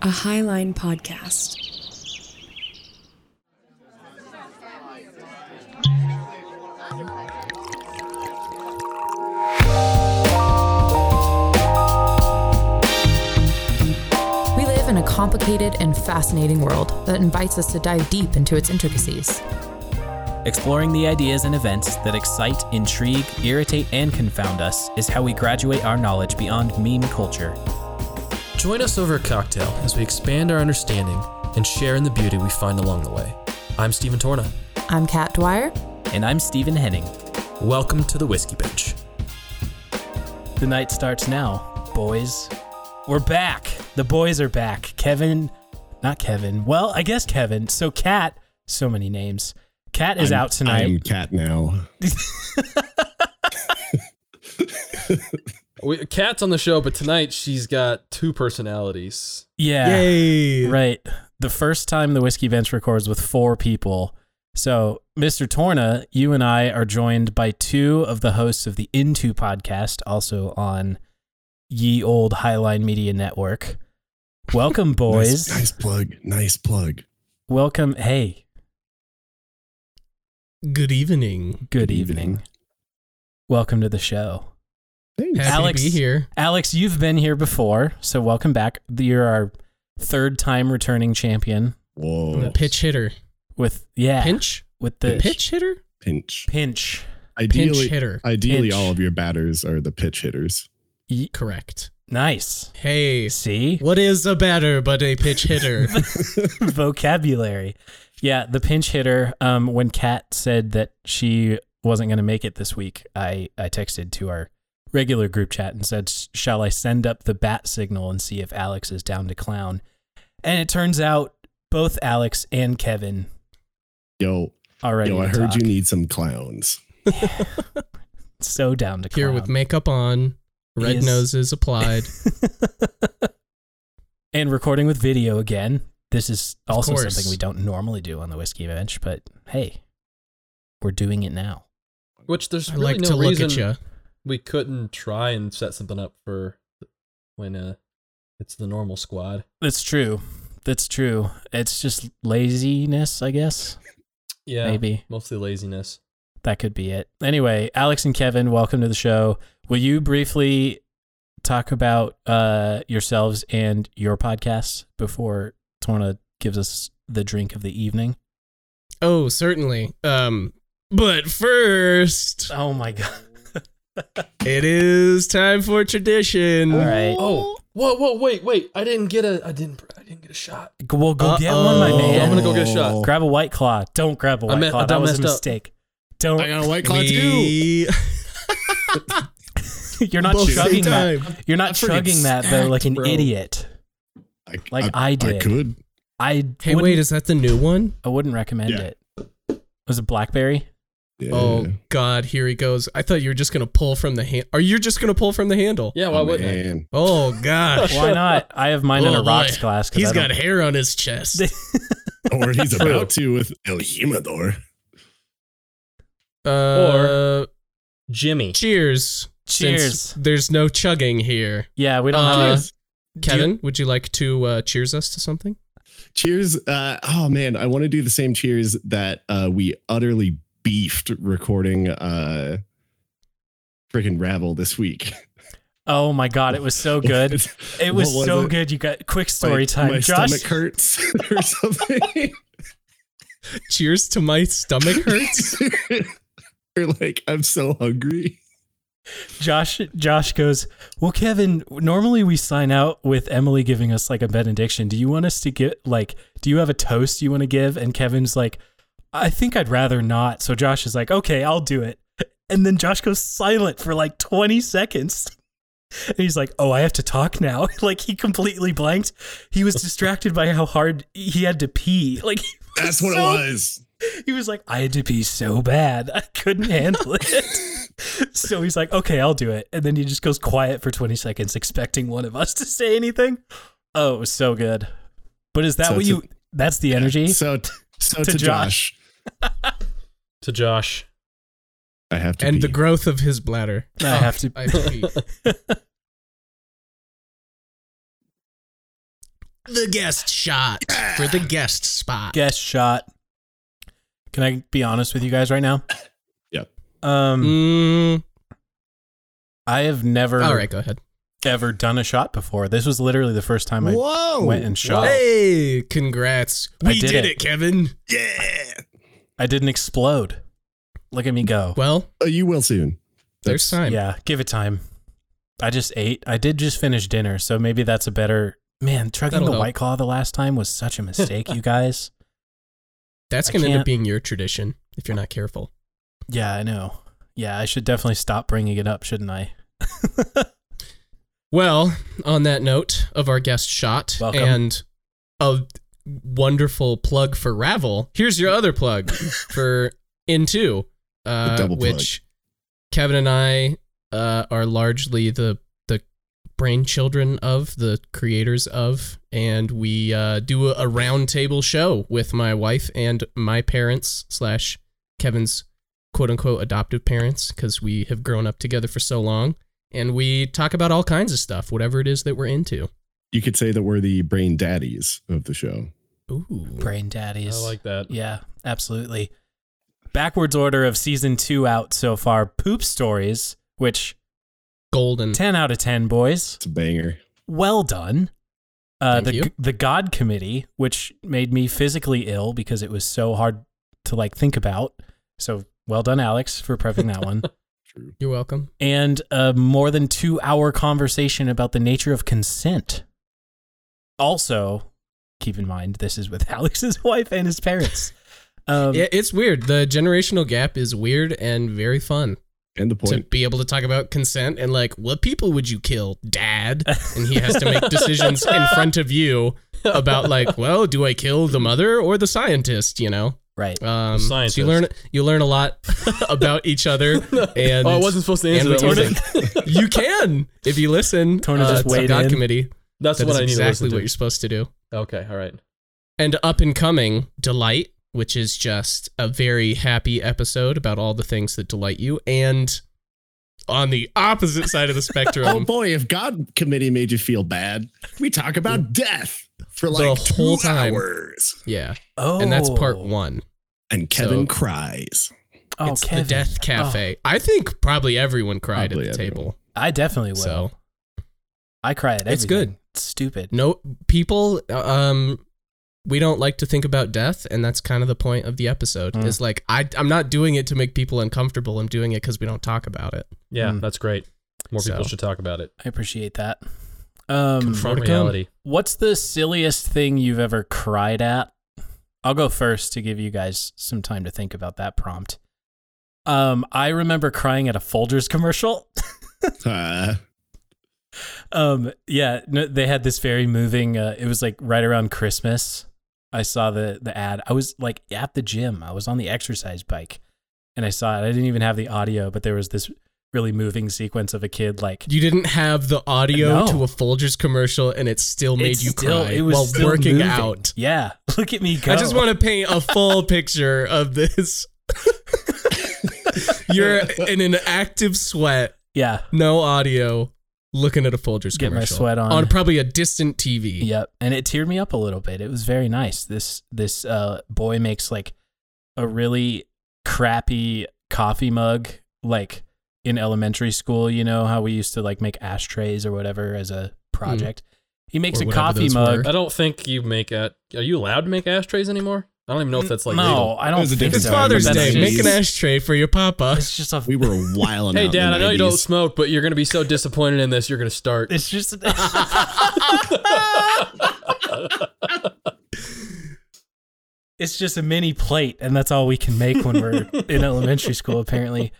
a Highline podcast. We live in a complicated and fascinating world that invites us to dive deep into its intricacies. Exploring the ideas and events that excite, intrigue, irritate, and confound us is how we graduate our knowledge beyond meme culture. Join us over a cocktail as we expand our understanding and share in the beauty we find along the way. I'm Stephen Torna. I'm Kat Dwyer. And I'm Stephen Henning. Welcome to the Whiskey Bench. The night starts now, boys. We're back. The boys are back. Kevin, not Kevin. Well, I guess Kevin. So Kat, so many names. Kat is I'm- out tonight. I'm cat now. We, Kat's on the show, but tonight she's got two personalities. yeah. Yay! Right. The first time the Whiskey Bench records with four people. So, Mr. Torna, you and I are joined by two of the hosts of the Into podcast, also on Ye Old Highline Media Network. Welcome, boys. Nice, nice plug. Nice plug. Welcome. Hey, Good evening. good Good evening. evening. Welcome to the show. Thanks. Happy Alex- to be here. Alex, you've been here before, so welcome back. You're our third time returning champion Whoa. The pitch hitter. with, yeah, Pinch? with the pitch hitter? Pinch. pinch. Ideally, Pinch hitter. ideally, Pinch. all of your batters are the pitch hitters. Ye- Correct. Nice. Hey, See? what is a batter but a pitch hitter? vocabulary. Yeah, the pinch hitter. Um, when Kat said that she wasn't going to make it this week, I I texted to our regular group chat and said, "Shall I send up the bat signal and see if Alex is down to clown?" And it turns out both Alex and Kevin Yo, are ready. yo, I to heard you need some clowns. so down to clown. here with makeup on, red Yes. noses applied. and recording with video again. This is also something we don't normally do on the whiskey bench, but hey, we're doing it now. Which there's I really like no to look reason at you. We couldn't try and set something up for when uh it's the normal squad. That's true. That's true. It's just laziness, I guess. Yeah, Maybe mostly laziness. that could be it. Anyway, Alex and Kevin, welcome to the show. Will you briefly talk about uh, yourselves and your podcast before Torna gives us the drink of the evening? Oh, certainly. Um, but first, Oh my god! It is time for tradition. All right, Oh, whoa, whoa, wait, wait! I didn't get a, I didn't, I didn't get a shot. well, go get one, my Uh-oh. man. I'm gonna go get a shot. Grab a white claw. Don't grab a white me- claw. I That was a messed up. mistake. Don't. I got a white claw too. We You're not both chugging that. time. You're not That's chugging that though, like an bro. idiot. Like I did. I could. I Hey, wouldn't- wait, is that the new one? I wouldn't recommend Yeah. it. Was it blackberry? Yeah. Oh God, here he goes. I thought you were just gonna pull from the hand. Are you just gonna pull from the handle? Yeah, why Oh, wouldn't I? man. Oh gosh, Why not? I have mine in Oh, a rocks boy. glass. 'cause he's I got hair on his chest. Or he's about to with El Humador. Uh, Jimmy. cheers. Cheers. Since there's no chugging here. Yeah, we don't Uh, have. Cheers. Kevin, would you like to uh, cheers us to something? Cheers. Uh, oh man, I want to do the same cheers that uh, we utterly beefed recording uh, freaking Ravel this week. Oh my god, it was so good. It was, What so it? good. You got quick story My- time. My Josh, stomach hurts or something. Cheers to my stomach hurts. or like I'm so hungry. Josh, Josh goes. Well, Kevin. Normally we sign out with Emily giving us like a benediction. Do you want us to get like? Do you have a toast you want to give? And Kevin's like, I think I'd rather not. So Josh is like, okay, I'll do it. And then Josh goes silent for like 20 seconds. And he's like, "Oh, I have to talk now." like he completely blanked. He was distracted by how hard he had to pee. Like That's what so- it was. He was like, "I had to pee so bad, I couldn't handle it." so he's like, "Okay, I'll do it." And then he just goes quiet for 20 seconds, expecting one of us to say anything. Oh, it was so good. But is that So what you? that's the energy. So so To to, Josh. Josh. To Josh. I have to and pee. the growth of his bladder. I have to. I have to pee. the guest shot for the guest spot. Guest shot. Can I be honest with you guys right now? Yep. Um, Mm, I have never all right, go ahead. Ever done a shot before. This was literally the first time I Whoa. went and shot. Hey, congrats. I We did did, it. it. Kevin. yeah. I didn't explode. Look at me go. Well, Uh, you will soon. there's That's- time. Yeah, give it time. I just ate. I did just finish dinner, so maybe that's a better man. Chugging That'll the help. white claw the last time was such a mistake, you guys. That's going to end up being your tradition if you're not careful. Yeah, I know. Yeah, I should definitely stop bringing it up, shouldn't I? Well, on that note of our guest shot Welcome. and a wonderful plug for Ravel, here's your other plug for In2, uh, which Kevin and I uh, are largely the the brain children of, the creators of, and we uh, do a, a round table show with my wife and my parents slash Kevin's quote unquote adoptive parents because we have grown up together for so long and we talk about all kinds of stuff, whatever it is that we're into. You could say that we're the brain daddies of the show. Ooh. Brain daddies. I like that. Yeah, absolutely. Backwards order of season two out so far. Poop stories, which Golden. 10 out of 10, boys. It's a banger. Well done. Uh, Thank the you. the God Committee, which made me physically ill because it was so hard to like think about. So well done, Alex, for prepping that one. True. You're welcome. and a more than two hour conversation about the nature of consent. Also, keep in mind this is with Alex's wife and his parents. Um, Yeah, it's weird. The generational gap is weird and very fun And the point. to be able to talk about consent and like, what people would you kill, Dad? And he has to make decisions in front of you about like, well, do I kill the mother or the scientist? You know, right. um, The so you learn you learn a lot about each other. And oh, I wasn't supposed to answer and that. we was torna- I? you can if you listen. Torna uh, just to weighed God in. Committee. That's That what is I need exactly to listen what to. you're supposed to do. Okay, all right. and up and coming delight which is just a very happy episode about all the things that delight you and on the opposite side of the spectrum. Oh boy, if God committee made you feel bad, we talk about death for The like whole two time. hours. yeah Oh, and that's part one And Kevin So- cries. Oh, it's Kevin. the death cafe i think probably everyone cried Probably at the everyone. table I definitely will. so I cry at everything. It's good. It's stupid. no people um we don't like to think about death and that's kind of the point of the episode Mm. is like I, i'm not doing it to make people uncomfortable i'm doing it because we don't talk about it Yeah, Hmm. that's great. More people should talk about it. I appreciate that. Um, Confront More reality. what's the silliest thing you've ever cried at? I'll go first to give you guys some time to think about that prompt. Um, I remember crying at a Folgers commercial. Uh, um, yeah, no, they had this very moving. Uh, it was like right around Christmas. I saw the the ad. I was like at the gym. I was on the exercise bike, and I saw it. I didn't even have the audio, but there was this really moving sequence of a kid like You didn't have the audio No. to a Folgers commercial, and it still made It's you still- cry It was while working moving. out. Yeah, look at me go. I just want to paint a full picture of this. You're in an active sweat, Yeah, no audio, looking at a Folgers Get my commercial sweat on. on probably a distant TV. Yep, and it teared me up a little bit. It was very nice. This this uh boy makes like a really crappy coffee mug like in elementary school, you know how we used to like make ashtrays or whatever as a project. He makes Or a coffee mug. were. I don't think you make a. Are you allowed to make ashtrays anymore? I don't even know if that's like no, legal. I don't There's think difference It's so. Father's but that's Day. just- Make an ashtray for your papa. It's just a we were wild Hey, Dad, I know you don't smoke, but you're gonna be so disappointed in this. You're gonna start. It's just It's just a mini plate, and that's all we can make when we're in elementary school, apparently.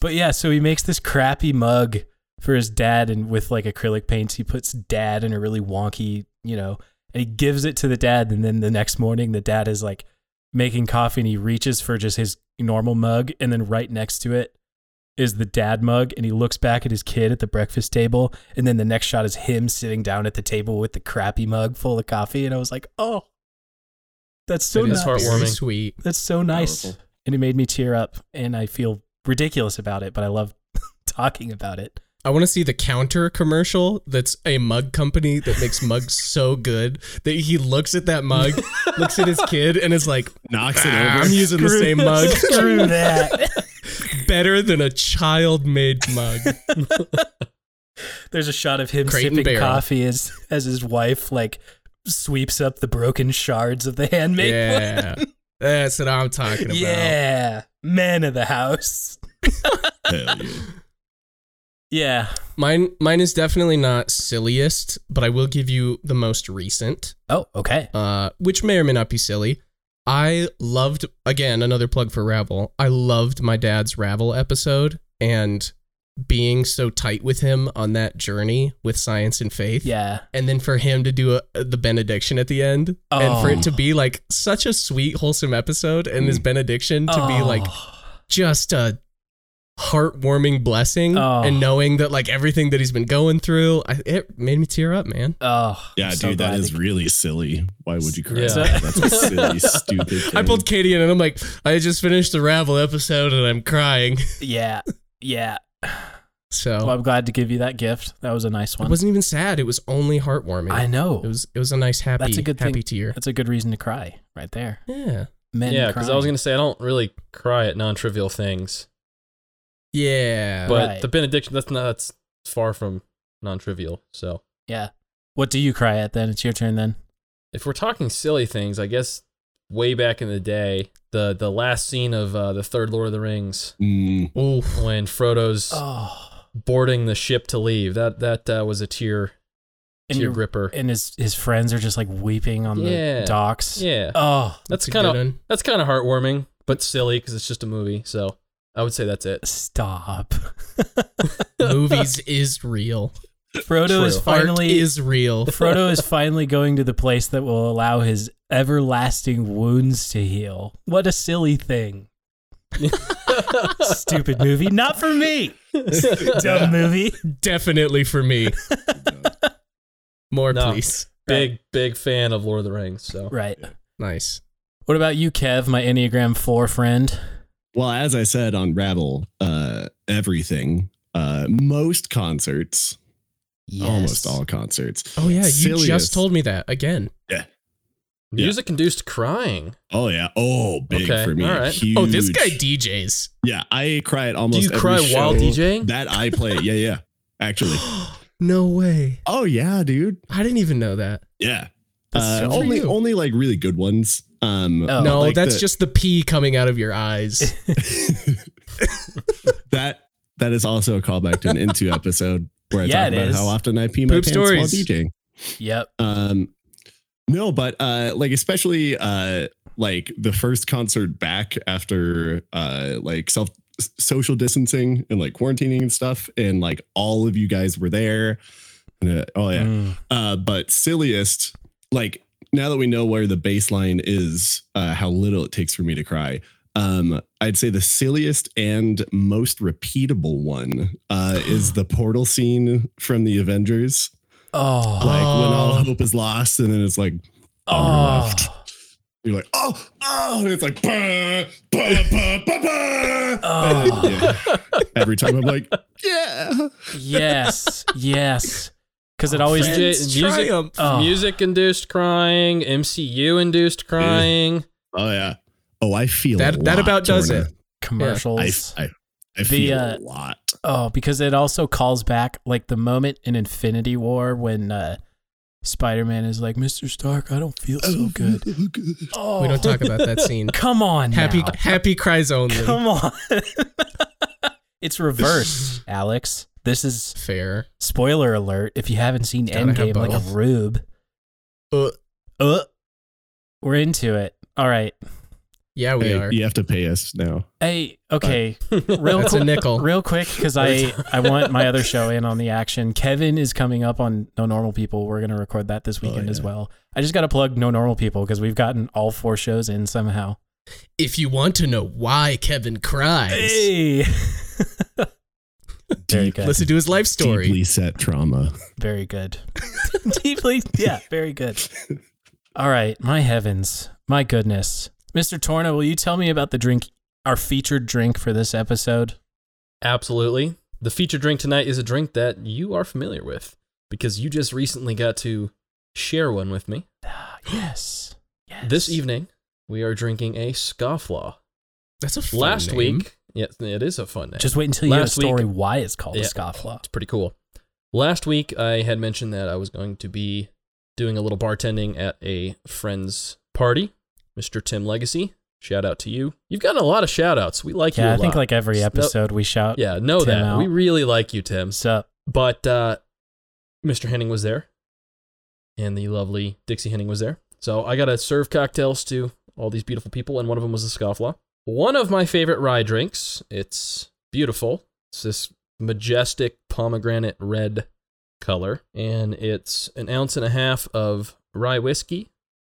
But yeah, so he makes this crappy mug for his dad, and with like acrylic paints, he puts dad in a really wonky, you know, and he gives it to the dad. And then the next morning, the dad is like making coffee, and he reaches for just his normal mug, and then right next to it is the dad mug, and he looks back at his kid at the breakfast table, and then the next shot is him sitting down at the table with the crappy mug full of coffee, and I was like, oh. That's so nice. heartwarming. Very sweet. That's so nice. Powerful. And it made me tear up and I feel ridiculous about it, but I love talking about it. I want to see the counter commercial that's a mug company that makes mugs so good that he looks at that mug, looks at his kid, and is like, Knocks it "Ah, over. I'm using the same mug. Screw that. Better than a child made mug. There's a shot of him Crate sipping coffee as as his wife like sweeps up the broken shards of the handmade Yeah. That's what I'm talking about. Yeah, man of the house. Hell yeah. Yeah. Mine mine is definitely not silliest, but I will give you the most recent, Oh, okay. uh, which may or may not be silly. I loved again another plug for Ravel. I loved my dad's Ravel episode and being so tight with him on that journey with science and faith. Yeah. And then for him to do a, the benediction at the end and for Oh. it to be like such a sweet wholesome episode and his benediction to be like Oh. just a heartwarming blessing Oh. and knowing that like everything that he's been going through I, it made me tear up man Oh, Yeah, I'm so dude, that glad really silly. Why would you cry? Yeah. That's a silly, stupid thing. i pulled katie in and i'm like i just finished the ravel episode and i'm crying Yeah. Yeah. so Well, I'm glad to give you that gift. That was a nice one. it wasn't even sad it was only heartwarming I know. it was it was a nice happy That's a good happy thing. tear That's a good reason to cry right there. yeah Men yeah, because I was gonna say I don't really cry at non-trivial things, yeah but Right. the benediction that's not that's far from non-trivial. So Yeah. What do you cry at then? It's your turn then. if we're talking silly things, I guess way back in the day, the the last scene of uh, the third Lord of the Rings Mm, Oof. when Frodo's Oh. boarding the ship to leave, that that uh, was a tear And tear you're- gripper. And his his friends are just like weeping on Yeah. the docks. Yeah, Oh, that's kind of that's kind of heartwarming, but silly because it's just a movie. So I would say that's it. stop. movies is real Frodo is finally Art is real Frodo is finally going to the place that will allow his everlasting wounds to heal. What a silly thing. Stupid movie. Not for me. Dumb movie. definitely for me more No. please big big fan of Lord of the Rings. So Right. nice What about you, Kev, my Enneagram 4 friend? Well, as I said on Ravel, uh, everything, uh, most concerts, almost all concerts. oh yeah you just told me that again Yeah. music induced crying. Oh yeah, oh big Okay, for me. all right. Huge. oh this guy djs Yeah, I cry at almost. Do you every cry while show DJing? That I play. Yeah, yeah. Actually. no way Oh yeah, dude. i didn't even know that Yeah. Uh, so only you. only like really good ones. Um, Oh. no like that's the- just the pee coming out of your eyes that that is also a callback to an into episode where I Yeah, talk about is. how often I pee my Poop pants while stories. DJing. Yep. Um, no, but uh, like especially uh, like the first concert back after uh, like self social distancing and like quarantining and stuff, and like all of you guys were there. And, uh, oh yeah, Mm. uh, but silliest like now that we know where the baseline is, uh, how little it takes for me to cry. Um, I'd say the silliest and most repeatable one uh, is the portal scene from the Avengers Oh. like when all Oh. hope is lost and then it's like Oh. left you're like oh oh and it's like bah, bah, bah, bah, bah. Oh. Yeah. every time i'm like yeah Yes. Yes. Because it always. DJ music. Oh. music induced crying, MCU induced crying. oh yeah oh i feel That- a that about does it. commercials. i i, I The, feel uh, a lot Oh, because it also calls back like the moment in Infinity War when uh, Spider Man is like, Mr. Stark, I don't feel so good. Oh, we don't talk about that scene Come on. happy now. happy cries only Come on. it's reversed, Alex. This is fair spoiler alert if you haven't seen Gotta have Endgame like a rube. uh, Uh, we're into it. All right. Yeah we Hey, are you have to pay us now Hey, okay. Real that's a quick, nickel real quick, because I I want my other show in on the action. Kevin is coming up on No Normal People. We're gonna record that this Oh, weekend as well. I just got to plug No Normal People because we've gotten all four shows in somehow. if you want to know why kevin cries Hey. Very good. listen to his life story deeply set trauma Very good. Deeply, yeah, very good. All right, my heavens, my goodness, Mr. Torna, will you tell me about the drink, our featured drink for this episode? Absolutely. the featured drink tonight is a drink that you are familiar with because you just recently got to share one with me. Ah, yes. yes. This evening, we are drinking a scofflaw. That's a fun Last name. week, yeah, it is a fun name. Just wait until you hear a Last week- story why it's called Yeah. a scofflaw. It's pretty cool. Last week, I had mentioned that I was going to be doing a little bartending at a friend's party. Mr. Tim Legacy, shout out to you. You've gotten a lot of shout outs. We like you Yeah, I think like every No- episode we shout. yeah, know Tim that. out. We really like you, Tim. Sup? But uh, Mr. Henning was there, and the lovely Dixie Henning was there. So I got to serve cocktails to all these beautiful people, and one of them was the scofflaw. One of my favorite rye drinks. It's beautiful. It's this majestic pomegranate red color, and it's an ounce and a half of rye whiskey,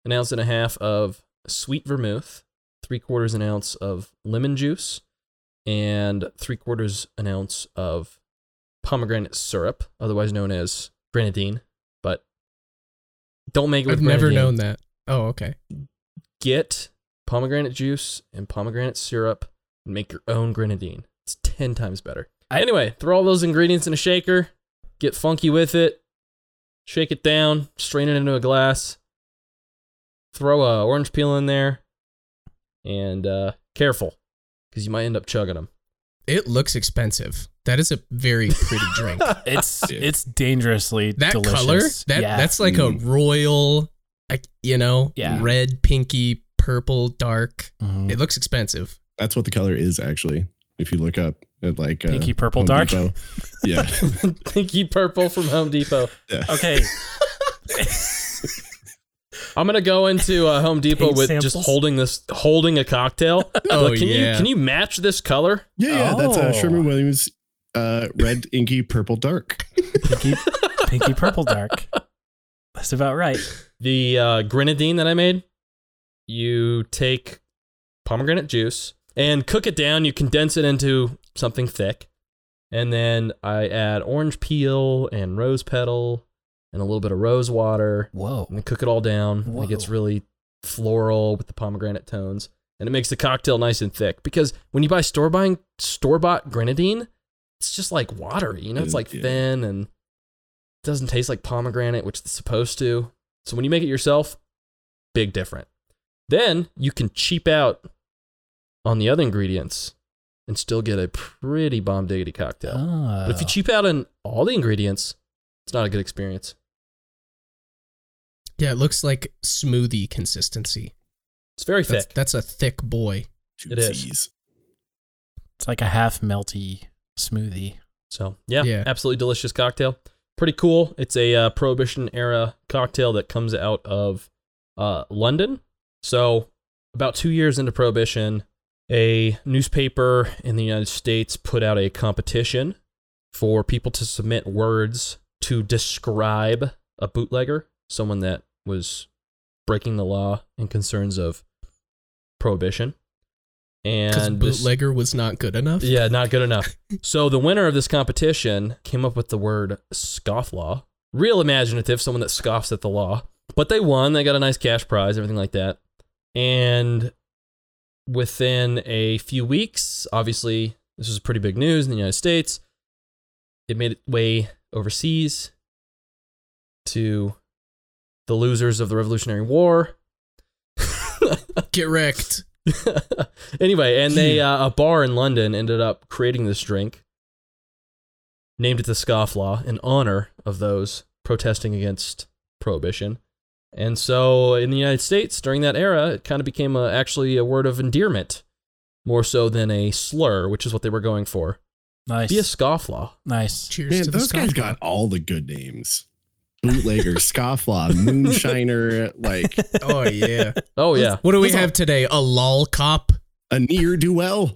an ounce and a half of sweet vermouth, three quarters an ounce of lemon juice, and three quarters an ounce of pomegranate syrup, otherwise known as grenadine. But don't make it with I've never known that. Oh, okay. Get pomegranate juice and pomegranate syrup and make your own grenadine. It's 10 times better. anyway, throw all those ingredients in a shaker, get funky with it, shake it down, strain it into a glass, throw a orange peel in there, and uh, careful because you might end up chugging them. It looks expensive. That is a very pretty drink. It's it's dangerously That delicious. color, that yeah. that's like a royal, like you know, Yeah. red, pinky, purple, dark. Mhm. It looks expensive. That's what the color is actually. If you look up at like uh, Pinky purple Home dark? Depot. Yeah. Pinky purple from Home Depot. yeah. okay. I'm gonna go into uh, Home Depot Paint with just holding this, holding a cocktail. Oh, But can you can you match this color? Yeah, yeah, that's uh, Oh. Sherman Williams, uh, red, inky, purple, dark. Pinky, pinky purple dark. That's about right. The uh, grenadine that I made, you take pomegranate juice and cook it down. You condense it into something thick, and then I add orange peel and rose petal and a little bit of rose water, Whoa. and cook it all down. And it gets really floral with the pomegranate tones, and it makes the cocktail nice and thick. Because when you buy store buying store bought grenadine, it's just like watery. You know, it's mm, like yeah. thin and doesn't taste like pomegranate, which it's supposed to. So when you make it yourself, big different. Then you can cheap out on the other ingredients and still get a pretty bomb diggity cocktail. Oh. But if you ah. cheap out on all the ingredients, it's not a good experience. Yeah, it looks like smoothie consistency. It's very That's, thick. that's a thick boy. Two It is. C's. it's like a half melty smoothie. So yeah, Yeah. absolutely delicious cocktail. Pretty cool. It's a uh, Prohibition era cocktail that comes out of uh, London. So about two years into Prohibition, a newspaper in the United States put out a competition for people to submit words to describe a bootlegger, someone that was breaking the law in concerns of prohibition. And this- bootlegger was not good enough. yeah, not good enough. so the winner of this competition came up with the word scofflaw. Real imaginative, someone that scoffs at the law. But they won. They got a nice cash prize, everything like that. And within a few weeks, obviously, this was pretty big news in the United States. It made its way overseas to the losers of the Revolutionary War. Get wrecked. anyway, and they uh, a bar in London ended up creating this drink, named it the Scofflaw in honor of those protesting against prohibition. And so, in the United States during that era, it kind of became a, actually a word of endearment, more so than a slur, which is what they were going for. Nice. Be a scofflaw. Nice. Cheers Man, to the those guys got all the good names. Bootlegger, scofflaw, moonshiner, like Oh yeah. Oh yeah, What do we That's all- have today? A lol cop? a near do well.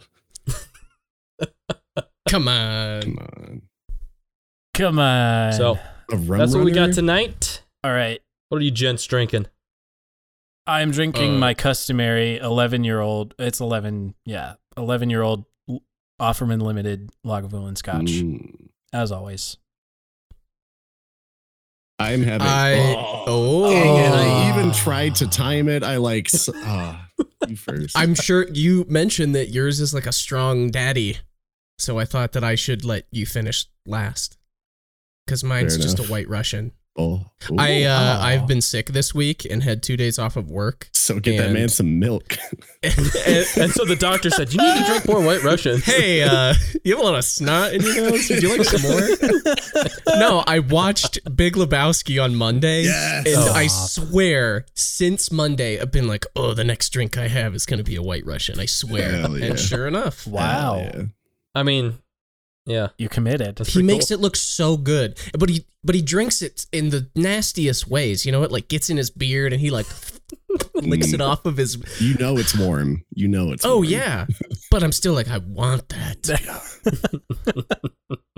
Come on. Come on. Come on. so A rum that's what we got tonight. all right. What are you gents drinking? I'm drinking Uh, my customary 11 year old. It's 11. Yeah, 11 year old Offerman Limited Lagavulin Scotch, Mm. as always. I'm having. I oh, Dang it, I even tried to time it. I like. s- Ah, you first. I'm sure you mentioned that yours is like a strong daddy. so I thought that I should let you finish last. Because mine's Fair just enough. a white Russian. Oh, I uh, Aw. I've been sick this week and had two days off of work. so get that man some milk. and, and so the doctor said, "You need to drink more White Russian." Hey, uh, you have a lot of snot in your nose. Would you like some more? no, I watched Big Lebowski on Monday, Yes. and Oh. I swear, since Monday, I've been like, "Oh, the next drink I have is gonna be a White Russian." I swear, yeah. and sure enough, Wow. Yeah. I mean, yeah, You committed. that's he makes cool. it look so good, but he but he drinks it in the nastiest ways. You know, it like gets in his beard, and he like licks it mm. off of his. You know it's warm. You know it's Oh warm. yeah, but I'm still like, I want that,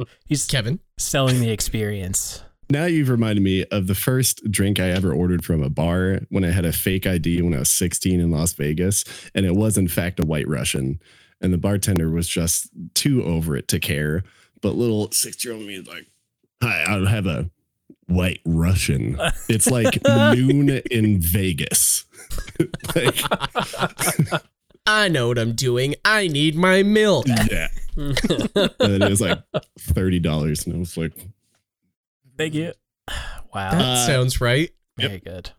He's Kevin. selling the experience. Now you've reminded me of the first drink I ever ordered from a bar when I had a fake ID when I was 16 in Las Vegas. And it was, in fact, a white Russian. And the bartender was just too over it to care. But little six year old me is like, Hi, I'll have a white Russian. It's like noon in Vegas. like, I know what I'm doing. I need my milk. yeah. and it was like $30. And I was like, Thank you. Wow. That Uh, sounds right. Very good.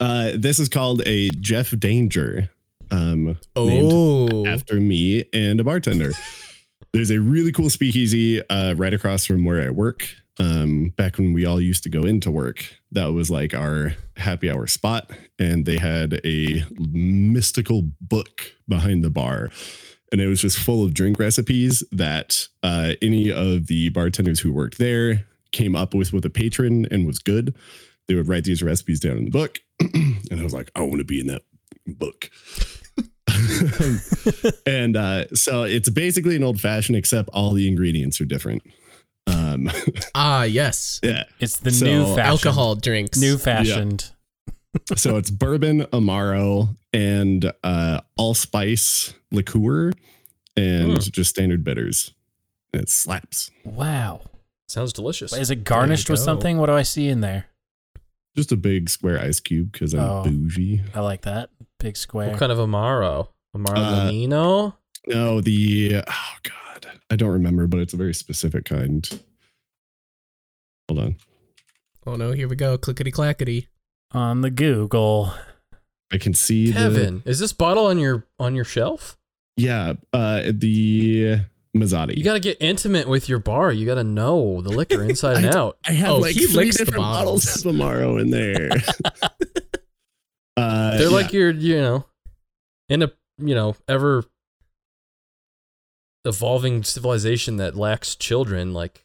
uh, This is called a Jeff Danger. Um, named Oh, after me and a bartender. There's a really cool speakeasy uh, right across from where I work. Um, back when we all used to go into work, that was like our happy hour spot, and they had a mystical book behind the bar, and it was just full of drink recipes that uh, any of the bartenders who worked there came up with with a patron and was good. They would write these recipes down in the book, and I was like, I want to be in that book. and uh, so it's basically an old fashioned, except all the ingredients are different. Um, ah, yes. yeah. It's the So, new fashioned. Alcohol drinks. New fashioned. So it's bourbon, amaro, and uh, allspice liqueur, and Hmm. just standard bitters. And it slaps. Wow. Sounds delicious. Is it garnished with go. something? What do I see in there? Just a big square ice cube because I'm Oh. bougie. I like that. Big square. What kind of amaro? Amaro Uh, Lamino? No, the oh god, I don't remember, but it's a very specific kind. Hold on, Oh no, here we go. Clickety clackety. On the Google. I can see the Kevin, is this bottle on your on your shelf? yeah, uh, the Mazzotti. You got to get intimate with your bar. You got to know the liquor inside and I- out. I have Oh, like he three licks different bottles bottles. of Amaro in there. uh, They're yeah. like your, you know, in a you know ever evolving civilization that lacks children. Like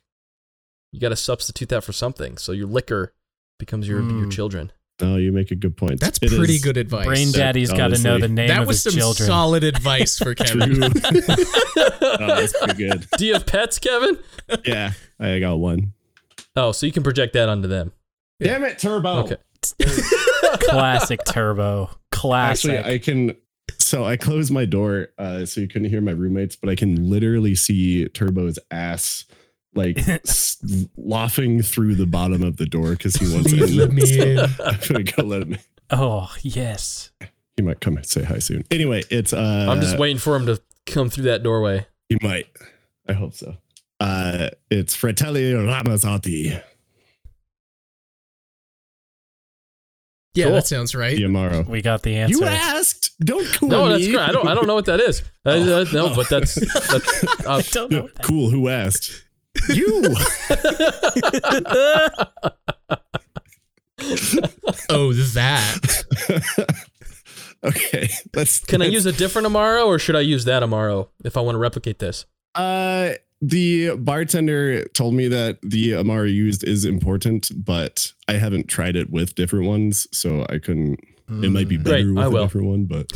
you got to substitute that for something. So your liquor becomes your your Mm. children. Oh, you make a good point. That's It pretty good advice. Brain Daddy's got to know honestly. the name that of was some solid advice for Kevin. Oh, that's pretty good. Do you have pets, Kevin? Yeah, I got one. Oh, so you can project that onto them. Damn it, Turbo. Okay. Classic Turbo. Classic. Actually, I can. So I closed my door uh, so you couldn't hear my roommates, but I can literally see Turbo's ass like laughing through the bottom of the door because he wants to let me in. I'm gonna go let him. in. oh, yes. He might come and say hi soon. Anyway, it's uh. I'm just waiting for him to come through that doorway. He might. I hope so. Uh, it's Fratelli Ramazzotti Yeah, Cool. that sounds right. Diamaro. We got the answer. You asked. Don't cool No, that's me. great. I don't. I don't know what that is. Uh, uh, no, but that's. that's uh, I don't know. Cool. Who asked? You. Oh, that. okay. Let's. can I let's- use a different Amaro, or should I use that Amaro if I want to replicate this? Uh, the bartender told me that the Amaro used is important, but I haven't tried it with different ones, so I couldn't. It might be Mm. better Great, with I a will. different one, but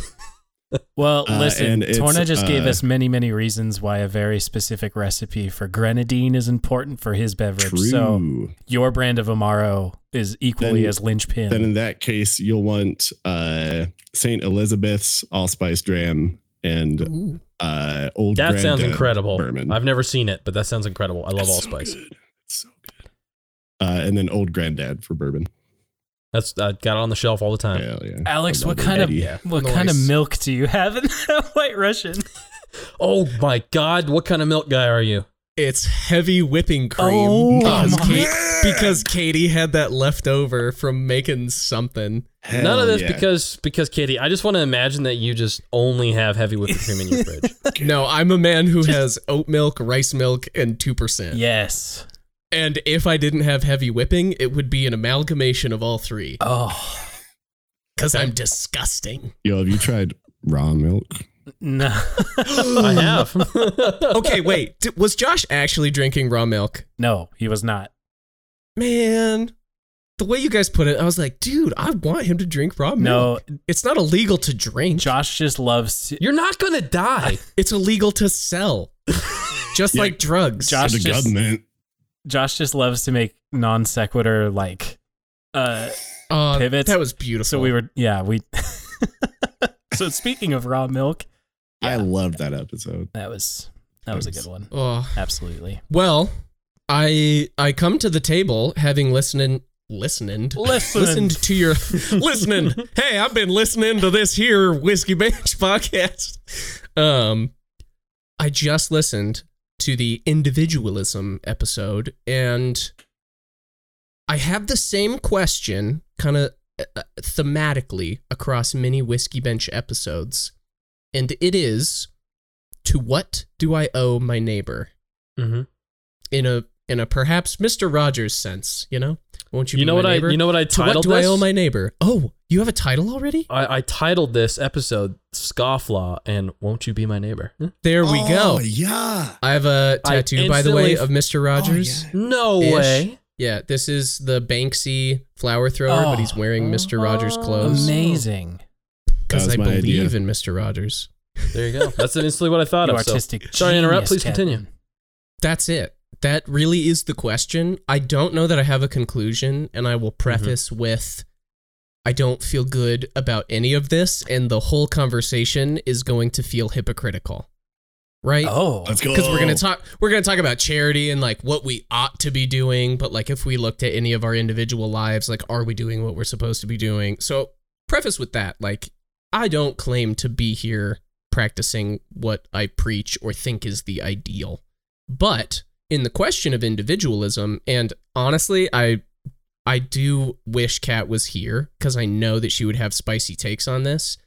Well, Uh, listen, and it's, Torna just gave uh, us many, many reasons why a very specific recipe for grenadine is important for his beverage. true. So your brand of Amaro is equally Then- as linchpin. then in that case, you'll want uh Saint Elizabeth's allspice dram and uh old. That sounds Grandad incredible. Bourbon. I've never seen it, but that sounds incredible. I love It's so allspice. good. It's so good. Uh, and then old granddad for bourbon. That's I got it on the shelf all the time. Yeah. Alex, what Another kind of Eddie. Yeah. what kind of milk do you have in that White Russian? Oh my god, what kind of milk guy are you? It's heavy whipping cream Oh because, my- Kate- because Katie had that left over from making something. None of this yeah. because because Katie, I just want to imagine that you just only have heavy whipping cream in your fridge. No, I'm a man who has oat milk, rice milk, and two percent. Yes. And if I didn't have heavy whipping, it would be an amalgamation of all three. Oh Because I'm disgusting. Yo, have you tried raw milk? no. I have. Okay, wait. D- was Josh actually drinking raw milk? no, he was not. Man, the way you guys put it, I was like, dude, I want him to drink raw milk. No, It's not illegal to drink. Josh just loves. You're not gonna die. It's illegal to sell. Just Yeah. like drugs. Josh the just- government. Josh just loves to make non sequitur like. Uh, Uh, pivots. That was beautiful. so we were yeah we. so speaking of raw milk, I loved that episode. that was that was a good one. Oh, Absolutely. well, I I come to the table having listened listened Listened. listened to your listening. Hey, I've been listening to this here whiskey bench podcast. Um, I just listened to the individualism episode, and I have the same question, kind of uh, thematically across many whiskey bench episodes, and it is: to what do I owe my neighbor? Mm-hmm. In a in a perhaps Mister Rogers sense, you know. Won't you? You be know what I you know what I titled To what do I owe my neighbor? Oh, you have a title already? I, I titled this episode "Scofflaw" and "Won't You Be My Neighbor." Hmm? There we oh, go. Yeah. I have a tattoo, by the way, instantly- of Mister Rogers. yeah. No Ish. way. Yeah, this is the Banksy flower thrower, but he's Oh. wearing Mister Rogers clothes Amazing. because I believe idea. in Mister Rogers. There you go. That's instantly what I thought You of. so- artistic. sorry to interrupt. Please Kevin. continue. That's it. That really is the question. I don't know that I have a conclusion, and I will preface with I don't feel good about any of this, and the whole conversation is going to feel hypocritical. Right? Oh, Let's go. because we're gonna talk we're gonna talk about charity and like what we ought to be doing but like if we looked at any of our individual lives like are we doing what we're supposed to be doing so preface with that like i don't claim to be here practicing what i preach or think is the ideal but in the question of individualism and honestly i i do wish kat was here because i know that she would have spicy takes on this.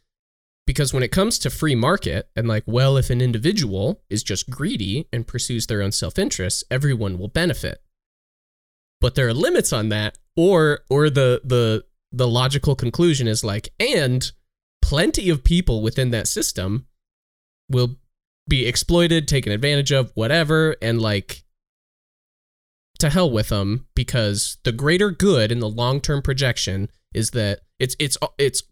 Because when it comes to free market and like well if an individual is just greedy and pursues their own self-interest everyone will benefit. But there are limits on that or or the the the logical conclusion is like and plenty of people within that system will be exploited taken advantage of whatever and like to hell with them because the greater good in the long-term projection is that it's it's it's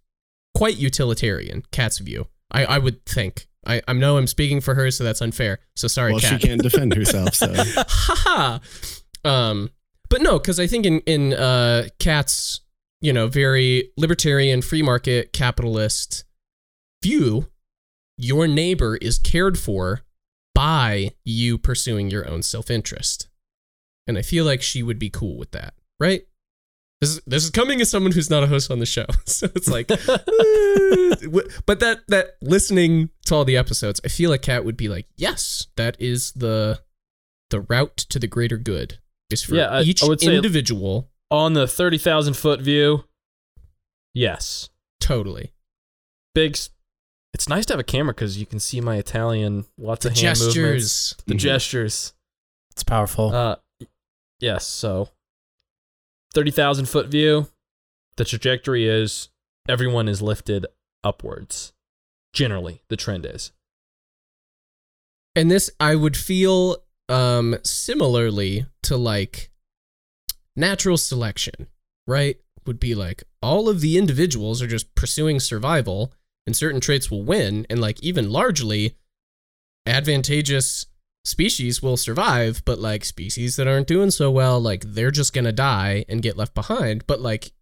quite utilitarian Kat's view i i would think. I i know i'm speaking for her so that's unfair. So sorry well, Kat. she can't defend herself, so. Um but no because i think in in uh Kat's you know very libertarian free market capitalist view your neighbor is cared for by you pursuing your own self-interest and i feel like she would be cool with that right this is, this is coming as someone who's not a host on the show so it's like but that that listening to all the episodes i feel like kat would be like yes that is the the route to the greater good is for Yeah, I- each I would say- individual On the thirty thousand foot view, yes, totally big. It's nice to have a camera because you can see my Italian, lots of hand movements, gestures the Mhm. gestures. it's powerful. Uh, yes. So, thirty thousand foot view. The trajectory is everyone is lifted upwards. Generally, the trend is. and this i would feel um similarly to like natural selection right would be like all of the individuals are just pursuing survival and certain traits will win and like even largely advantageous species will survive but like species that aren't doing so well like they're just to die and get left behind but like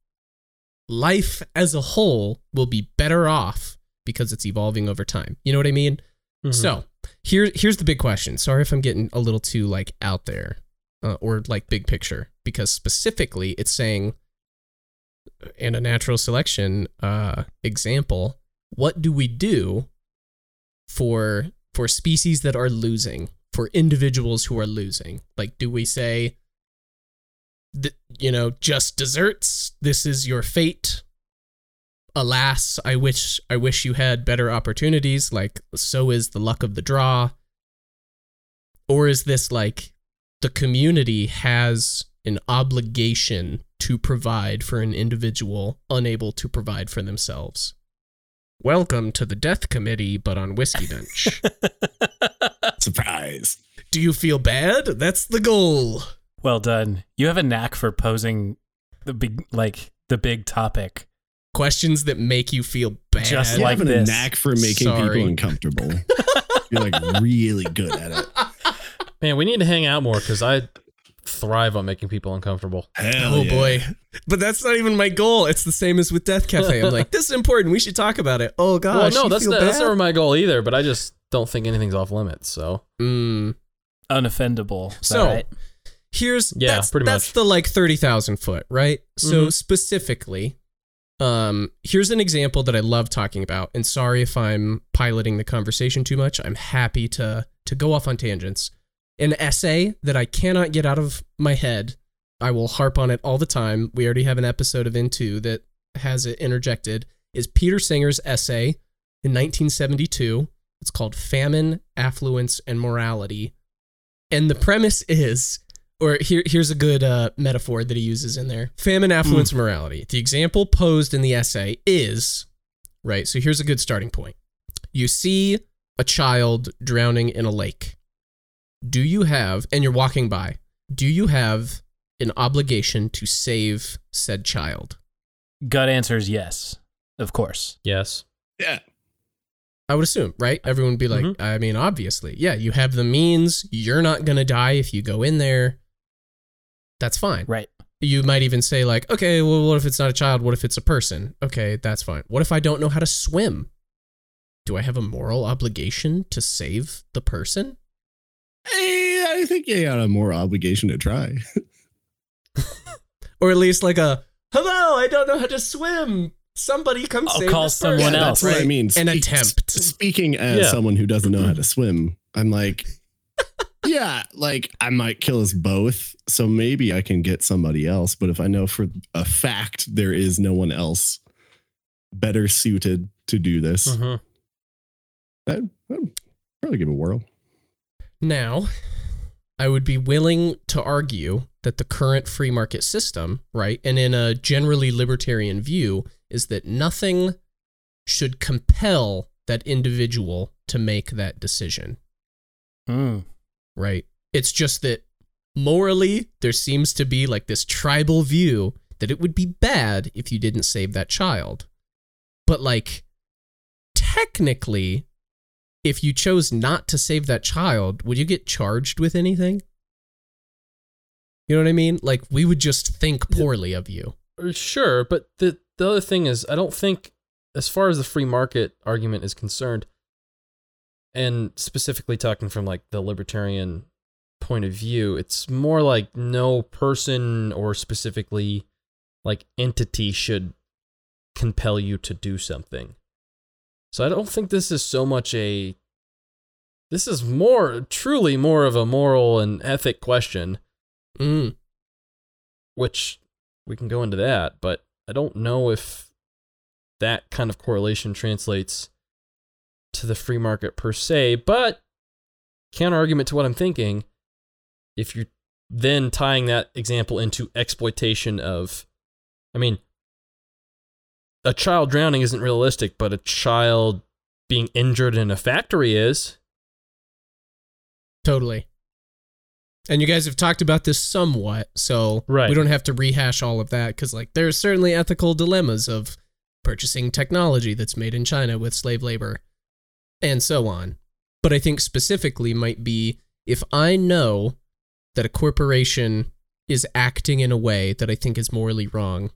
life as a whole will be better off because it's evolving over time you know what i mean Mhm. so here, here's the big question. Sorry if I'm getting a little too like out there, uh, or like big picture, because specifically it's saying, in a natural selection uh, example, what do we do for for species that are losing, for individuals who are losing? Like, do we say, th- you know, just desserts? This is your fate. Alas, I wish I wish you had better opportunities. Like, so is the luck of the draw. Or is this like the community has an obligation to provide for an individual unable to provide for themselves? Welcome to the death committee, but on Whiskey Bench. Surprise. Do you feel bad? That's the goal. Well done. You have a knack for posing the big, like the big topic. Questions that make you feel bad. Just You like having this. a knack for making Sorry. people uncomfortable. You're like really good at it. Man, we need to hang out more because I thrive on making people uncomfortable. Hell oh yeah. boy. But that's not even my goal. It's the same as with Death Cafe. I'm like, this is important. We should talk about it. Oh gosh. well, no, that's feel not, that's never my goal either. But I just don't think anything's off limits. So Mm. Unoffendable. So, right? here's Yeah, that's, pretty that's much. the like 30,000 foot, right? So Mhm. specifically, um, here's an example that I love talking about. And sorry if I'm piloting the conversation too much. I'm happy to to go off on tangents. An essay that I cannot get out of my head. I will harp on it all the time. We already have an episode of Into that has it interjected. Is Peter Singer's essay in 1972. It's called Famine, Affluence, and Morality. And the premise is, or here, here's a good uh, metaphor that he uses in there famine, affluence, and morality. The example posed in the essay is, right? So here's a good starting point. You see a child drowning in a lake. Do you have, and you're walking by, do you have an obligation to save said child? Gut answer is yes, of course. yes, Yeah. I would assume, right? Everyone would be like, Mhm. I mean, obviously, yeah, you have the means. You're not going to die if you go in there. That's fine. Right. You might even say, like, okay, well, what if it's not a child? What if it's a person? Okay, that's fine. What if I don't know how to swim? Do I have a moral obligation to save the person? Hey, I think you got a more obligation to try. Or at least like a, hello, I don't know how to swim. Somebody come I'll save call this someone Yeah, else. That's what I Right. mean. An Speak- attempt. Speaking as Yeah. someone who doesn't know how to swim, I'm like, yeah, like I might kill us both. So maybe I can get somebody else. But if I know for a fact there is no one else better suited to do this, Mhm. I'd, I'd probably give it a whirl. Now, I would be willing to argue that the current free market system, right, and in a generally libertarian view, is that nothing should compel that individual to make that decision, Mm. right? It's just that morally, there seems to be like this tribal view that it would be bad if you didn't save that child. But like, technically, if you chose not to save that child, would you get charged with anything? You know what I mean? Like we would just think poorly of you. Uh, Sure, but the the other thing is, I don't think, as far as the free market argument is concerned, and specifically talking from like the libertarian point of view, it's more like no person or specifically like entity should compel you to do something. So I don't think this is so much a. This is more truly more of a moral and ethic question Mm. which we can go into that, but I don't know if that kind of correlation translates to the free market per se. But counter argument to what I'm thinking, if you're then tying that example into exploitation of, I mean, a child drowning isn't realistic, but a child being injured in a factory is. Totally. And you guys have talked about this somewhat, so Right. we don't have to rehash all of that because, like, there are certainly ethical dilemmas of purchasing technology that's made in China with slave labor and so on. But I think specifically might be if I know that a corporation is acting in a way that I think is morally wrong,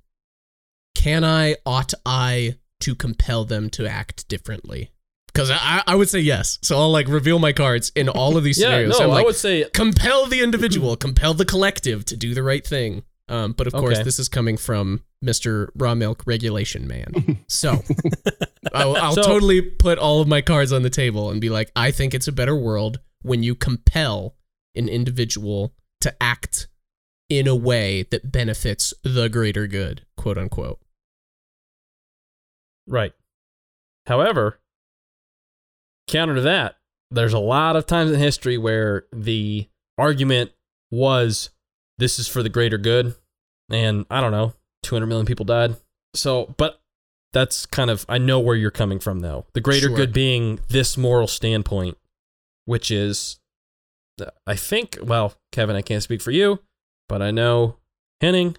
can I, ought I to compel them to act differently? Because I, I would say yes. So I'll like reveal my cards in all of these Yeah, scenarios. no, I'm I would say compel the individual, compel the collective to do the right thing. Um, but of course, Okay. this is coming from Mr. Raw Milk Regulation Man. So I'll, I'll So- totally put all of my cards on the table and be like, I think it's a better world when you compel an individual to act in a way that benefits the greater good, quote unquote. Right. However, counter to that, there's a lot of times in history where the argument was this is for the greater good. And I don't know, 200 million people died. So, but that's kind of, I know where you're coming from though. The greater Sure. good being this moral standpoint, which is, I think, well, Kevin, I can't speak for you, but I know Henning,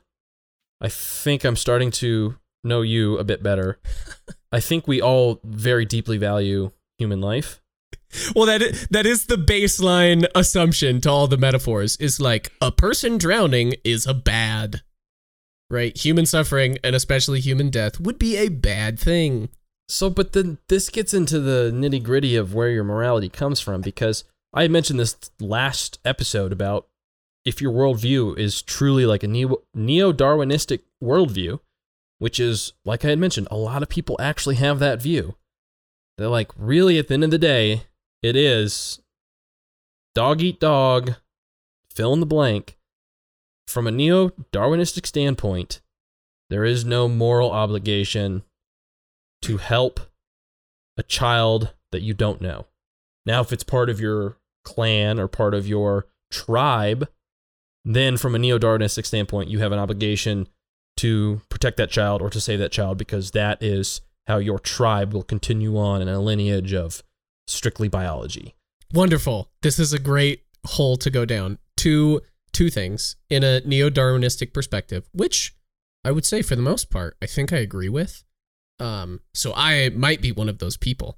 I think I'm starting to know you a bit better. I think we all very deeply value human life. Well, that that is the baseline assumption to all the metaphors is like a person drowning is a bad, right? Human suffering and especially human death would be a bad thing. So, but then this gets into the nitty gritty of where your morality comes from because I mentioned this last episode about if your worldview is truly like a neo Darwinistic worldview, which is, like I had mentioned, a lot of people actually have that view. They're like, really, at the end of the day, it is dog eat dog, fill in the blank. From a neo Darwinistic standpoint, there is no moral obligation to help a child that you don't know. Now, if it's part of your clan or part of your tribe, then from a neo Darwinistic standpoint, you have an obligation to protect that child or to save that child because that is how your tribe will continue on in a lineage of strictly biology. Wonderful. This is a great hole to go down. Two two things in a neo-Darwinistic perspective, which I would say for the most part, I think I agree with. Um, so I might be one of those people.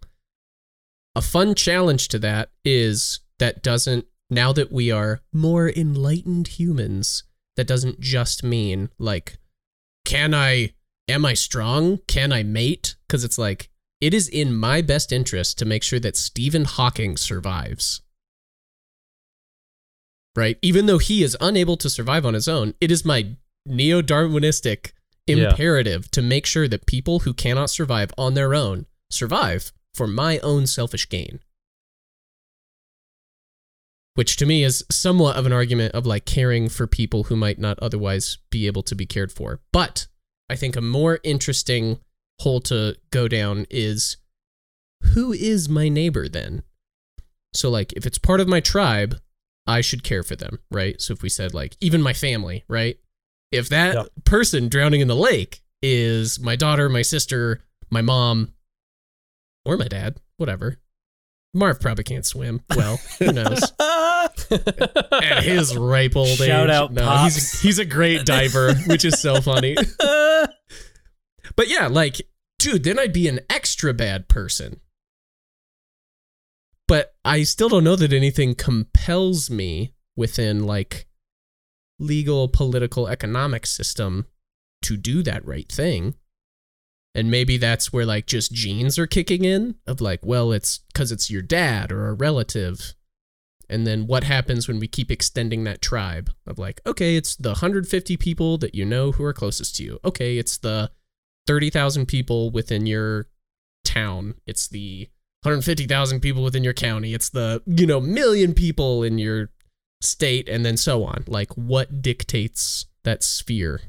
A fun challenge to that is that doesn't now that we are more enlightened humans, that doesn't just mean like can I am I strong? Can I mate? Cuz it's like it is in my best interest to make sure that Stephen Hawking survives. Right? Even though he is unable to survive on his own, it is my neo Darwinistic Yeah. imperative to make sure that people who cannot survive on their own survive for my own selfish gain. Which to me is somewhat of an argument of like caring for people who might not otherwise be able to be cared for. But I think a more interesting hole to go down is who is my neighbor then? So, like, if it's part of my tribe, I should care for them, right? So, if we said, like, even my family, right? If that Yep. person drowning in the lake is my daughter, my sister, my mom, or my dad, whatever. Marv probably can't swim. Well, who knows? At his ripe old age. Shout out, no, Pops. he's he's a great diver, which is so funny. But yeah, like, dude, then I'd be an extra bad person. But I still don't know that anything compels me within like legal, political, economic system to do that right thing. And maybe that's where like just genes are kicking in of like, well, it's because it's your dad or a relative. And then what happens when we keep extending that tribe of like, okay, it's the 150 people that you know who are closest to you. Okay, it's the 30,000 people within your town. It's the 150,000 people within your county. It's the, you know, million people in your state and then so on. Like what dictates that sphere?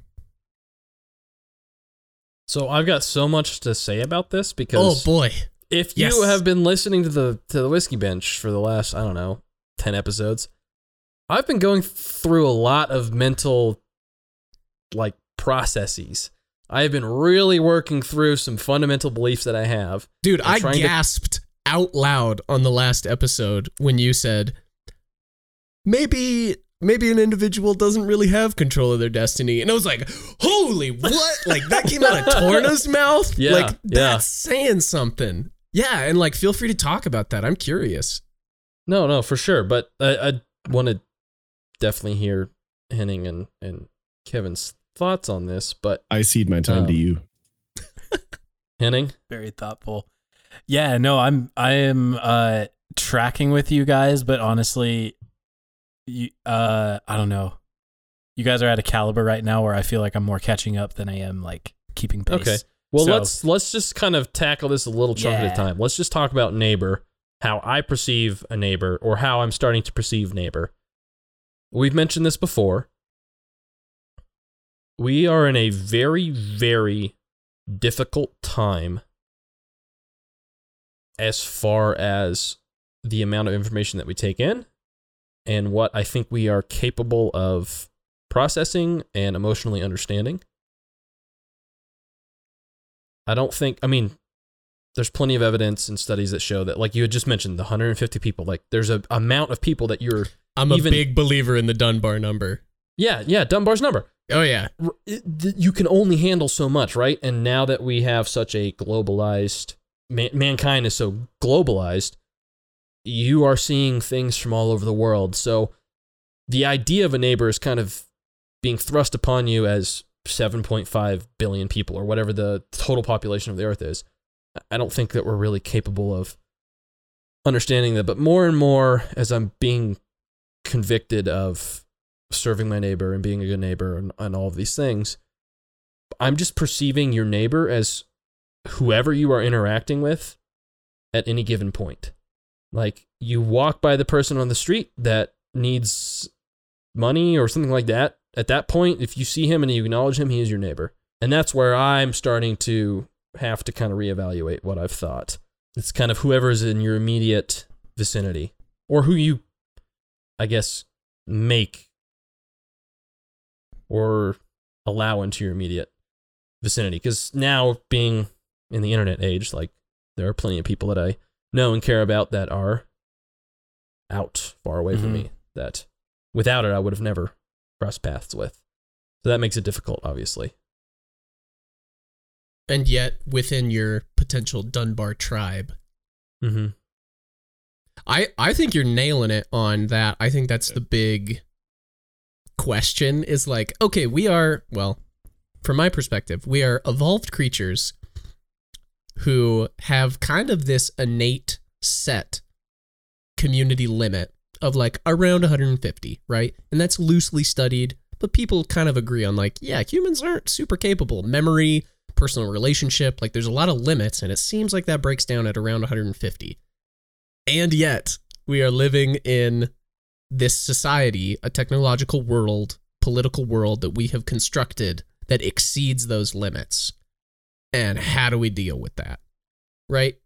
So I've got so much to say about this because Oh boy. if you Yes. have been listening to the to the whiskey bench for the last I don't know ten episodes, I've been going through a lot of mental like processes. I have been really working through some fundamental beliefs that I have. Dude, I trying to- gasped out loud on the last episode when you said maybe maybe an individual doesn't really have control of their destiny. And I was like, "Holy what?" Like that came out of Torna's mouth? Yeah, like yeah. that's saying something. Yeah, and like feel free to talk about that. I'm curious. No, no, for sure. But I, I want to definitely hear Henning and and Kevin's thoughts on this. But I cede my time Um, to you. Henning, Very thoughtful. Yeah, no, I'm I am uh tracking with you guys, but honestly, you uh I don't know. You guys are at a caliber right now where I feel like I'm more catching up than I am like keeping pace. Okay. Well, So- let's let's just kind of tackle this a little chunk at a time. Let's just talk about neighbor, how I perceive a neighbor, or how I'm starting to perceive neighbor. We've mentioned this before. We are in a very, very difficult time as far as the amount of information that we take in and what I think we are capable of processing and emotionally understanding. I don't think, I mean, there's plenty of evidence and studies that show that, like you had just mentioned, the 150 people, like there's a amount of people that you're, I'm a Even- big believer in the Dunbar number. yeah, yeah, Dunbar's number. Oh yeah. R- it- th- You can only handle so much, right? And now that we have such a globalized, man- mankind is so globalized, you are seeing things from all over the world. So the idea of a neighbor is kind of being thrust upon you as 7.5 billion people or whatever the total population of the earth is. I don't think that we're really capable of understanding that. But more and more, as I'm being convicted of serving my neighbor and being a good neighbor and, and all of these things, I'm just perceiving your neighbor as whoever you are interacting with at any given point. Like you walk by the person on the street that needs money or something like that. At that point, if you see him and you acknowledge him, he is your neighbor. And that's where I'm starting to have to kind of reevaluate what I've thought. It's kind of whoever's in your immediate vicinity or who you, I guess, make or allow into your immediate vicinity. Because now, being in the internet age, like there are plenty of people that I know and care about that are out far away from Mhm. me that without it, I would have never crossed paths with. So that makes it difficult, obviously. And yet within your potential Dunbar tribe. Mm-hmm. I I think you're nailing it on that. I think that's the big question is like, okay, we are, well, from my perspective, we are evolved creatures who have kind of this innate set community limit of like around 150, right? And that's loosely studied, but people kind of agree on like, yeah, humans aren't super capable. Memory, personal relationship, like there's a lot of limits, and it seems like that breaks down at around 150. And yet, we are living in this society, a technological world, political world that we have constructed that exceeds those limits. And how do we deal with that? Right?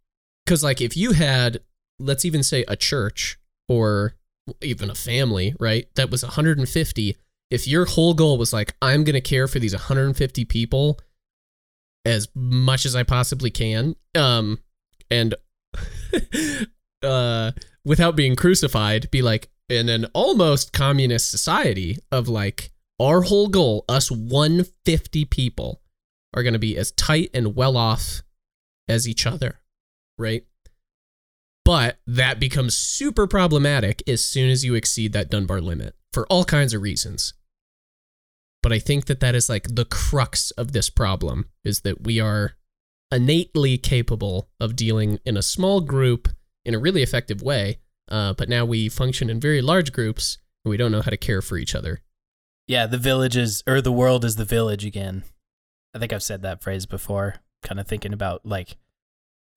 Because, like, if you had, let's even say a church or even a family, right, that was 150, if your whole goal was like, I'm going to care for these 150 people as much as I possibly can, um, and uh, without being crucified, be like in an almost communist society of like our whole goal, us 150 people, are going to be as tight and well off as each other, right? But that becomes super problematic as soon as you exceed that Dunbar limit for all kinds of reasons. But I think that that is like the crux of this problem is that we are innately capable of dealing in a small group in a really effective way, uh, but now we function in very large groups and we don't know how to care for each other. Yeah, the village is, or the world is the village again. I think I've said that phrase before, kind of thinking about like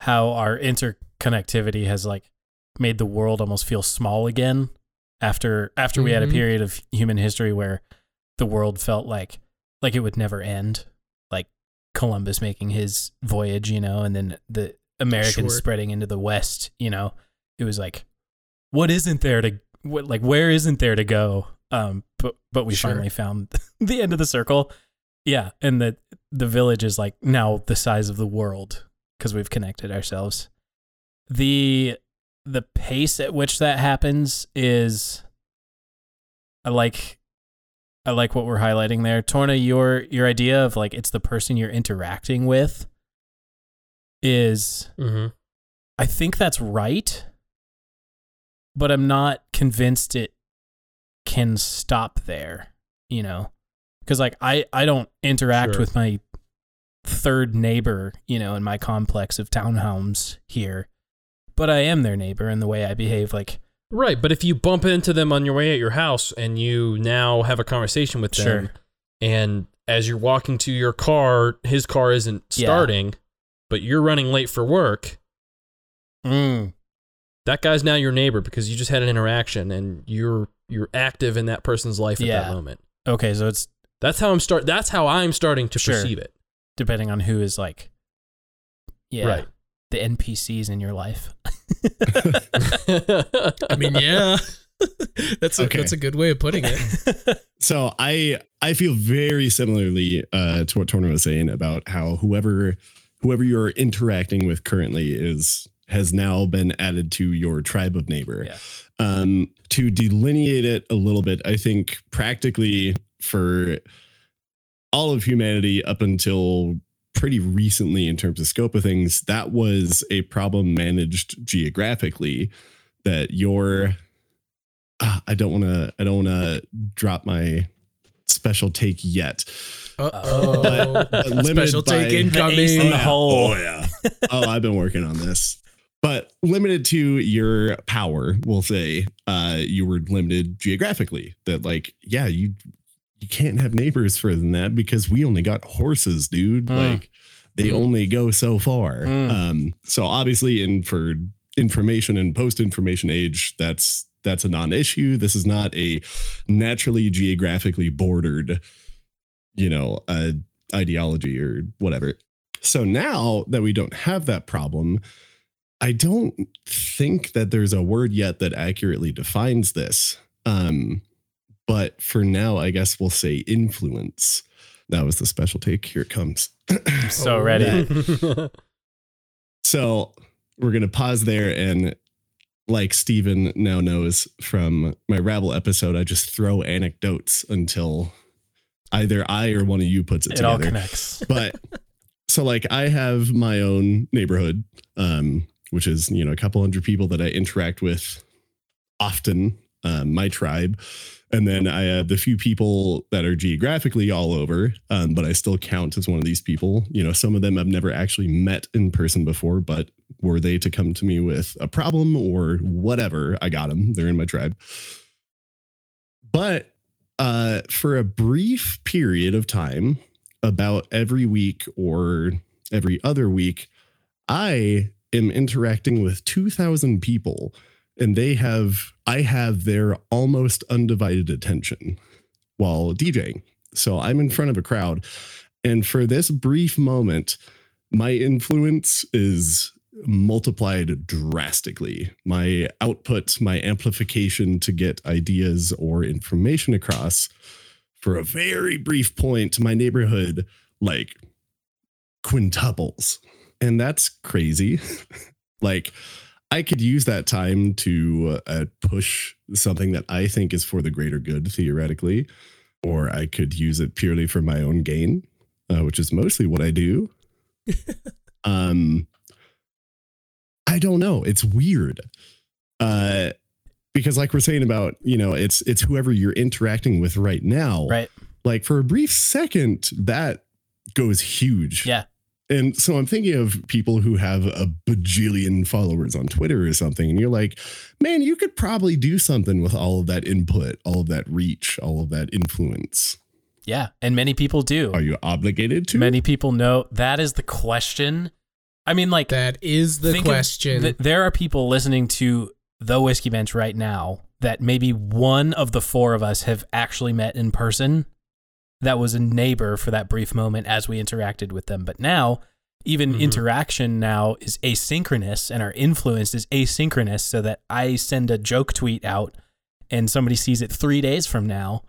how our interconnectivity has like made the world almost feel small again after after we had a Mhm. period of human history where the world felt like like it would never end like Columbus making his voyage you know and then the Americans Sure. spreading into the west you know it was like what isn't there to what like where isn't there to go um but but we Sure. finally found the end of the circle yeah and the the village is like now the size of the world because we've connected ourselves the the pace at which that happens is i like i like what we're highlighting there torna your your idea of like it's the person you're interacting with is Mm-hmm. I think that's right, but I'm not convinced it can stop there, you know? Cuz like I I don't interact Sure. with my third neighbor, you know, in my complex of townhomes here, but I am their neighbor in the way I behave like Right, but if you bump into them on your way at your house and you now have a conversation with them Sure. and as you're walking to your car, his car isn't Yeah. starting, but you're running late for work. Mm. That guy's now your neighbor because you just had an interaction and you're you're active in that person's life at Yeah. that moment. Okay, so it's That's how I'm start. That's how I'm starting to Sure. perceive it. depending on who is like, yeah, Right. The NPCs in your life. I mean, yeah. that's a, Okay. that's a good way of putting it. So I I feel very similarly uh, to what Torna was saying about how whoever whoever you're interacting with currently is has now been added to your tribe of neighbor. Yeah. Um, to delineate it a little bit, I think practically for all of humanity up until pretty recently in terms of scope of things, that was a problem managed geographically that your ah, I don't want to I don't want to drop my special take yet. Uh-oh. But- but limited Special take incoming. The in the hole. Oh yeah. oh, I've been working on this. But limited to your power, we'll say, uh, you were limited geographically. That like, yeah, you you can't have neighbors further than that because we only got horses, dude. Mm. Like they only go so far. Mm. Um, so obviously in for information and post-information age, that's that's a non-issue. This is not a naturally geographically bordered, you know, uh, ideology or whatever. So now that we don't have that problem, I don't think that there's a word yet that accurately defines this. Um, but for now, I guess we'll say influence. That was the special take. Here it comes. I'm so ready. So we're going to pause there. And like Steven now knows from my Ravel episode, I just throw anecdotes until either I or one of you puts it, It all together connects. but so like I have my own neighborhood, um, which is you know a couple hundred people that I interact with often, um, my tribe, and then I have the few people that are geographically all over, um, but I still count as one of these people. You know, some of them I've never actually met in person before, but were they to come to me with a problem or whatever, I got them. They're in my tribe. But uh, for a brief period of time, about every week or every other week, I am interacting with 2,000 people and they have, I have their almost undivided attention while DJing. So I'm in front of a crowd. And for this brief moment, my influence is multiplied drastically. My output, my amplification to get ideas or information across for a very brief point, my neighborhood like quintuples. And that's crazy. like, I could use that time to uh, push something that I think is for the greater good, theoretically, or I could use it purely for my own gain, uh, which is mostly what I do. um, I don't know. It's weird. Uh, because like we're saying about, you know, it's it's whoever you're interacting with right now. Right. Like for a brief second, that goes huge. Yeah. And so I'm thinking of people who have a bajillion followers on Twitter or something, and you're like, man, you could probably do something with all of that input, all of that reach, all of that influence. Yeah. And many people do. Are you obligated to? Many people know that is the question. I mean, like, That is the question. th- there are people listening to the Whiskey Bench right now that maybe one of the four of us have actually met in person that was a neighbor for that brief moment as we interacted with them. But now, even Mhm. interaction now is asynchronous and our influence is asynchronous so that I send a joke tweet out and somebody sees it three days from now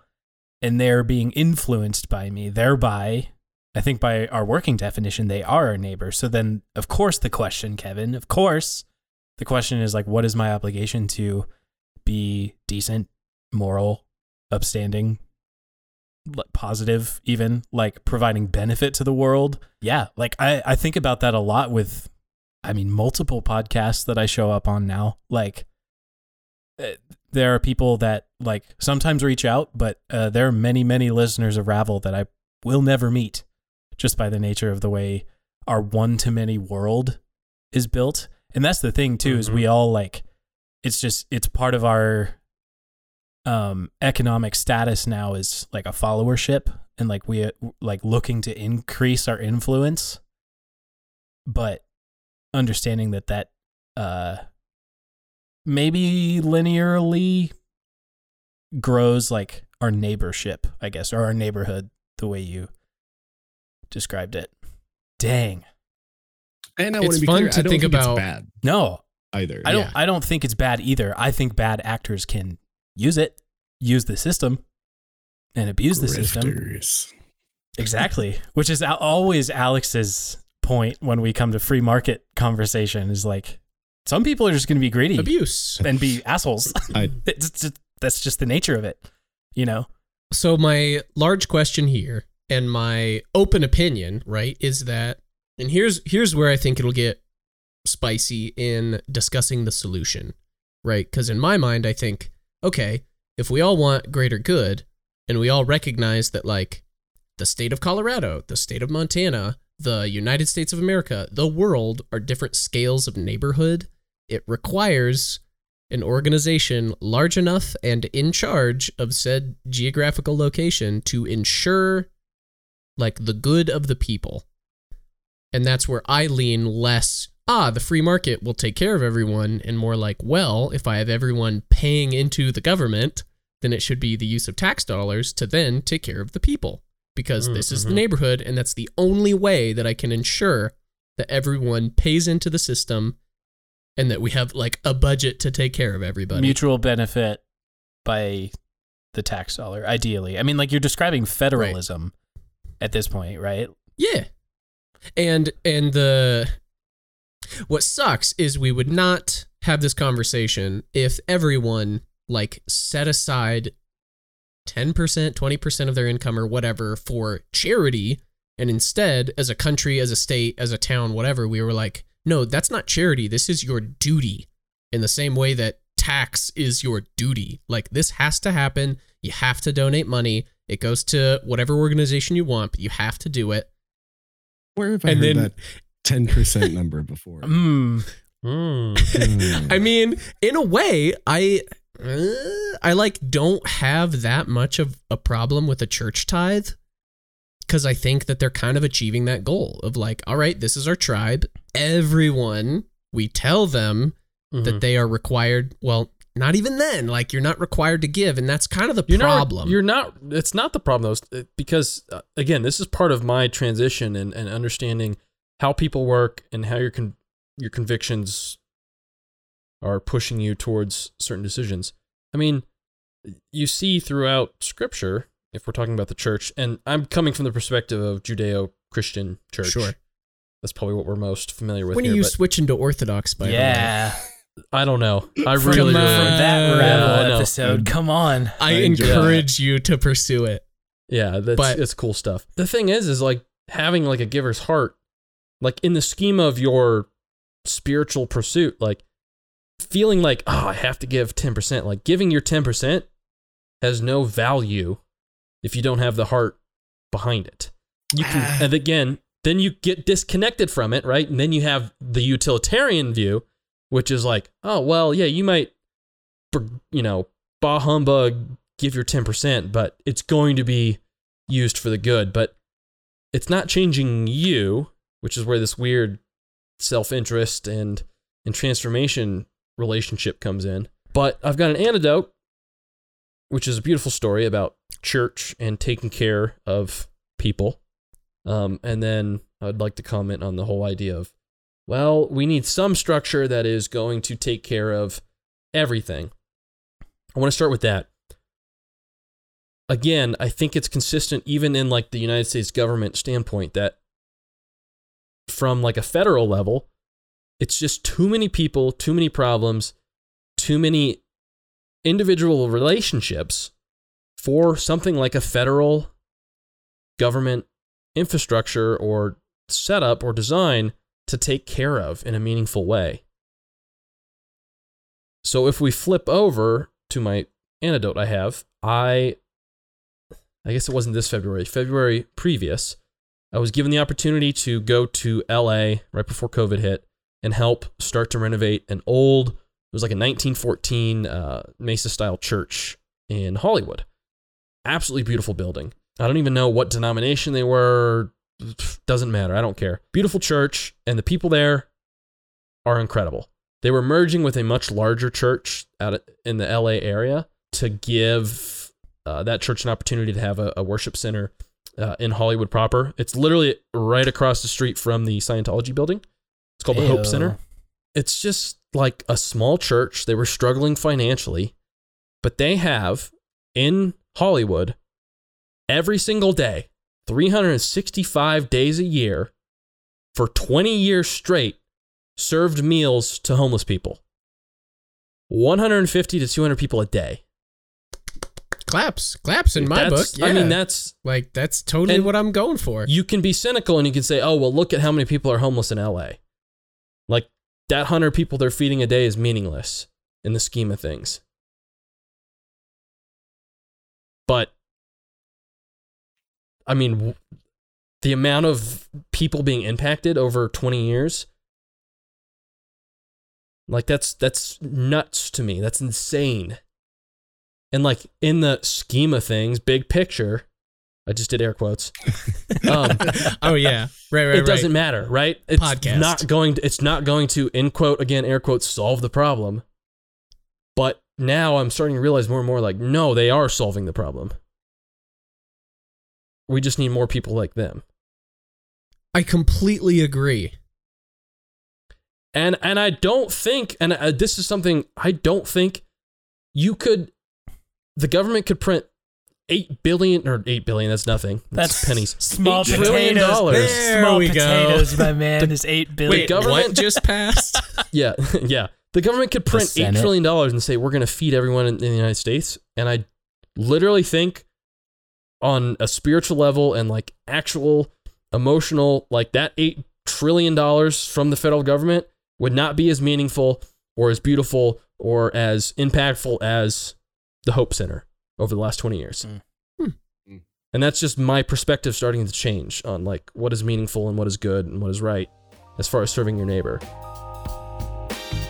and they're being influenced by me, thereby. I think by our working definition, they are our neighbor. So then, of course, the question, Kevin, of course, the question is like, what is my obligation to be decent, moral, upstanding, positive, even like providing benefit to the world? Yeah. Like I, I think about that a lot with, I mean, multiple podcasts that I show up on now. Like, uh, there are people that like sometimes reach out, but uh, there are many, many listeners of Ravel that I will never meet just by the nature of the way our one to many world is built. And that's the thing too, is we all like it's just it's part of our um economic status now is like a followership. and like we like looking to increase our influence but understanding that that uh maybe linearly grows like our neighborship i guess or our neighborhood the way you described it dang And I It's want to be fun clear, to I don't think think about- it's bad no either. i don't Yeah. i don't think it's bad either i think bad actors can use it use the system and abuse the system Exactly, which is always Alex's point when we come to free market conversation is like some people are just going to be greedy Abuse. and be assholes. I- it's just, that's just the nature of it, you know. So my large question here and my open opinion, right, is that and here's here's where I think it'll get spicy in discussing the solution, right? Cuz in my mind I think, okay, if we all want greater good and we all recognize that like the state of Colorado, the state of Montana, the United States of America, the world are different scales of neighborhood, it requires an organization large enough and in charge of said geographical location to ensure like the good of the people. And that's where I lean less, ah, the free market will take care of everyone, and more like, well, if I have everyone paying into the government, then it should be the use of tax dollars to then take care of the people. Because Mm, this is the mhm. neighborhood, and that's the only way that I can ensure that everyone pays into the system and that we have like a budget to take care of everybody. Mutual benefit by the tax dollar, ideally. I mean, like you're describing federalism at this point, right? Yeah. And and the what sucks is we would not have this conversation if everyone like set aside 10%, 20% of their income or whatever for charity and instead as a country, as a state, as a town, whatever, we were like, no, that's not charity. This is your duty in the same way that tax is your duty. Like this has to happen. You have to donate money. It goes to whatever organization you want, but you have to do it. Where have I And heard then- that ten percent number before? Mm. Mm. I mean, in a way, I uh, I like don't have that much of a problem with a church tithe because I think that they're kind of achieving that goal of like, all right, this is our tribe. Everyone, we tell them Mhm. that they are required. Well, not even then. Like you're not required to give, and that's kind of the you're problem. Not, you're not. It's not the problem though, because uh, again, this is part of my transition and, and understanding how people work and how your con- your convictions are pushing you towards certain decisions. I mean, you see throughout Scripture, if we're talking about the church, and I'm coming from the perspective of Judeo-Christian church. Sure. That's probably what we're most familiar with when here. are you but switching to Orthodox? By yeah. I don't know. I From, really from uh, don't. that Yeah, Ravel I know. episode. Come on. I I enjoy encourage you to pursue it. Yeah, that's But- it's cool stuff. The thing is, is like having like a giver's heart, like in the scheme of your spiritual pursuit, like feeling like, oh, I have to give 10%, like giving your 10% has no value if you don't have the heart behind it. You can, and again, then you get disconnected from it, right? And then you have the utilitarian view, which is like, oh, well, yeah, you might, you know, bah humbug, give your 10%, but it's going to be used for the good. But it's not changing you, which is where this weird self interest and, and transformation relationship comes in. But I've got an antidote, which is a beautiful story about church and taking care of people. Um, and then I'd like to comment on the whole idea of, well, we need some structure that is going to take care of everything. I want to start with that. Again, I think it's consistent even in like the United States government standpoint that from like a federal level, it's just too many people, too many problems, too many individual relationships for something like a federal government infrastructure or setup or design to take care of in a meaningful way. So if we flip over to my antidote I have, I I guess it wasn't this February, February previous, I was given the opportunity to go to LA right before COVID hit and help start to renovate an old, it was like a 1914 uh, Mesa style church in Hollywood. Absolutely beautiful building. I don't even know what denomination they were. Doesn't matter. I don't care. Beautiful church, and the people there are incredible. They were merging with a much larger church out in the LA area to give uh, that church an opportunity to have a, a worship center uh, in Hollywood proper. It's literally right across the street from the Scientology building. It's called the Hope Center. It's just like a small church. They were struggling financially, but they have in Hollywood every single day, 365 days a year for 20 years straight served meals to homeless people. 150 to 200 people a day. Claps, claps in my book. I mean, that's like that's totally what I'm going for. you can be cynical and you can say, "Oh, well, look at how many people are homeless in LA." Like that 100 people they're feeding a day is meaningless in the scheme of things. But I mean, w- the amount of people being impacted over 20 years like that's that's nuts to me. That's insane. And like in the scheme of things, big picture, I just did air quotes. Um, oh yeah, right, right, right. it right. doesn't matter, right? It's Podcast. not going to, it's not going to in quote again air quotes solve the problem. But now I'm starting to realize more and more like no, they are solving the problem. We just need more people like them. I completely agree. And and I don't think and uh, this is something I don't think you could the government could print 8 billion or 8 billion that's nothing. That's, That's pennies. Small $8 trillion potatoes. dollars. There Small we go. my man, is eight billion. Wait, government- what just passed? Yeah, yeah. The government could print eight trillion dollars and say we're going to feed everyone in, in the United States, and I literally think on a spiritual level and like actual emotional, like that eight trillion dollars from the federal government would not be as meaningful or as beautiful or as impactful as the Hope Center over the last twenty years. Mm. Hmm. And that's just my perspective starting to change on like what is meaningful and what is good and what is right as far as serving your neighbor.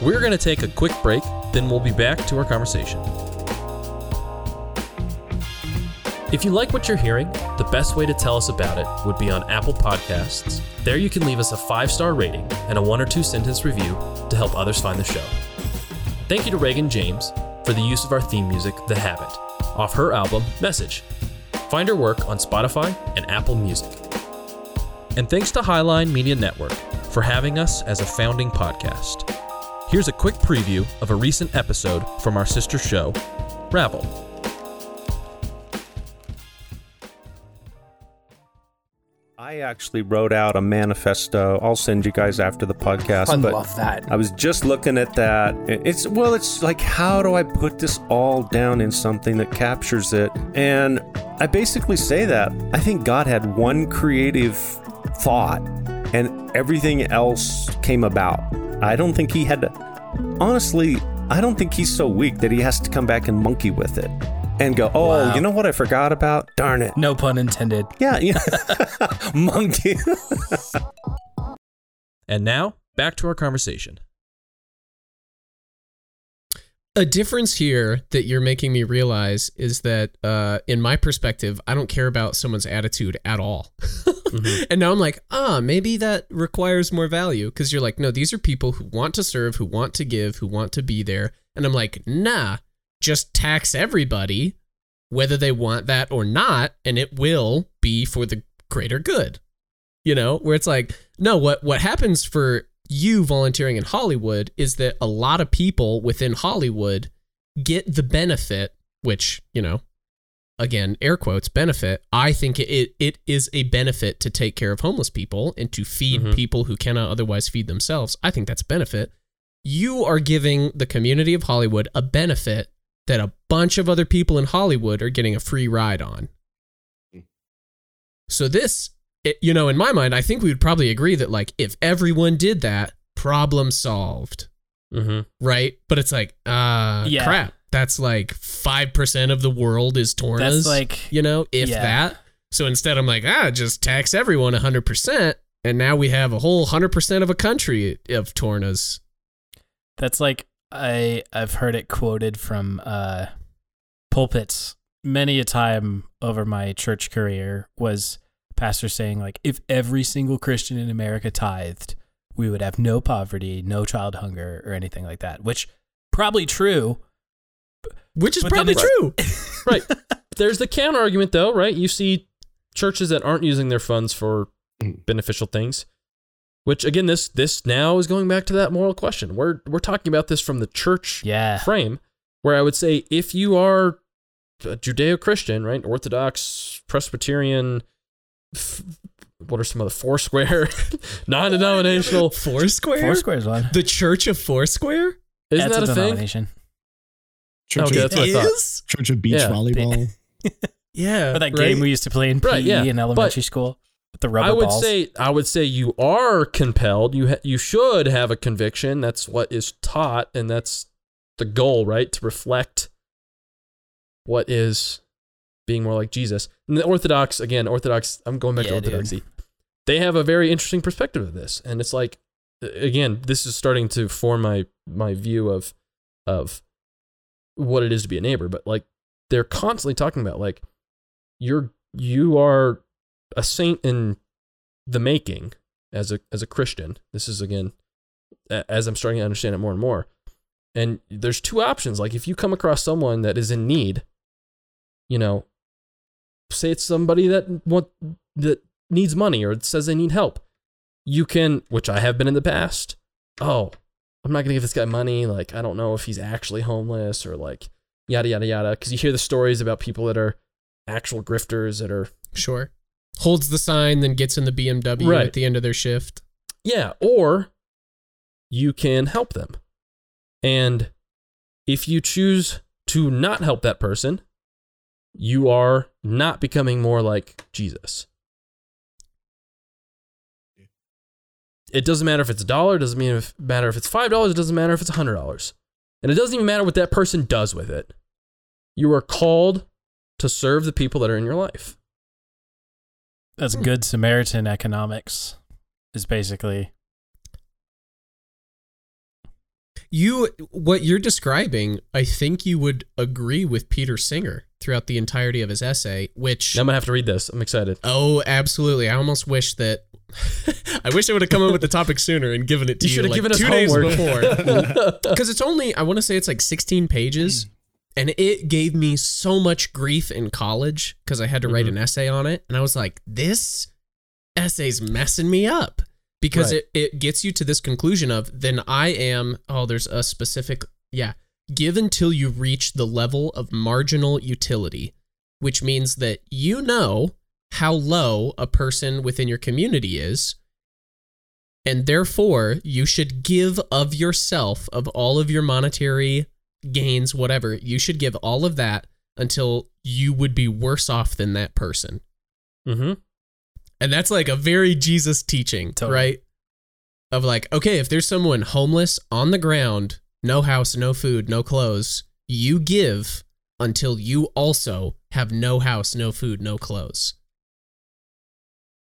We're going to take a quick break, then we'll be back to our conversation. If you like what you're hearing, the best way to tell us about it would be on Apple Podcasts. There you can leave us a five star rating and a one or two sentence review to help others find the show. Thank you to Reagan James for the use of our theme music, The Habit, off her album, Message. Find her work on Spotify and Apple Music. And thanks to Highline Media Network for having us as a founding podcast. Here's a quick preview of a recent episode from our sister show, Ravel. I actually wrote out a manifesto. I'll send you guys after the podcast. I but love that. I was just looking at that. It's well, it's like how do I put this all down in something that captures it? And I basically say that I think God had one creative thought and everything else came about. I don't think he had to honestly, I don't think he's so weak that he has to come back and monkey with it and go, "Oh, Wow. you know what I forgot about? Darn it." No pun intended. Yeah, yeah. monkey. And now, back to our conversation. A difference here that you're making me realize is that, uh, in my perspective, I don't care about someone's attitude at all. And now I'm like, ah, maybe that requires more value because you're like, no, these are people who want to serve, who want to give, who want to be there. And I'm like, nah, just tax everybody, whether they want that or not, and it will be for the greater good. You know, where it's like, no, what what happens for you volunteering in Hollywood is that a lot of people within Hollywood get the benefit, which, you know, again, air quotes, benefit. I think it, it, is a benefit to take care of homeless people and to feed Mhm. people who cannot otherwise feed themselves. I think that's a benefit. You are giving the community of Hollywood a benefit that a bunch of other people in Hollywood are getting a free ride on. So this, it, you know, in my mind, I think we would probably agree that like if everyone did that, problem solved, Mm-hmm. right? But it's like, uh, Yeah. crap. That's like five percent of the world is Tornas. That's like you know, if Yeah. that. So instead, I'm like, ah, just tax everyone hundred percent, and now we have a whole hundred percent of a country of Tornas. That's like I I've heard it quoted from uh pulpits many a time over my church career was pastor saying like if every single Christian in America tithed, we would have no poverty, no child hunger or anything like that, which probably true. Which is probably it's- true. right. There's the counter argument though, right? You see churches that aren't using their funds for beneficial things. Which again, this this now is going back to that moral question. We're we're talking about this from the church Yeah. frame, where I would say if you are a Judeo-Christian, right, Orthodox, Presbyterian, f- what are some of the Foursquare, non-denominational? Foursquare? Foursquare's one. The Church of Foursquare? Isn't That's that a thing? denomination. Church, Okay, of, that's what I thought. Is? Church of Beach Yeah. Volleyball. Yeah. Or that right? game we used to play in PE Right, yeah. in But elementary school with the rubber I would balls. say I would say you are compelled. You ha- you should have a conviction. That's what is taught, and that's the goal, right? To reflect what is being more like Jesus. And the Orthodox, again, Orthodox. I'm going back to Yeah, dude. Orthodoxy. They have a very interesting perspective of this, and it's like, again, this is starting to form my my view of of what it is to be a neighbor. But like, they're constantly talking about like, you're you are a saint in the making as a as a Christian. This is again as I'm starting to understand it more and more. And there's two options. Like if you come across someone that is in need, you know, say it's somebody that want that needs money or says they need help, you can, which I have been in the past. Oh, I'm not gonna give this guy money. Like I don't know if he's actually homeless or like yada yada yada. Because you hear the stories about people that are actual grifters that are Sure. Holds the sign, then gets in the BMW Right. at the end of their shift. Yeah, or you can help them. And if you choose to not help that person, you are not becoming more like Jesus. It doesn't matter if it's a dollar, it doesn't mean if, matter if it's five dollars, it doesn't matter if it's a hundred dollars. And it doesn't even matter what that person does with it. You are called to serve the people that are in your life. That's good Samaritan economics. Is basically You what you're describing, I think you would agree with Peter Singer throughout the entirety of his essay, which I'm gonna have to read this. I'm excited. Oh, absolutely. I almost wish that I wish I would have come up with the topic sooner and given it to You you, should have like given us two days homework. before. Because it's only I want to say it's like 16 pages, and it gave me so much grief in college because I had to write Mhm. an essay on it, and I was like, this essay's messing me up because Right. it it gets you to this conclusion of then I am oh there's a specific yeah give until you reach the level of marginal utility, which means that you know how low a person within your community is. And therefore, you should give of yourself, of all of your monetary gains, whatever, you should give all of that until you would be worse off than that person. mm-hmm. And that's like a very Jesus teaching, Totally. right? Of like, okay, if there's someone homeless on the ground, no house, no food, no clothes, you give until you also have no house, no food, no clothes.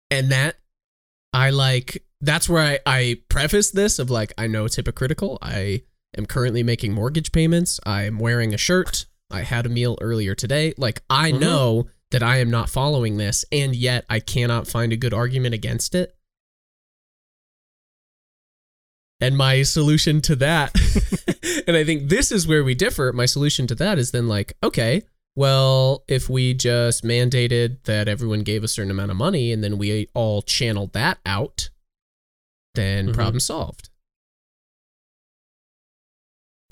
And that I like that's where I, I preface this of like I know it's hypocritical. I am currently making mortgage payments. I am wearing a shirt. I had a meal earlier today. Like I Mhm. know that I am not following this, and yet I cannot find a good argument against it. And my solution to that, and I think this is where we differ. My solution to that is then like, okay, well, if we just mandated that everyone gave a certain amount of money and then we all channeled that out, then Mhm. problem solved.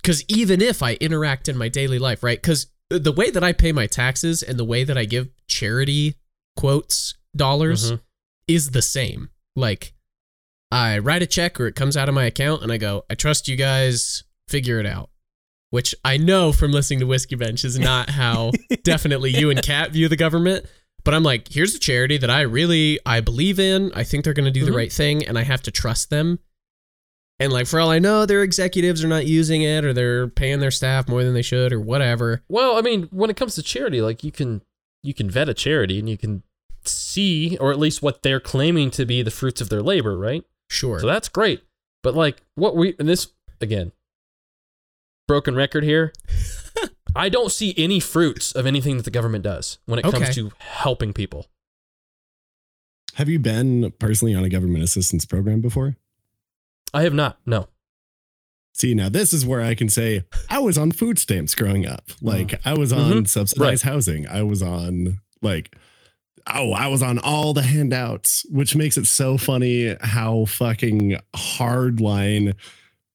Because even if I interact in my daily life, right? Because the way that I pay my taxes and the way that I give charity quotes dollars Mhm. is the same. Like, I write a check or it comes out of my account and I go, I trust you guys, figure it out. Which I know from listening to Whiskey Bench is not how definitely you and Kat view the government. But I'm like, here's a charity that I really I believe in. I think they're going to do the Mhm. right thing, and I have to trust them. And like for all I know, their executives are not using it, or they're paying their staff more than they should, or whatever. Well, I mean, when it comes to charity, like you can you can vet a charity and you can see, or at least what they're claiming to be the fruits of their labor, right? Sure. So that's great. But like what we and this again, broken record here. I don't see any fruits of anything that the government does when it Okay. comes to helping people. Have you been personally on a government assistance program before? I have not. No. See, now this is where I can say I was on food stamps growing up. Like I was on Mhm. subsidized housing. I was on like oh, I was on all the handouts, which makes it so funny how fucking hardline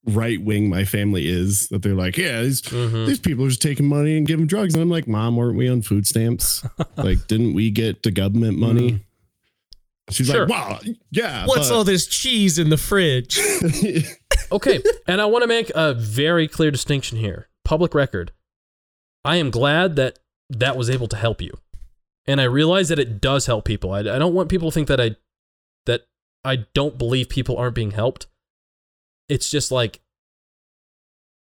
right wing my family is that they're like, yeah, these Mhm. these people are just taking money and giving drugs. And I'm like, Mom, weren't we on food stamps? like, didn't we get the government money? She's Sure. like, wow, yeah. What's but- all this cheese in the fridge? Okay. and I want to make a very clear distinction here. Public record. I am glad that that was able to help you. And I realize that it does help people. I, I don't want people to think that I that I don't believe people aren't being helped. It's just like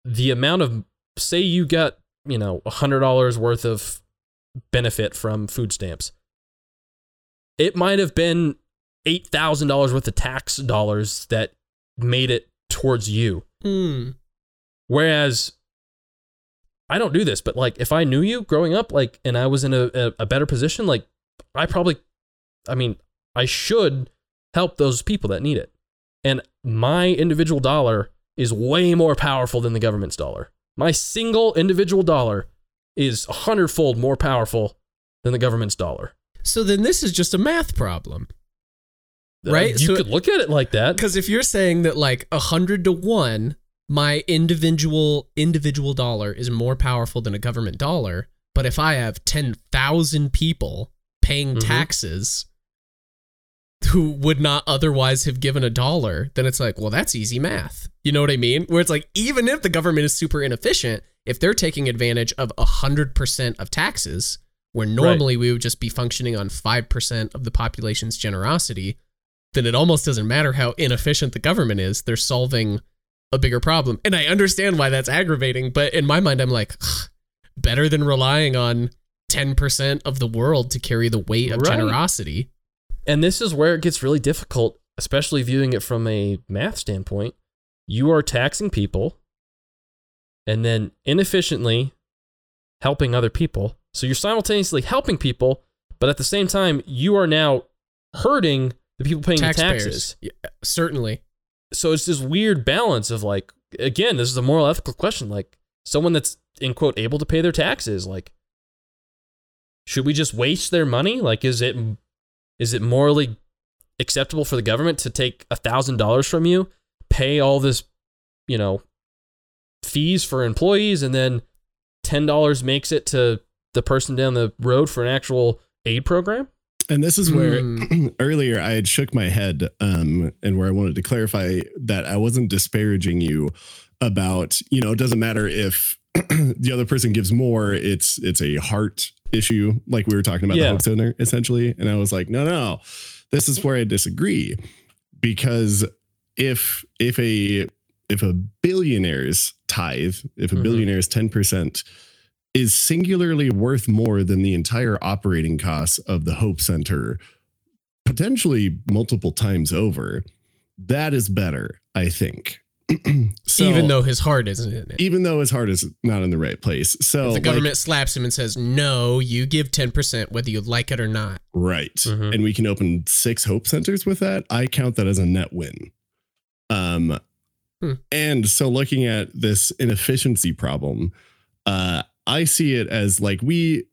the amount of say you got, you know, $100 worth of benefit from food stamps. It might have been $8,000 worth of tax dollars that made it towards you. Hmm. Whereas I don't do this, but like if I knew you growing up, like, and I was in a, a, a better position, like, I probably, I mean, I should help those people that need it. And my individual dollar is way more powerful than the government's dollar. My single individual dollar is a hundredfold more powerful than the government's dollar. So then this is just a math problem. Uh, Right, You so- could look at it like that. Because if you're saying that like a hundred to one, my individual individual dollar is more powerful than a government dollar, but if I have ten thousand people paying Mhm. taxes who would not otherwise have given a dollar, then it's like, well, that's easy math. You know what I mean? Where it's like, even if the government is super inefficient, if they're taking advantage of a hundred percent of taxes, where normally we would just be functioning on five percent of the population's generosity, then it almost doesn't matter how inefficient the government is. They're solving a bigger problem. And I understand why that's aggravating, but in my mind, I'm like, better than relying on 10% of the world to carry the weight of Right. generosity. And this is where it gets really difficult, especially viewing it from a math standpoint. You are taxing people and then inefficiently helping other people. So you're simultaneously helping people, but at the same time, you are now hurting the people paying the taxes. Yeah, certainly. So it's this weird balance of like, again, this is a moral ethical question. Like, someone that's in quote able to pay their taxes, like, should we just waste their money? Like, is it is it morally acceptable for the government to take a thousand dollars from you, pay all this, you know, fees for employees, and then ten dollars makes it to the person down the road for an actual aid program? And this is where Hmm. earlier I had shook my head, um, and where I wanted to clarify that I wasn't disparaging you about, you know, it doesn't matter if the other person gives more, it's it's a heart issue, like we were talking about Yeah. the Hope Center, essentially. And I was like, no, no, this is where I disagree. Because if if a if a billionaire's tithe, if a Mhm. billionaire's 10% is singularly worth more than the entire operating costs of the Hope Center, potentially multiple times over, that is better, I think. so, Even though his heart isn't in it. even though his heart is not in the right place. So If the like, government slaps him and says, no, you give 10% whether you like it or not. right. Mhm. And we can open six Hope Centers with that. I count that as a net win. Um Hmm. and so looking at this inefficiency problem, uh I see it as like we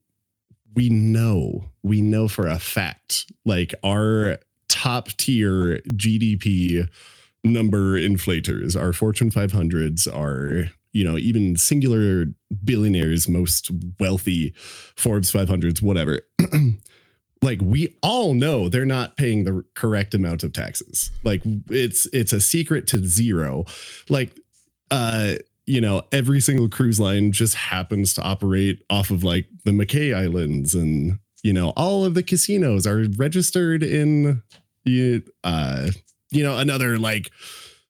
we know, we know for a fact, like our top tier GDP number inflators, our Fortune 500s, our, you know, even singular billionaires, most wealthy Forbes 500s, whatever. like we all know they're not paying the correct amount of taxes. Like it's it's a secret to zero. Like uh you know, every single cruise line just happens to operate off of like the Cayman Islands and you know, all of the casinos are registered in uh you know, another like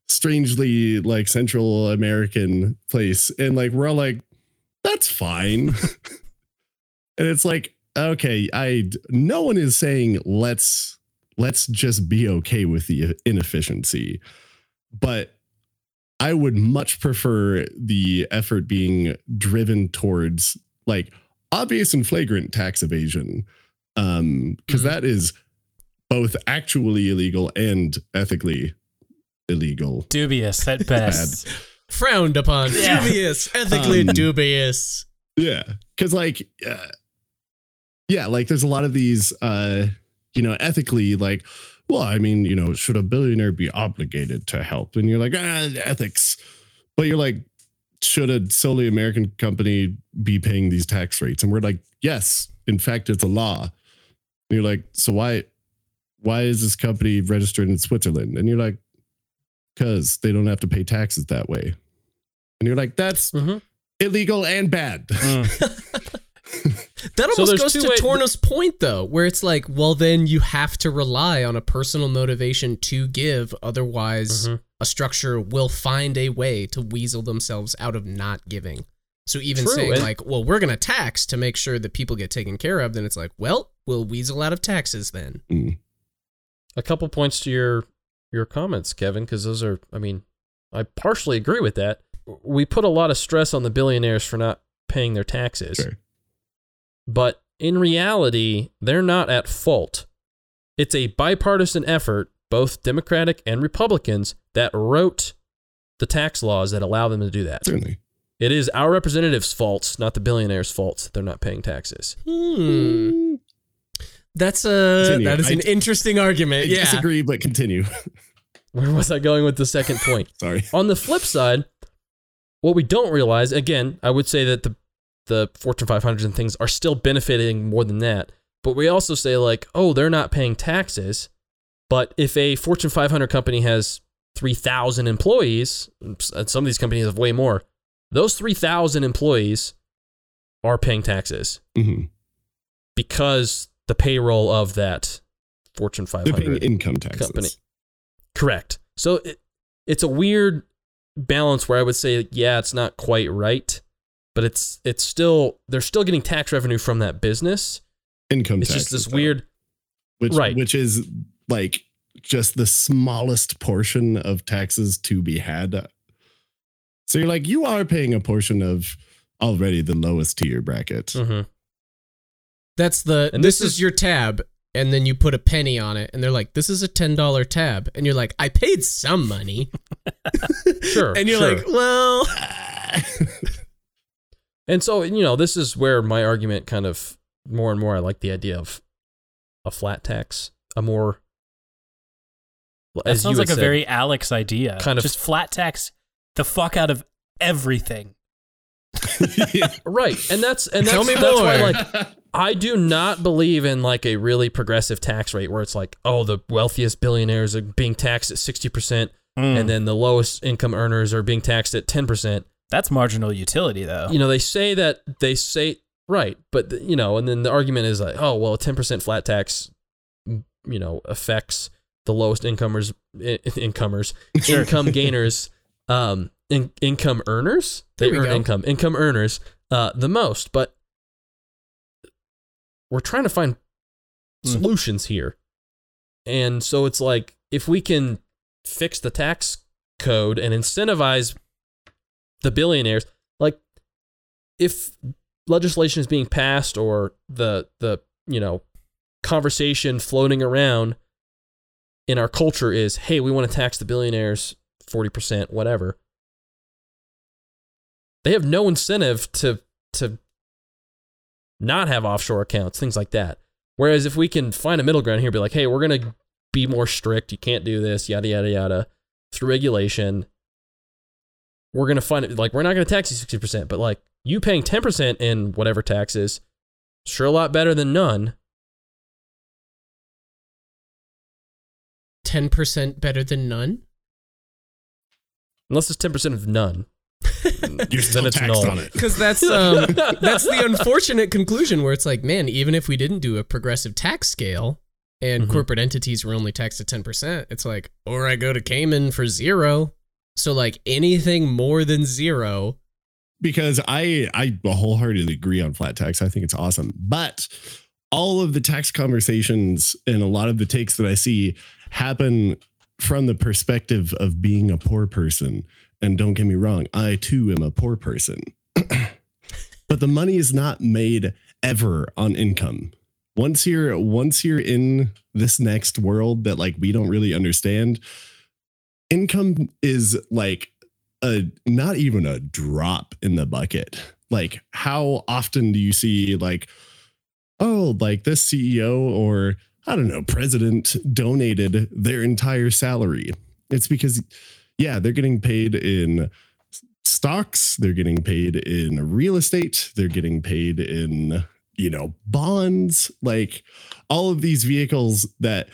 strangely like Central American place. And like we're all like, that's fine. and it's like, okay, I no one is saying let's let's just be okay with the inefficiency. But I would much prefer the effort being driven towards like obvious and flagrant tax evasion. Um, because Mm-hmm. Mhm. is both actually illegal and ethically illegal. Dubious at best. Frowned upon. Yeah. Dubious. Ethically Um, dubious. Yeah, because like, uh, yeah, like there's a lot of these, uh, you know, ethically, like, well, I mean, you know, should a billionaire be obligated to help? And you're like, ah, ethics, but you're like, should a solely American company be paying these tax rates? And we're like, yes, in fact, it's a law. And you're like, so why, why is this company registered in Switzerland? And you're like, because they don't have to pay taxes that way. And you're like, that's Mhm. illegal and bad. Mm. That almost there's goes to way- Torna's point, though, where it's like, well, then you have to rely on a personal motivation to give. Otherwise, Mhm. a structure will find a way to weasel themselves out of not giving. So even True, saying and- like, well, we're gonna tax to make sure that people get taken care of, then it's like, well, we'll weasel out of taxes then. Mm. a couple points to your your comments, Kevin, because those are, I mean, I partially agree with that. We put a lot of stress on the billionaires for not paying their taxes, Sure. But in reality, they're not at fault. It's a bipartisan effort, both Democratic and Republicans, that wrote the tax laws that allow them to do that. Certainly. It is our representatives' faults, not the billionaires' faults. that They're not paying taxes. Hmm. That's a Continue. that is an I- interesting I argument. yeah. disagree, but continue. Where was I going with the second point? Sorry. On the flip side, what we don't realize, again, I would say that the the Fortune 500 and things are still benefiting more than that. But we also say like, oh, they're not paying taxes. But if a Fortune 500 company has 3,000 employees, and some of these companies have way more, those 3,000 employees are paying taxes Mhm. because the payroll of that Fortune 500 income taxes. company. Correct. So it, it's a weird balance where I would say, yeah, it's not quite right, but it's it's still they're still getting tax revenue from that business. Income tax. It's taxes. just this though, weird. which, right. Which is like just the smallest portion of taxes to be had. So you're like, you are paying a portion of already the lowest tier bracket. Mhm. That's the And this, this is, is- your tab, and then you put a penny on it, and they're like, "This is a ten dollar tab," and you're like, "I paid some money," Sure. and you're sure. like, "Well, And so, you know, this is where my argument kind of more and more I like the idea of a flat tax, a more That as sounds like had a said, very Alex idea. kind of- just flat tax the fuck out of everything. right. And that's and that's, Tell me that's why like I do not believe in like a really progressive tax rate where it's like, oh, the wealthiest billionaires are being taxed at 60% Mm. and then the lowest income earners are being taxed at 10%. That's marginal utility, though. You know, they say that they say right, but the- you know, and then the argument is like, oh, well, a 10% flat tax you know, affects the lowest incomers I- incomers, income gainers, um in, income earners. They earn go. income, income earners uh the most, but we're trying to find Hmm. solutions here. And so it's like if we can fix the tax code and incentivize the billionaires, like if legislation is being passed or the the you know conversation floating around in our culture is, hey, we want to tax the billionaires 40%, whatever. They have no incentive to to not have offshore accounts, things like that. Whereas if we can find a middle ground here, be like, hey, we're gonna be more strict, you can't do this, yada yada yada, through regulation. We're gonna find it like we're not gonna tax you sixty percent, but like you paying ten percent in whatever taxes, sure a lot better than none. ten percent better than none." Unless it's ten percent of none. You're still it's taxed null. on it. Because that's um, that's the unfortunate conclusion where it's like, man, even if we didn't do a progressive tax scale and Mhm. corporate entities were only taxed at ten percent, it's like, or I go to Cayman for zero. So like anything more than zero, because I I wholeheartedly agree on flat tax. I think it's awesome. But all of the tax conversations and a lot of the takes that I see happen from the perspective of being a poor person. And don't get me wrong, I too am a poor person. but the money is not made ever on income. Once you're once you're in this next world that like we don't really understand, income is like a not even a drop in the bucket. Like how often do you see like oh like this CEO or I don't know president donated their entire salary? It's because yeah, they're getting paid in stocks, they're getting paid in real estate, they're getting paid in, you know, bonds, like all of these vehicles that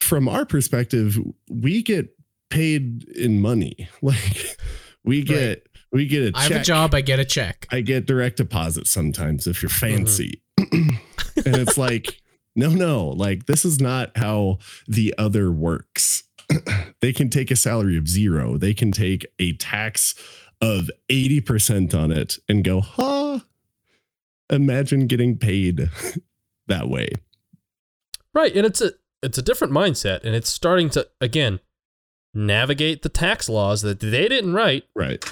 from our perspective, we get paid in money. Like we get we get a I have a job, I get a check. I get direct deposit sometimes if you're mm-hmm. fancy. and it's like, no, no, like this is not how the other works. they can take a salary of zero, they can take a tax of 80% on it and go, huh? Imagine getting paid that way. Right, and it's a it's a different mindset, and it's starting to again navigate the tax laws that they didn't write. Right.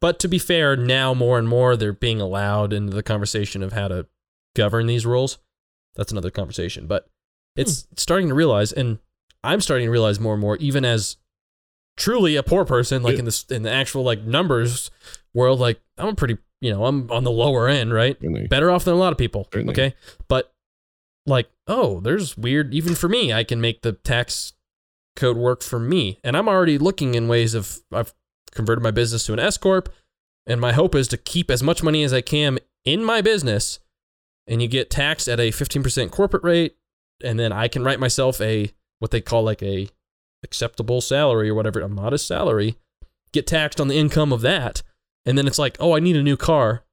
But to be fair, now more and more they're being allowed into the conversation of how to govern these rules. That's another conversation, but it's hmm. starting to realize, and I'm starting to realize more and more, even as truly a poor person, like Yeah. in the in the actual like numbers world, like I'm a pretty, you know, I'm on the lower end, right? Really. better off than a lot of people. Certainly. Okay. But like, oh, there's weird, even for me, I can make the tax code work for me. And I'm already looking in ways of, I've converted my business to an S Corp. And my hope is to keep as much money as I can in my business. And you get taxed at a 15% corporate rate. And then I can write myself a, what they call like a acceptable salary or whatever, a modest salary, get taxed on the income of that. And then it's like, oh, I need a new car.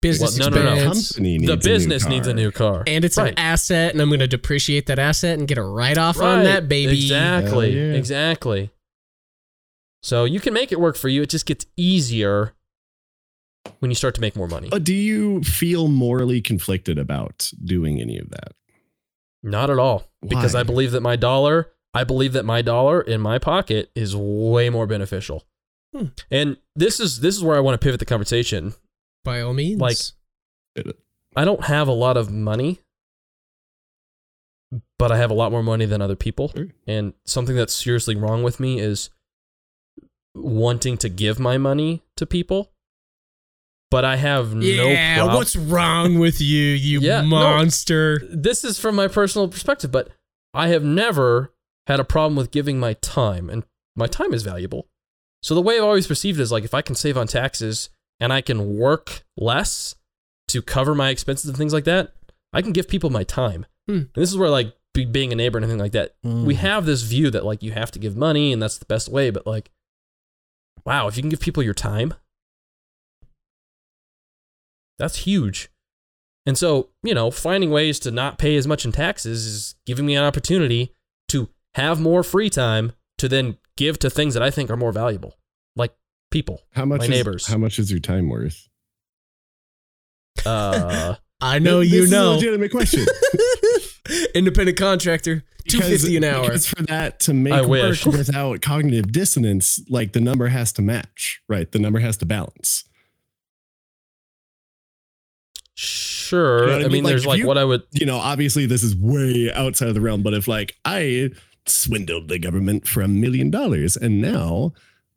Business Well, no, no, no. expense. Company needs the a business needs a new car. And it's Right. an asset, and I'm going to depreciate that asset and get a write off on that, baby. Exactly. Yeah. Exactly. So you can make it work for you. It just gets easier when you start to make more money. But do you feel morally conflicted about doing any of that? Not at all. Because I believe that my dollar, I believe that my dollar in my pocket is way more beneficial. Hmm. And this is this is where I want to pivot the conversation. By all means. Like- I don't have a lot of money, but I have a lot more money than other people. Sure. And something that's seriously wrong with me is wanting to give my money to people. But I have no yeah, what's wrong with you, you Yeah, no. monster? this is from my personal perspective, but I have never had a problem with giving my time, and my time is valuable. So the way I've always perceived it is like if I can save on taxes and I can work less to cover my expenses and things like that, I can give people my time. Hmm. And this is where like be, being a neighbor and anything like that, we have this view that like you have to give money and that's the best way, but like, wow, if you can give people your time, that's huge. And so, you know, finding ways to not pay as much in taxes is giving me an opportunity to have more free time to then give to things that I think are more valuable, people. How much My is, neighbors. How much is your time worth? Uh, I know This you is know. legitimate question. Independent contractor, two fifty an hour. Because for that to make I work without cognitive dissonance, like the number has to match, right? The number has to balance. sure. You know I I mean? mean, Like, there's like you- what I would. You know, obviously this is way outside of the realm, but if like I swindled the government for a million dollars and now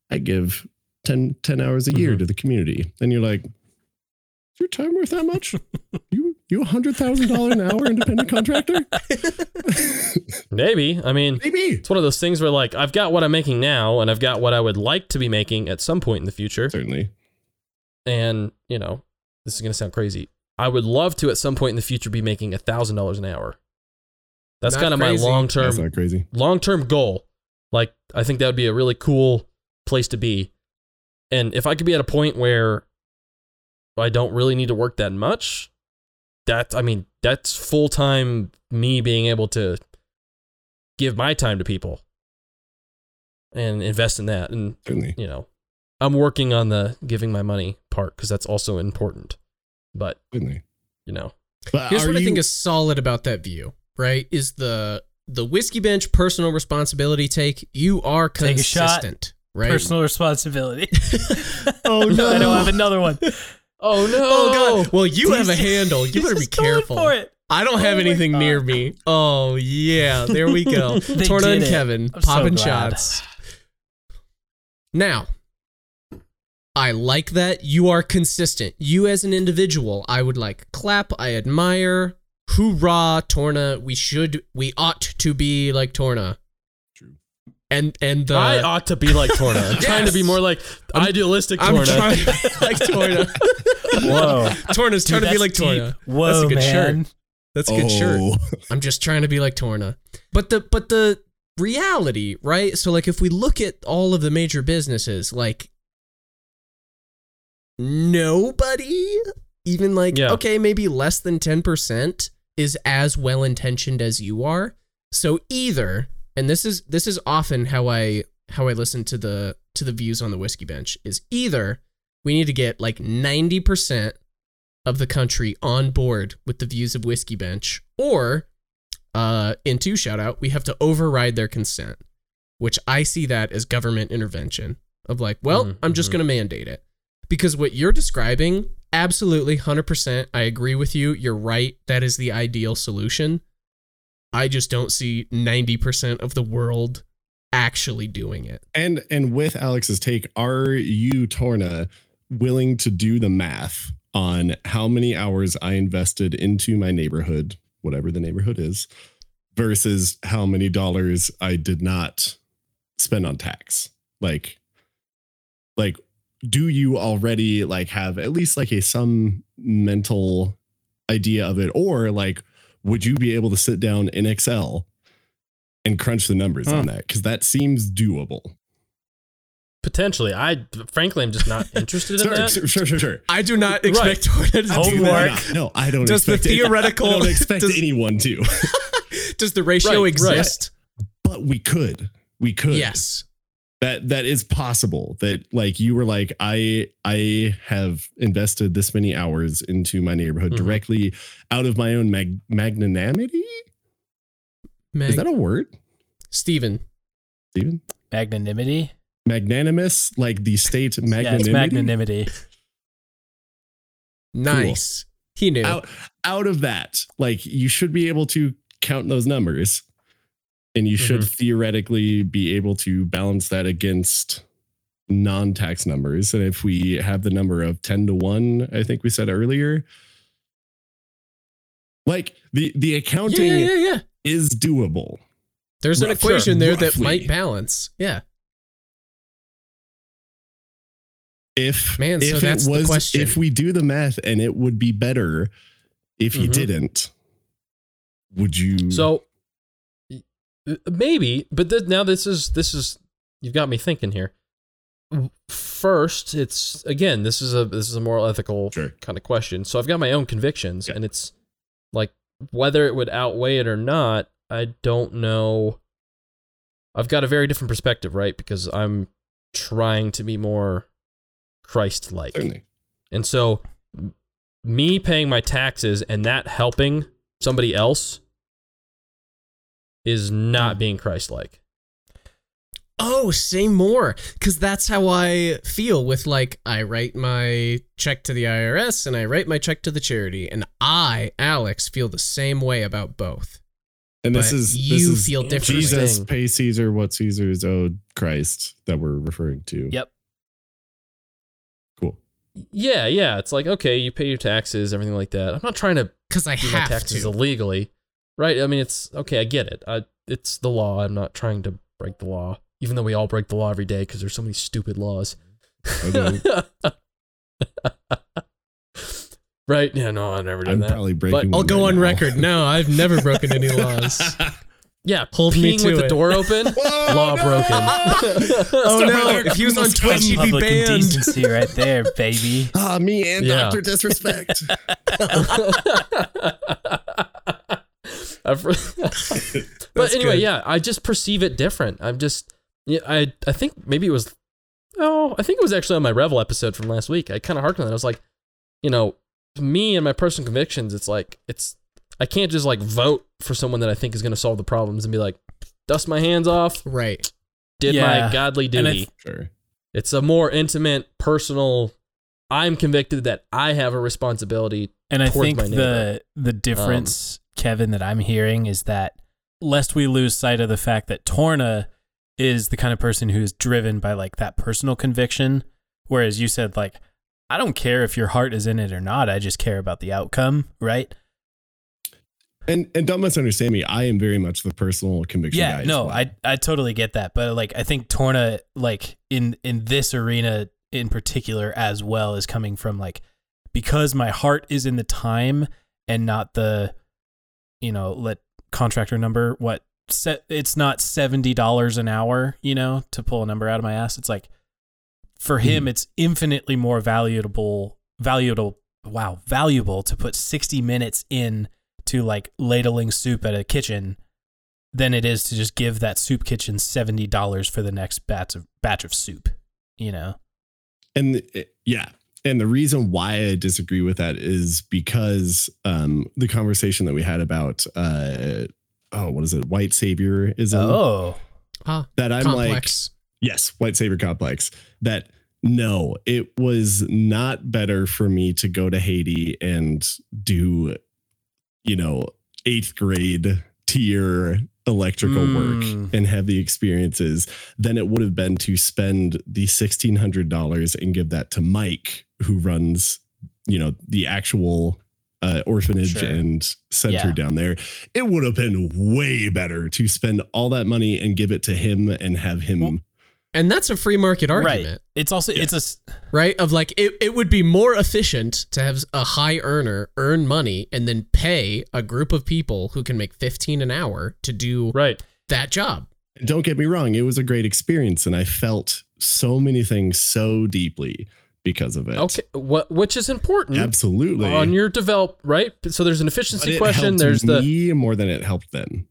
I give 10, 10 hours a year Mhm. to the community, and you're like, is your time worth that much? you you a hundred thousand dollar an hour independent contractor? Maybe. I mean, Maybe. it's one of those things where like I've got what I'm making now, and I've got what I would like to be making at some point in the future. Certainly. And you know, this is gonna sound crazy. I would love to at some point in the future be making a thousand dollars an hour. That's kind of my long term long term goal. Like I think that would be a really cool place to be. And if I could be at a point where I don't really need to work that much, that I mean, that's full time me being able to give my time to people and invest in that. And Certainly. you know, I'm working on the giving my money part because that's also important. But Certainly. you know, But Here's are what I think is solid about that view, right? Is the the whiskey bench personal responsibility take. You are Take a shot. consistent, right? Personal responsibility. Oh, no! I don't have another one. Oh no! Oh god. Well, you have a handle. You better be careful. for it. I don't have Oh anything near me. Oh yeah, there we go. Torna and it. Kevin I'm popping glad. shots. Now, I like that you are consistent. You as an individual, I would like clap. I admire. Hoorah, Torna. We should. We ought to be like Torna. True. And and the I ought to be like Torna. I'm trying to be more like idealistic Torna. I'm Torna. trying to be like Torna. Whoa. Torna's trying Dude, to be like deep. Torna. Whoa, That's a good man. shirt. That's a good oh. shirt. Oh. I'm just trying to be like Torna. But the but the reality, right? So like if we look at all of the major businesses, like nobody even like Yeah. okay, maybe less than 10% is as well intentioned as you are. So either and this is this is often how I how I listen to the to the views on the whiskey bench is either we need to get like 90% of the country on board with the views of Whiskey Bench, or uh, in two shout out, we have to override their consent, which I see that as government intervention of like, well, Mhm, I'm just mhm. going to mandate it. Because what you're describing, absolutely 100%, I agree with you. You're right. That is the ideal solution. I just don't see 90% of the world actually doing it. And and with Alex's take, are you Torna willing to do the math on how many hours I invested into my neighborhood, whatever the neighborhood is, versus how many dollars I did not spend on tax? Like like do you already like have at least like a some mental idea of it or like would you be able to sit down in Excel and crunch the numbers on hmm. that cuz that seems doable. Potentially, I frankly am just not interested in that. sure, sure, sure, sure. I do not expect Torna to Homework. that. No, I don't. Does the expect it. theoretical- I don't expect does- anyone to, Does the ratio Right, right. exist? but we could. We could. Yes. That that is possible. That like you were like I I have invested this many hours into my neighborhood Mhm. directly out of my own mag- magnanimity. Mag- Is that a word, Steven. Stephen? Magnanimity. Magnanimous, like the state Yeah, magnanimity. magnanimity. Nice. He knew. out out of that like you should be able to count those numbers and you should theoretically be able to balance that against non-tax numbers and if we have the number of 10 to 1 i think we said earlier like the the accounting yeah, yeah, yeah. is doable There's an equation there that might balance. Yeah. if Man, so if that's it the was question. if we do the math and it would be better if you Mhm. didn't would you So Uh, maybe, but th- now this is this is you've got me thinking here. First, it's again this is a this is a moral ethical Sure. kind of question. So I've got my own convictions, Yeah. and it's like whether it would outweigh it or not. I don't know. I've got a very different perspective, right? Because I'm trying to be more Christ-like. And so, me paying my taxes and that helping somebody else is not mm. being Christ like. Oh, say more. Because that's how I feel with like, I write my check to the IRS and I write my check to the charity. And I, Alex, feel the same way about both. And this But is you this is feel differently. Jesus pay Caesar what Caesar is owed Christ that we're referring to. Yep. Cool. Yeah, yeah. It's like, okay, you pay your taxes, everything like that. I'm not trying to Because I do my have taxes to. illegally, right? I mean, it's okay, I get it. I, it's the law. I'm not trying to break the law, even though we all break the law every day because there's so many stupid laws. I right? Yeah, no, I've never done I'm that. probably breaking. But I'll go right on now. record. No, I've never broken any laws. Yeah, Hold me to with the door open, law broken. oh no, if he was on Twitch, he'd be Public banned. indecency right there, baby. Ah, me and Yeah. Doctor Disrespect. But anyway, good. yeah, I just perceive it different. I'm just, yeah, I, I think maybe it was, oh, I think it was actually on my Ravel episode from last week. I kind of harkened on that. I was like, you know, me and my personal convictions, it's like, it's, I can't just like vote for someone that I think is going to solve the problems and be like, dust my hands off, Right. did Yeah. my godly duty. sure. it's a more intimate, personal I'm convicted that I have a responsibility. And I think my the the um, difference, Kevin, that I'm hearing is that lest we lose sight of the fact that Torna is the kind of person who's driven by like that personal conviction, whereas you said like, I don't care if your heart is in it or not. I just care about the outcome, right? And and don't misunderstand me. I am very much the personal conviction guy. yeah as no well. i i totally get that but like i think torna like in in this arena in particular as well is coming from like because my heart is in the time and not the you know let contractor number what set it's not $70 an hour you know to pull a number out of my ass. It's like for him it's infinitely more valuable valuable wow valuable to put 60 minutes in to like ladling soup at a kitchen than it is to just give that soup kitchen seventy dollars for the next batch of batch of soup. You know, and uh, yeah and the reason why i disagree with that is because um the conversation that we had about uh oh what is it? White savior is oh, Ah, that i'm like yes white savior complex. That no it was not better for me to go to haiti and do you know eighth grade tier electrical Mm. work and have the experiences than it would have been to spend the $1600 and give that to mike who runs you know the actual uh, orphanage Sure. and center Yeah. down there it would have been way better to spend all that money and give it to him and have him Well, And that's a free market right. argument, It's also it's a right? Of like it, it would be more efficient to have a high earner earn money and then pay a group of people who can make 15 an hour to do Right. that job. don't get me wrong, it was a great experience, and I felt so many things so deeply because of it. Okay. What which is important absolutely. on your develop right. So there's an But efficiency it question. helped There's the more than it helped them.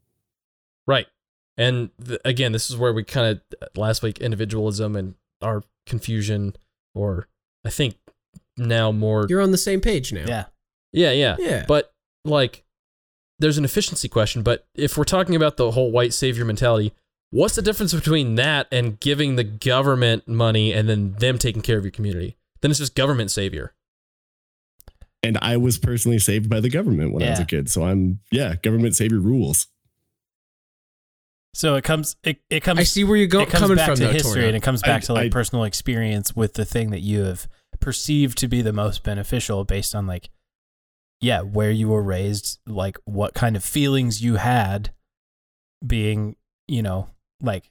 Right. And th- again, this is where we kind of last week individualism and our confusion, or I think now more. You're on the same page now. yeah. yeah, yeah, Yeah. But like, there's an efficiency question. But if we're talking about the whole white savior mentality, what's the difference between that and giving the government money and then them taking care of your community? Then it's just government savior. And I was personally saved by the government when I was a kid. So I'm, yeah, government savior rules. So it comes it, it comes I see where you're go- it comes coming back from, to though, history Torna. and it comes back I- to like I- personal experience with the thing that you have perceived to be the most beneficial based on like yeah where you were raised like what kind of feelings you had being you know like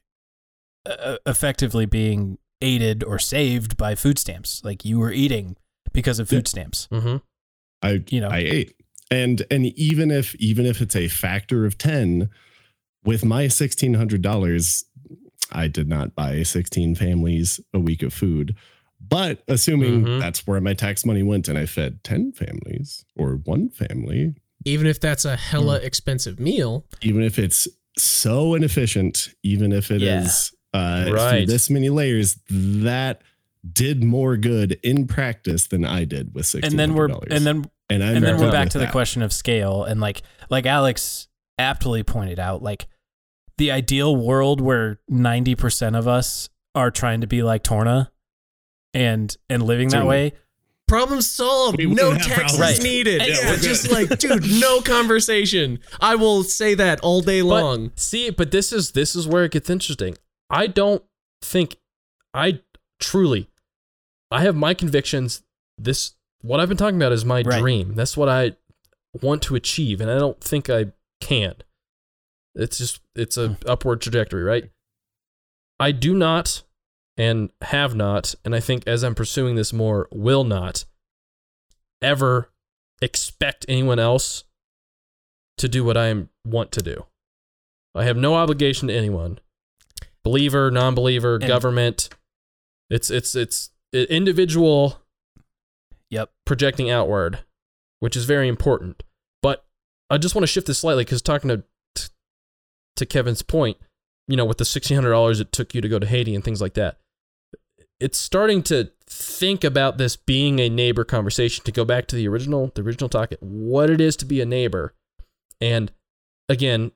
uh, effectively being aided or saved by food stamps like you were eating because of food stamps Mm-hmm. I, you know I ate. And and even if even if it's a factor of 10, with my $1,600, I did not buy 16 families a week of food. But assuming Mhm. that's where my tax money went and I fed 10 families or one family, Even if that's a hella Hmm. expensive meal, even if it's so inefficient, even if it is Yeah. uh, through Right. this many layers, that did more good in practice than I did with $1,600. and then we're and then and, I'm and then we're back with to the question of scale and like like alex aptly pointed out like the ideal world where 90% of us are trying to be like torna and and living that way problem solved. We no wouldn't taxes problems. Right. needed. Yeah, Yeah, just like, dude, no conversation. I will say that all day long. But see, but this is this is where it gets interesting. I don't think I truly I have my convictions. This what I've been talking about is my Right. dream. That's what I want to achieve, and I don't think I can. It's just it's a hmm. upward trajectory, right? I do not and have not, and I think as I'm pursuing this more, will not ever expect anyone else to do what I want to do. I have no obligation to anyone. Believer, non-believer, And- government. It's it's it's individual yep projecting outward, which is very important. I just want to shift this slightly because talking to to Kevin's point, you know, with the sixteen hundred dollars it took you to go to Haiti and things like that, it's starting to think about this being a neighbor conversation. To go back to the original, the original talk, what it is to be a neighbor, and again,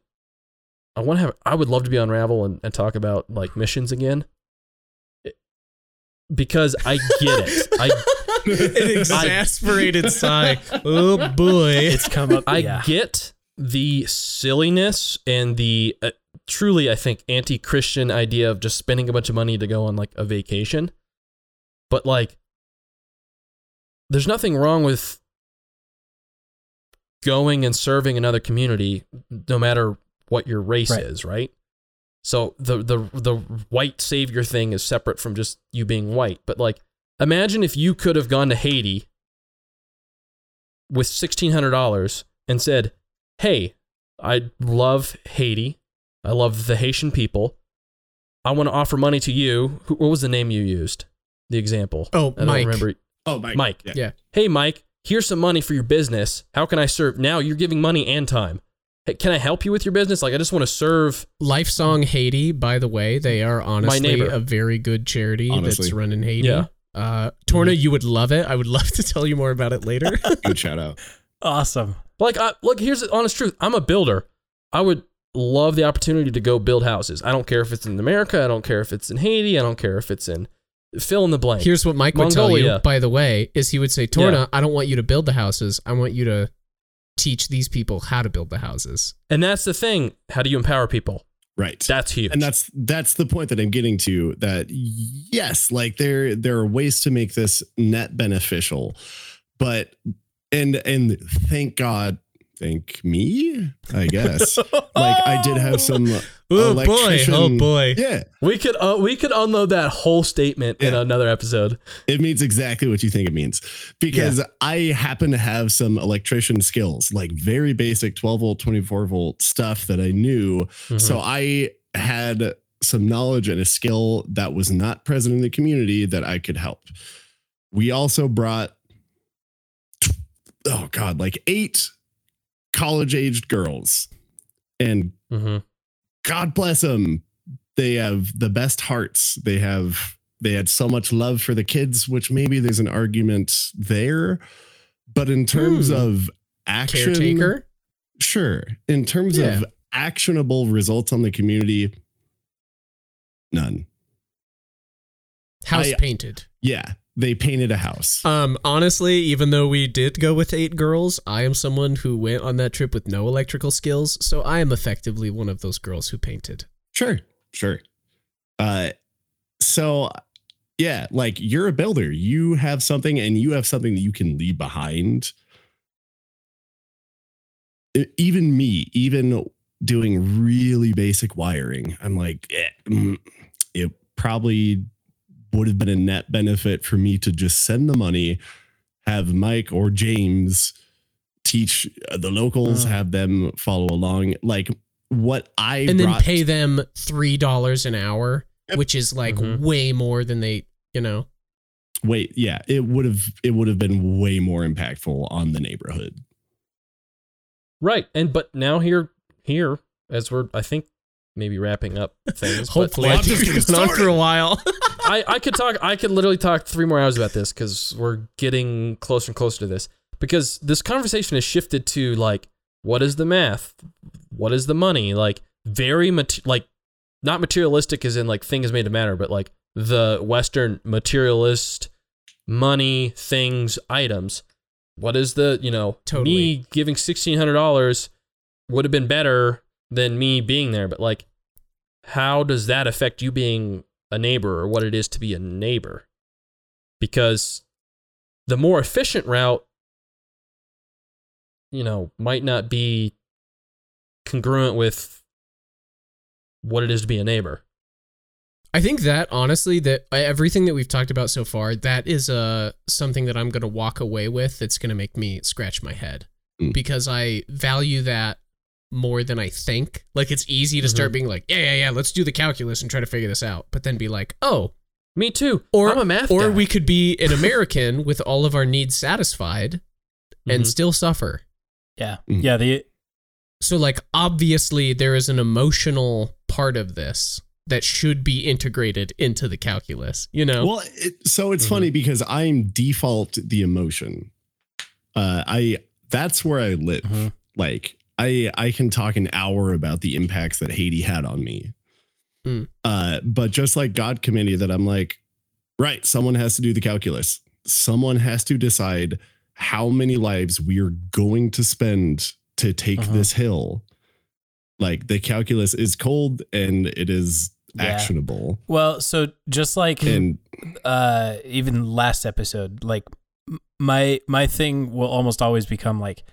I want to have. I would love to be on Ravel and, and talk about like missions again, because I get it. I An exasperated sigh. Oh boy. It's come up. I yeah. get the silliness and the uh, truly, I think, anti Christian idea of just spending a bunch of money to go on like a vacation. But like, there's nothing wrong with going and serving another community, no matter what your race Right. is, right? So the the the white savior thing is separate from just you being white. But like, imagine if you could have gone to Haiti with sixteen hundred dollars and said, "Hey, I love Haiti. I love the Haitian people. I want to offer money to you. What was the name you used? The example. Oh, I don't Mike. remember. Oh, Mike. Mike. Yeah. Yeah. Hey, Mike. Here's some money for your business. How can I serve? Now you're giving money and time. Hey, can I help you with your business? Like, I just want to serve. Life Song Haiti, by the way, they are honestly neighbor. a very good charity Honestly. that's run in Haiti. Yeah. Uh, Torna, you would love it. I would love to tell you more about it later. Good shout out. Awesome. Like, I, look, here's the honest truth. I'm a builder. I would love the opportunity to go build houses. I don't care if it's in America. I don't care if it's in Haiti. I don't care if it's in fill in the blank. Here's what Mike would tell you, by the way, is he would say, Torna, Yeah. I don't want you to build the houses. I want you to teach these people how to build the houses. and that's the thing. How do you empower people? Right. That's huge. and that's that's the point that I'm getting to that yes like there there are ways to make this net beneficial but and and thank God thank me I guess like I did have some Oh boy. Oh boy. yeah we could uh, we could unload that whole statement in another episode. it means exactly what you think it means because I happen to have some electrician skills like very basic 12 volt 24 volt stuff that I knew Mm-hmm. So I had some knowledge and a skill that was not present in the community that I could help. We also brought, oh God, like eight college aged girls. And hmm God bless them. They have the best hearts. They have, they had so much love for the kids, which maybe there's an argument there. But in terms Hmm. of action, Caretaker. Sure. In terms Yeah. of actionable results on the community, none. House I- painted. Yeah. They painted a house. Um, honestly, even though we did go with eight girls, I am someone who went on that trip with no electrical skills, so I am effectively one of those girls who painted. Sure. Sure. Uh so yeah, like you're a builder. You have something and you have something that you can leave behind. Even me, even doing really basic wiring, I'm like, eh, mm, it probably would have been a net benefit for me to just send the money, have Mike or James teach uh, the locals, Mm. have them follow along. Like what I and then brought- pay them three dollars an hour, Yep. which is like Mhm. way more than they, you know. wait yeah it would have it would have been way more impactful on the neighborhood Right. And but now here here as we're I think maybe wrapping up things. but, Hopefully, like, I think on for a while. I, I could talk I could literally talk three more hours about this because we're getting closer and closer to this. Because this conversation has shifted to like, what is the math? What is the money? Like very mat- like not materialistic as in like thing is made to matter, but like the Western materialist money, things, items. What is the, you know, Totally. me giving sixteen hundred dollars would have been better than me being there, but like how does that affect you being a neighbor or what it is to be a neighbor? Because the more efficient route, you know, might not be congruent with what it is to be a neighbor. I think that honestly, that uh, everything that we've talked about so far, that is uh, something that I'm going to walk away with. That's going to make me scratch my head Mm. because I value that more than I think. Like it's easy to start being like, yeah, yeah, yeah, let's do the calculus and try to figure this out, but then be like, oh, Me too. or I'm a math or guy. we could be an American with all of our needs satisfied and Mhm. still suffer. Yeah. Mhm. Yeah. The So like obviously there is an emotional part of this that should be integrated into the calculus, you know? well it, so it's Mhm. funny because i'm default the emotion uh i that's where i live Mhm. like i i can talk an hour about the impacts that haiti had on me Mm. uh but just like god committee, that i'm like right someone has to do the calculus someone has to decide how many lives we are going to spend to take Uh-huh. this hill. Like the calculus is cold and it is Yeah. actionable. Well, so just like And uh even last episode like my my thing will almost always become like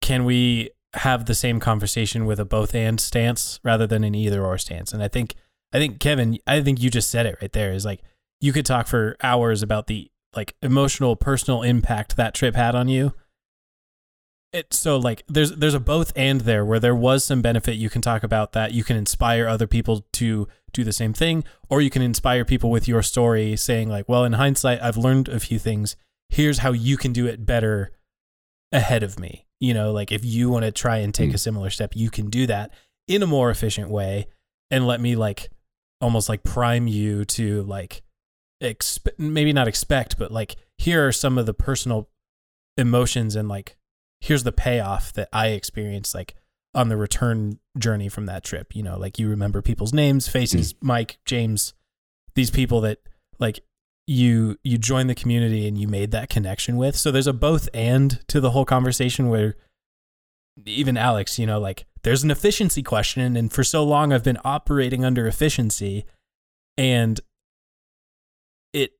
can we have the same conversation with a both and stance rather than an either or stance. And i think i think kevin i think you just said it right there. Is like you could talk for hours about the like emotional personal impact that trip had on you. It so like there's there's a both and there where there was some benefit. You can talk about that. You can inspire other people to do the same thing or you can inspire people with your story saying like well in hindsight i've learned a few things. Here's how you can do it better ahead of me you know like if you want to try and take Mm. a similar step you can do that in a more efficient way and let me like almost like prime you to like expe- maybe not expect but like here are some of the personal emotions and like here's the payoff that i experienced like on the return journey from that trip you know like you remember people's names faces mike james these people that like you you join the community and you made that connection with. So there's a both and to the whole conversation where even alex you know like there's an efficiency question. And for so long i've been operating under efficiency. And it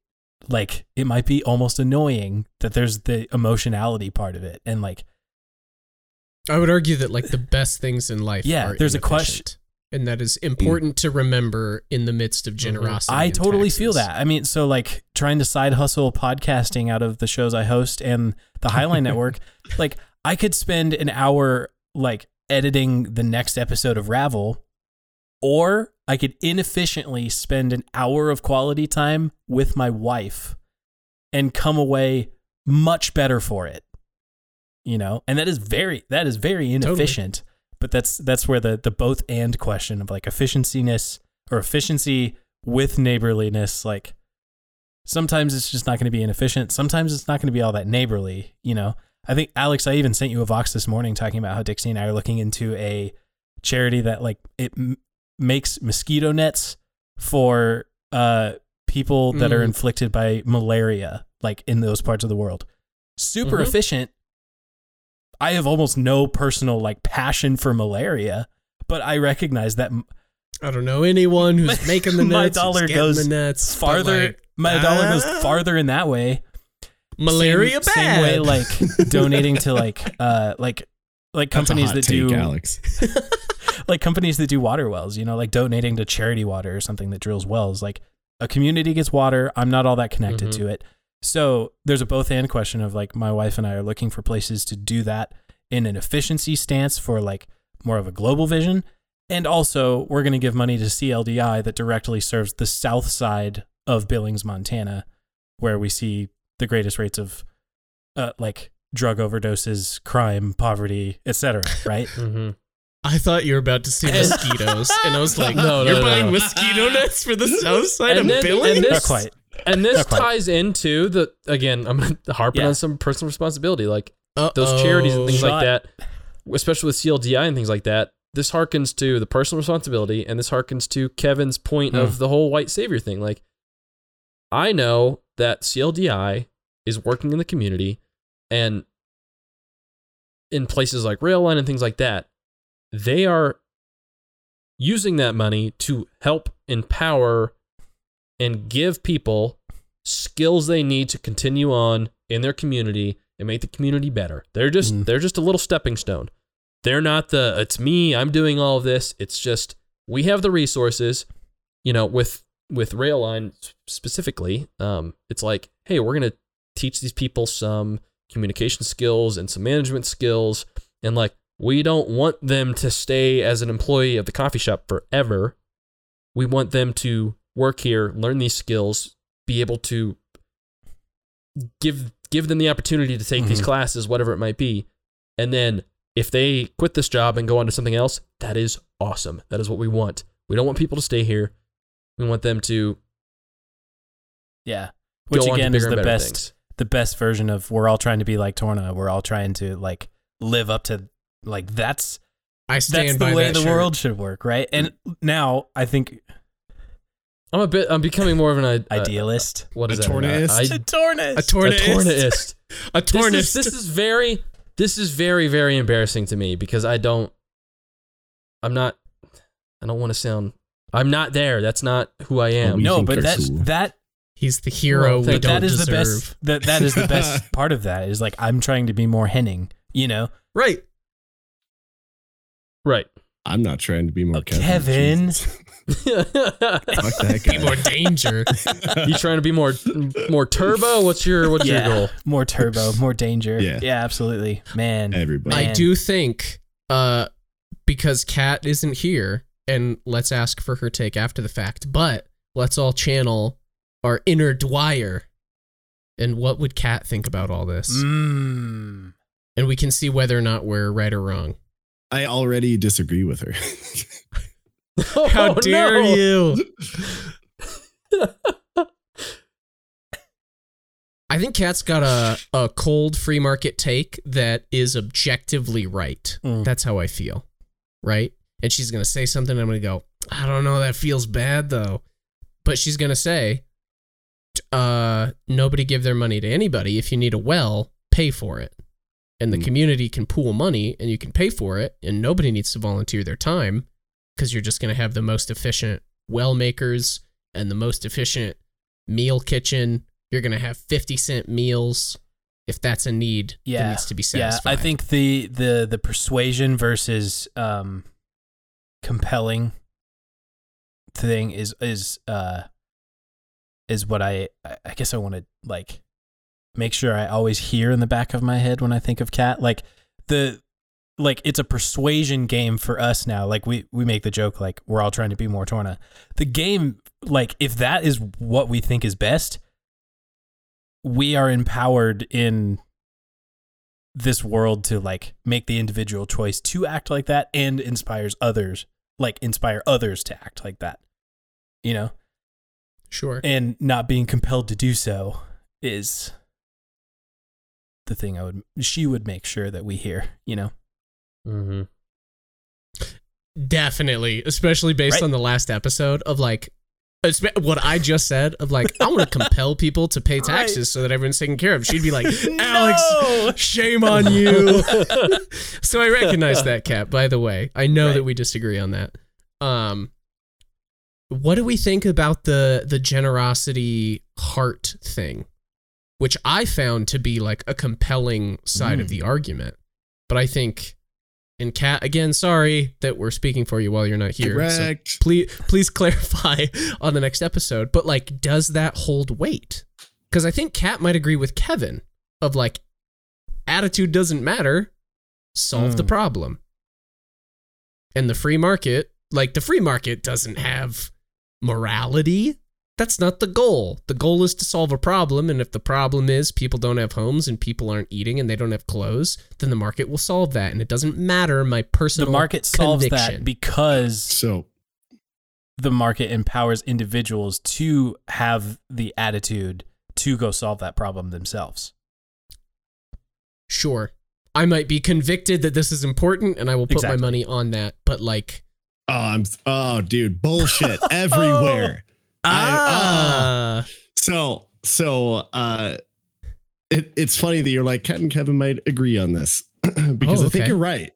like it might be almost annoying that there's the emotionality part of it. And like I would argue that like the best things in life. Yeah, are there's a inefficient, and that is important to remember in the midst of mm-hmm. generosity. I totally feel that. I mean, so like trying to side hustle podcasting out of the shows I host and the Highline Network, like I could spend an hour like editing the next episode of Ravel, or I could inefficiently spend an hour of quality time with my wife and come away much better for it. You know, and that is very that is very inefficient. But that's that's where the the both and question of like efficienciness or efficiency with neighborliness like sometimes it's just not going to be inefficient sometimes it's not going to be all that neighborly you know i think alex i even sent you a vox this morning talking about how dixie and i are looking into a charity that like it m- makes mosquito nets for uh people that are Mm. inflicted by malaria like in those parts of the world super Mhm. efficient i have almost no personal like passion for malaria but i recognize that m- I don't know anyone who's making the My nets. who's dollar goes the nets, farther like, my dollar goes ah, farther in that way Malaria same, bad. same way like donating to like uh like like that's a companies hot that take, do Alex. like companies that do water wells you know like donating to charity water or something that drills wells like a community gets water i'm not all that connected Mhm. to it so there's a both and question of like my wife and i are looking for places to do that in an efficiency stance for like more of a global vision and also we're going to give money to cldi that directly serves the south side of billings montana where we see the greatest rates of uh, like drug overdoses crime poverty etc right Mm-hmm. I thought you were about to say mosquitoes, and I was like, No, no, "You're no, buying no. mosquito nets for the south side of then- Billings." and not quite And this ties into the again. I'm harping Yeah. on some personal responsibility, like Uh-oh. those charities and things Shot. like that, especially with CLDI and things like that. This harkens to the personal responsibility, and this harkens to Kevin's point Hmm. of the whole white savior thing. Like, I know that CLDI is working in the community, and in places like rail line and things like that, they are using that money to help empower and give people skills they need to continue on in their community and make the community better. They're just Mhm. they're just a little stepping stone. They're not the it's me, I'm doing all of this. It's just we have the resources, you know, with with Railline specifically. Um it's like, hey, we're going to teach these people some communication skills and some management skills and like we don't want them to stay as an employee of the coffee shop forever. We want them to work here, learn these skills, be able to give give them the opportunity to take these Mhm. classes, whatever it might be. And then if they quit this job and go on to something else, that is awesome. That is what we want. We don't want people to stay here. We want them to yeah which go on to again is the best things. the best version of we're all trying to be like Torna. We're all trying to like live up to like that's I stand that's by the way that the shirt. world should work, right? And now I think I'm a bit. I'm becoming more of an i- uh, idealist. what is A that? tornaist? I, A tortoise. A tornaist. A tornaist. A This is, this is very. This is very very embarrassing to me because I don't. I'm not. I don't want to sound. I'm not there. That's not who I am. no, but they're that's cool. that. He's the hero Well, we don't that is deserve. the best. That that is the best part of that. Is like I'm trying to be more Henning. You know, Right. Right. I'm not trying to be more Oh, Kevin. Kevin. Jesus. you Fuck that Be more danger. you trying to be more more turbo? What's your what's yeah, your goal? more turbo, more danger. Yeah. yeah, absolutely, man. Everybody. I do think uh because Kat isn't here and let's ask for her take after the fact, but let's all channel our inner Dwyer. And what would Kat think about all this? Mm. And we can see whether or not we're right or wrong. I already disagree with her. How Oh, dare no. you? I think Kat's got a, a cold free market take that is objectively right. Mm. That's how I feel. Right? And she's going to say something. I'm going to go, I don't know. That feels bad though. But she's going to say, uh, nobody give their money to anybody. If you need a well, pay for it. And the Mm. community can pool money and you can pay for it. And nobody needs to volunteer their time because you're just going to have the most efficient well makers and the most efficient meal kitchen. You're going to have 50 cent meals if that's a need that Yeah, needs to be satisfied. Yeah. I think the the the persuasion versus um compelling thing is is uh is what I I I guess I want to like make sure I always hear in the back of my head when I think of Kat like the like it's a persuasion game for us now. Like we we make the joke like we're all trying to be more torna. The game like if that is what we think is best we are empowered in this world to like make the individual choice to act like that and inspires others like inspire others to act like that you know? Sure. and not being compelled to do so is the thing i would she would make sure that we hear you know Mm-hmm. Definitely, especially based Right. on the last episode of like what I just said of like I want to compel people to pay taxes so that everyone's taken care of. She'd be like, Alex, shame on you. so I recognize that, Kat. By the way, I know that we disagree on that. Um, what do we think about the the generosity heart thing, which I found to be like a compelling side of Mm. the argument, but I think. And Kat, again, sorry that we're speaking for you while you're not here. so Correct. please please clarify on the next episode but like does that hold weight because i think kat might agree with kevin of like attitude doesn't matter solve the Mm. problem and the free market like the free market doesn't have morality that's not the goal the goal is to solve a problem and if the problem is people don't have homes and people aren't eating and they don't have clothes then the market will solve that and it doesn't matter my personal the market solves conviction. that because So the market empowers individuals to have the attitude to go solve that problem themselves sure i might be convicted that this is important and i will put Exactly. my money on that but like oh I'm oh dude, bullshit everywhere. Oh. Ah So so uh it, it's funny that you're like Kat and Kevin might agree on this because Oh, I think you're right.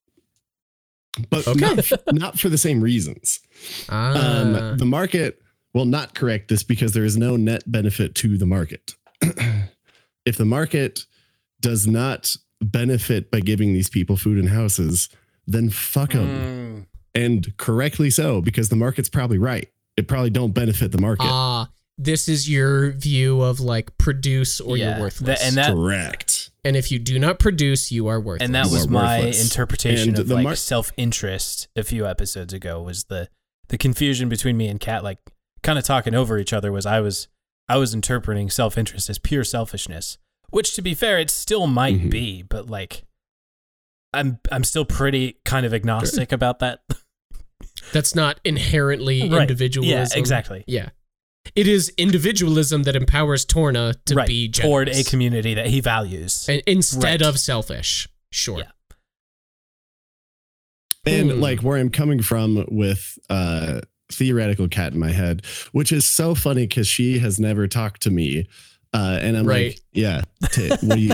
But Okay. not, not for the same reasons. ah Um, the market will not correct this because there is no net benefit to the market. if the market does not benefit by giving these people food and houses, then fuck them. And correctly so, because the market's probably right. It probably don't benefit the market. ah this is your view of like produce or Yeah, you're worthless that- and that Correct. and if you do not produce you are worthless and that was my worthless. interpretation And of the like mar- self-interest a few episodes ago was the the confusion between me and kat like kind of talking over each other was i was i was interpreting self-interest as pure selfishness which to be fair it still might Mhm. be but like i'm i'm still pretty kind of agnostic about that that's not inherently Right. individualism yeah exactly yeah it is individualism that empowers torna to right be toward a community that he values and instead Right. of selfish sure Yeah. And Hmm. like where I'm coming from with uh theoretical Kat in my head, which is so funny because she has never talked to me. Uh, and I'm Right. like, yeah, t- what you?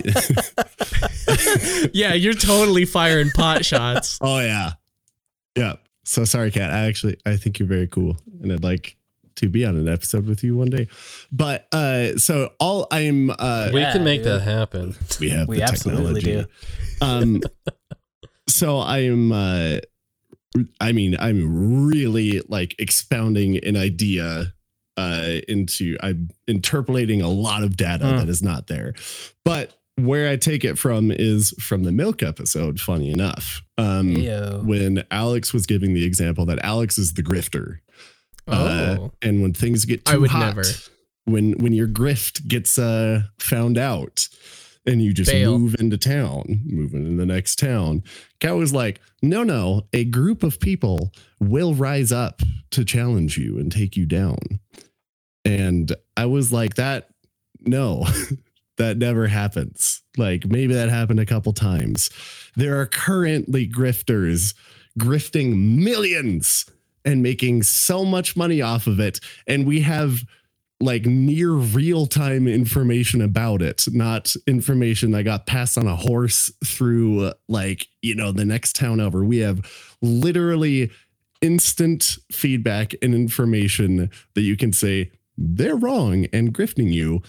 yeah, you're totally firing pot shots. oh yeah, yeah. So sorry, Kat. I actually I think you're very cool, and I'd like to be on an episode with you one day. But uh, so all I'm uh, we Yeah, can make dude. that happen. we have We the absolutely technology. Um, so I'm, uh, I mean, I'm really like expounding an idea uh, into, I'm interpolating a lot of data Hmm. that is not there. But where I take it from is from the milk episode, funny enough. Um, when Alex was giving the example that Alex is the grifter. Uh, Oh. and when things get too I would hot, never. when when your grift gets uh found out and you just Bail. move into town, moving in the next town. Kat was like, no, no, a group of people will rise up to challenge you and take you down. And I was like, that no, that never happens. Like maybe that happened a couple times. There are currently grifters grifting millions and making so much money off of it. And we have like near real time information about it, not information that got passed on a horse through like, you know, the next town over. We have literally instant feedback and information that you can say they're wrong and grifting you.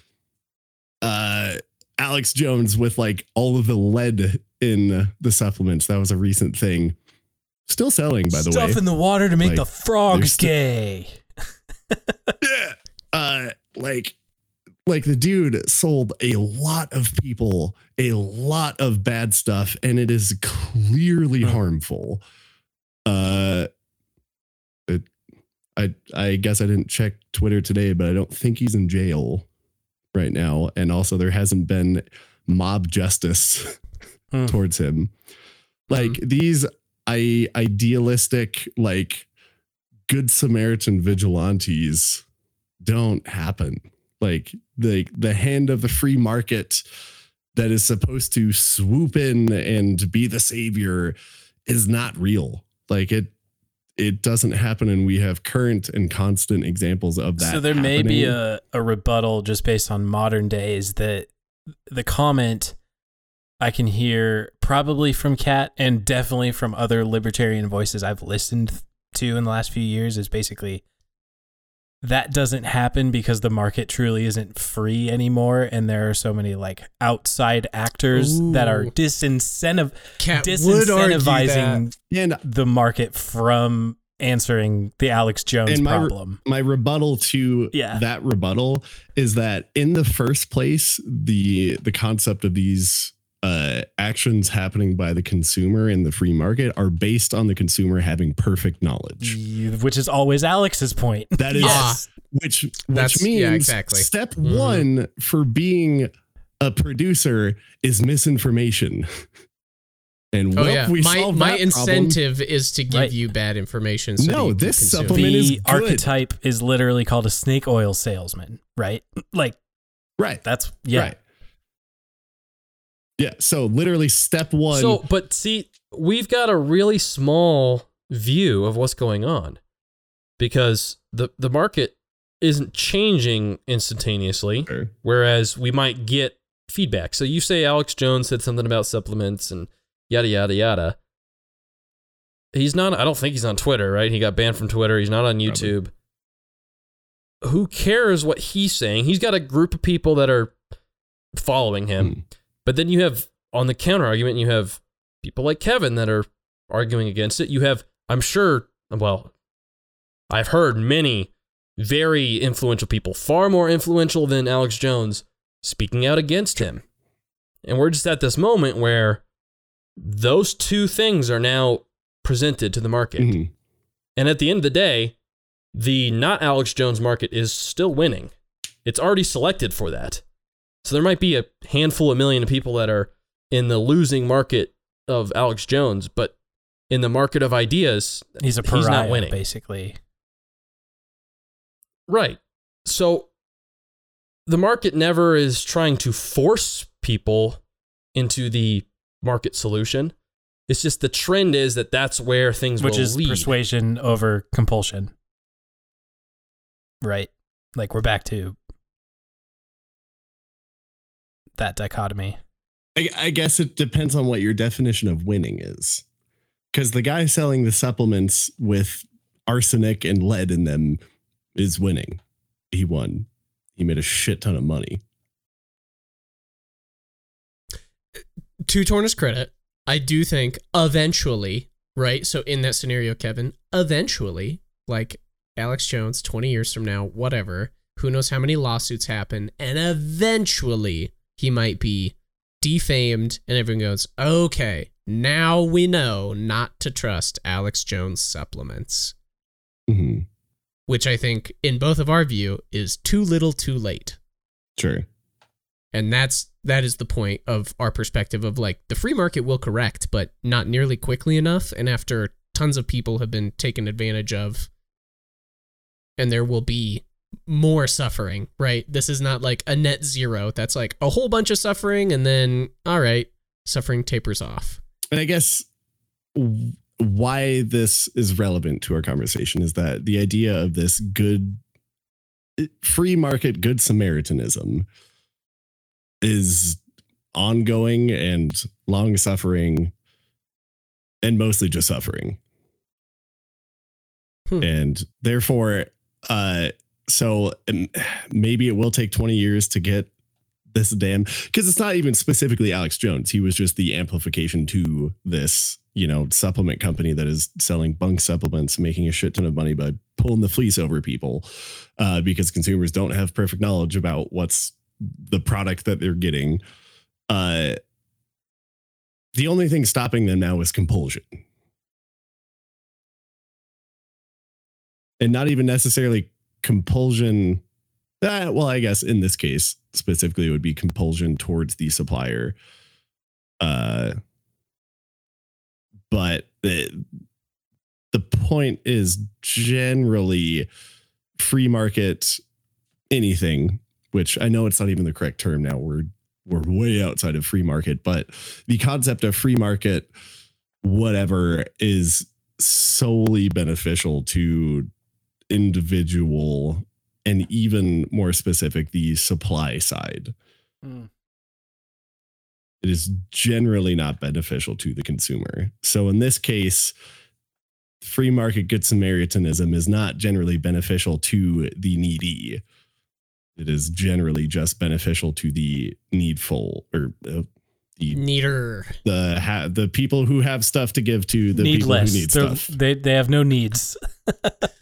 Uh, Alex Jones with like all of the lead in the supplements. That was a recent thing. Still selling, by the way. Stuff in the water to make Like, the frogs gay. Yeah. uh like like the dude sold a lot of people a lot of bad stuff and it is clearly Hmm. harmful uh it, i i guess i didn't check twitter today but i don't think he's in jail right now. And also there hasn't been mob justice Hmm. towards him. Like these i idealistic like good samaritan vigilantes don't happen. Like the the hand of the free market that is supposed to swoop in and be the savior is not real. Like it it doesn't happen and we have current and constant examples of that So there may be a, a rebuttal just based on modern days that the comment I can hear probably from Kat and definitely from other libertarian voices I've listened to in the last few years is basically that doesn't happen because the market truly isn't free anymore and there are so many like outside actors that are Ooh. disincentive Kat disincentivizing and uh, the market from answering the Alex Jones my problem. my rebuttal to Yeah. that rebuttal is that in the first place the the concept of these uh, actions happening by the consumer in the free market are based on the consumer having perfect knowledge. which is always Alex's point. That is Yes. which which That's- means yeah, exactly. step Mhm. one for being a producer is misinformation. And Oh well, yeah, we my solved my that problem. incentive is to give Right. you bad information. So No, you this consume. supplement- is the good. archetype is literally called a snake oil salesman, right? Like right. that's yeah. Right. Yeah. So literally step one. So, but see, we've got a really small view of what's going on because the the market isn't changing instantaneously, Sure. whereas we might get feedback. So you say Alex Jones said something about supplements and yada yada yada. He's not. I don't think he's on Twitter, right? He got banned from Twitter. He's not on YouTube. Who cares what he's saying? He's got a group of people that are following him. Hmm. But then you have on the counter argument, you have people like Kevin that are arguing against it. You have, I'm sure, well, I've heard many very influential people, far more influential than Alex Jones, speaking out against him. And we're just at this moment where those two things are now presented to the market. Mhm. And at the end of the day, the not Alex Jones market is still winning. It's already selected for that. So there might be a handful of million of people that are in the losing market of Alex Jones, but in the market of ideas, He's a pariah, He's not winning. basically. right. So the market never is trying to force people into the market solution. It's just the trend is that that's where things Which is lead. persuasion over compulsion. right? Like we're back to that dichotomy. I, I guess it depends on what your definition of winning is. Because the guy selling the supplements with arsenic and lead in them is winning. He won. He made a shit ton of money. to Torna's credit, I do think eventually, right? So in that scenario, Kevin, eventually, like Alex Jones, 20 years from now, whatever, who knows how many lawsuits happen, and eventually he might be defamed, and everyone goes, okay, now we know not to trust Alex Jones supplements, hmm which I think, in both of our view, is too little too late. True. and that's that is the point of our perspective of like the free market will correct but not nearly quickly enough and after tons of people have been taken advantage of and there will be more suffering right this is not like a net zero that's like a whole bunch of suffering and then all right suffering tapers off And I guess why this is relevant to our conversation is that the idea of this good free market good Samaritanism is ongoing and long suffering and mostly just suffering. Hmm. And therefore, uh, so maybe it will take 20 years to get this damn because it's not even specifically Alex Jones. He was just the amplification to this, you know, supplement company that is selling bunk supplements, making a shit ton of money by pulling the fleece over people uh, because consumers don't have perfect knowledge about what's the product that they're getting. Uh, the only thing stopping them now is compulsion. And not even necessarily compulsion. Uh, well, I guess in this case specifically, would be compulsion towards the supplier. Uh, but the, the point is generally free market anything, which I know it's not even the correct term now. We're we're way outside of free market, but the concept of free market, whatever, is solely beneficial to individual and even more specific, the supply side. Mm. It is generally not beneficial to the consumer. So in this case, free market good Samaritanism is not generally beneficial to the needy. It is generally just beneficial to the needful or uh, the neater the ha- the people who have stuff to give to the need people who need They're- stuff. They they have no needs.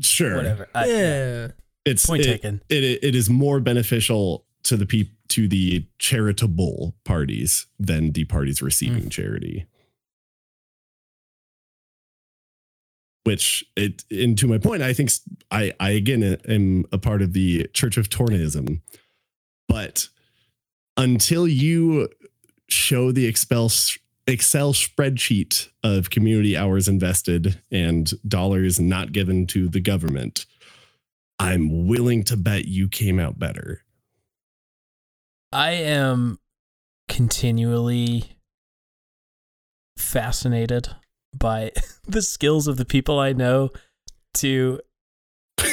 Sure, Whatever. I- yeah it's Point it, taken. It, it is more beneficial to the peop- to the charitable parties than the parties receiving Hmm. charity. Which it and to my point, I think I I again am a part of the Church of Tornism, but until you show the Excel Excel spreadsheet of community hours invested and dollars not given to the government, I'm willing to bet you came out better. I am continually fascinated by the skills of the people I know to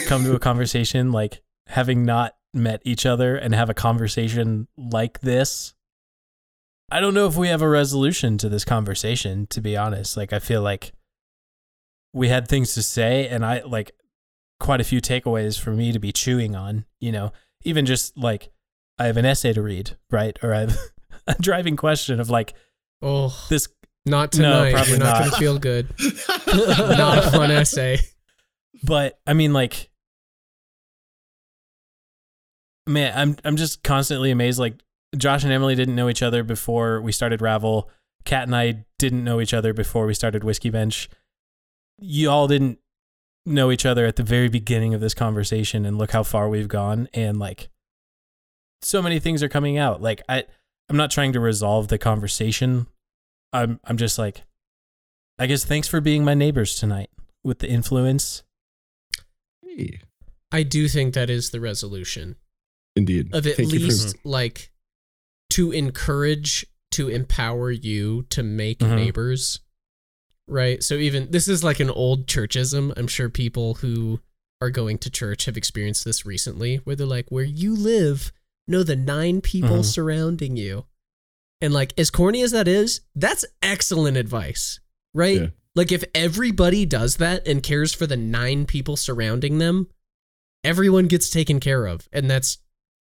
come to a conversation like having not met each other and have a conversation like this. I don't know if we have a resolution to this conversation to be honest. Like I feel like we had things to say and I like quite a few takeaways for me to be chewing on, you know. Even just like I have an essay to read, right? Or I have a driving question of like oh this not tonight. No, tonight probably you're not, not. gonna feel good not a fun essay but I mean like man, I'm I'm just constantly amazed like Josh and Emily didn't know each other before we started Ravel. Kat and I didn't know each other before we started Whiskey Bench. You all didn't know each other at the very beginning of this conversation and look how far we've gone and like so many things are coming out. Like I I'm not trying to resolve the conversation. I'm I'm just like I guess thanks for being my neighbors tonight with the influence. Hey, i do think that is the resolution indeed. of at Thank you for- least like to encourage to empower you to make Mhm. neighbors right so even this is like an old churchism i'm sure people who are going to church have experienced this recently, where they're like, where you live, know the nine people Mhm. surrounding you. And like, as corny as that is, that's excellent advice, right? Yeah. Like, if everybody does that and cares for the nine people surrounding them, everyone gets taken care of. And that's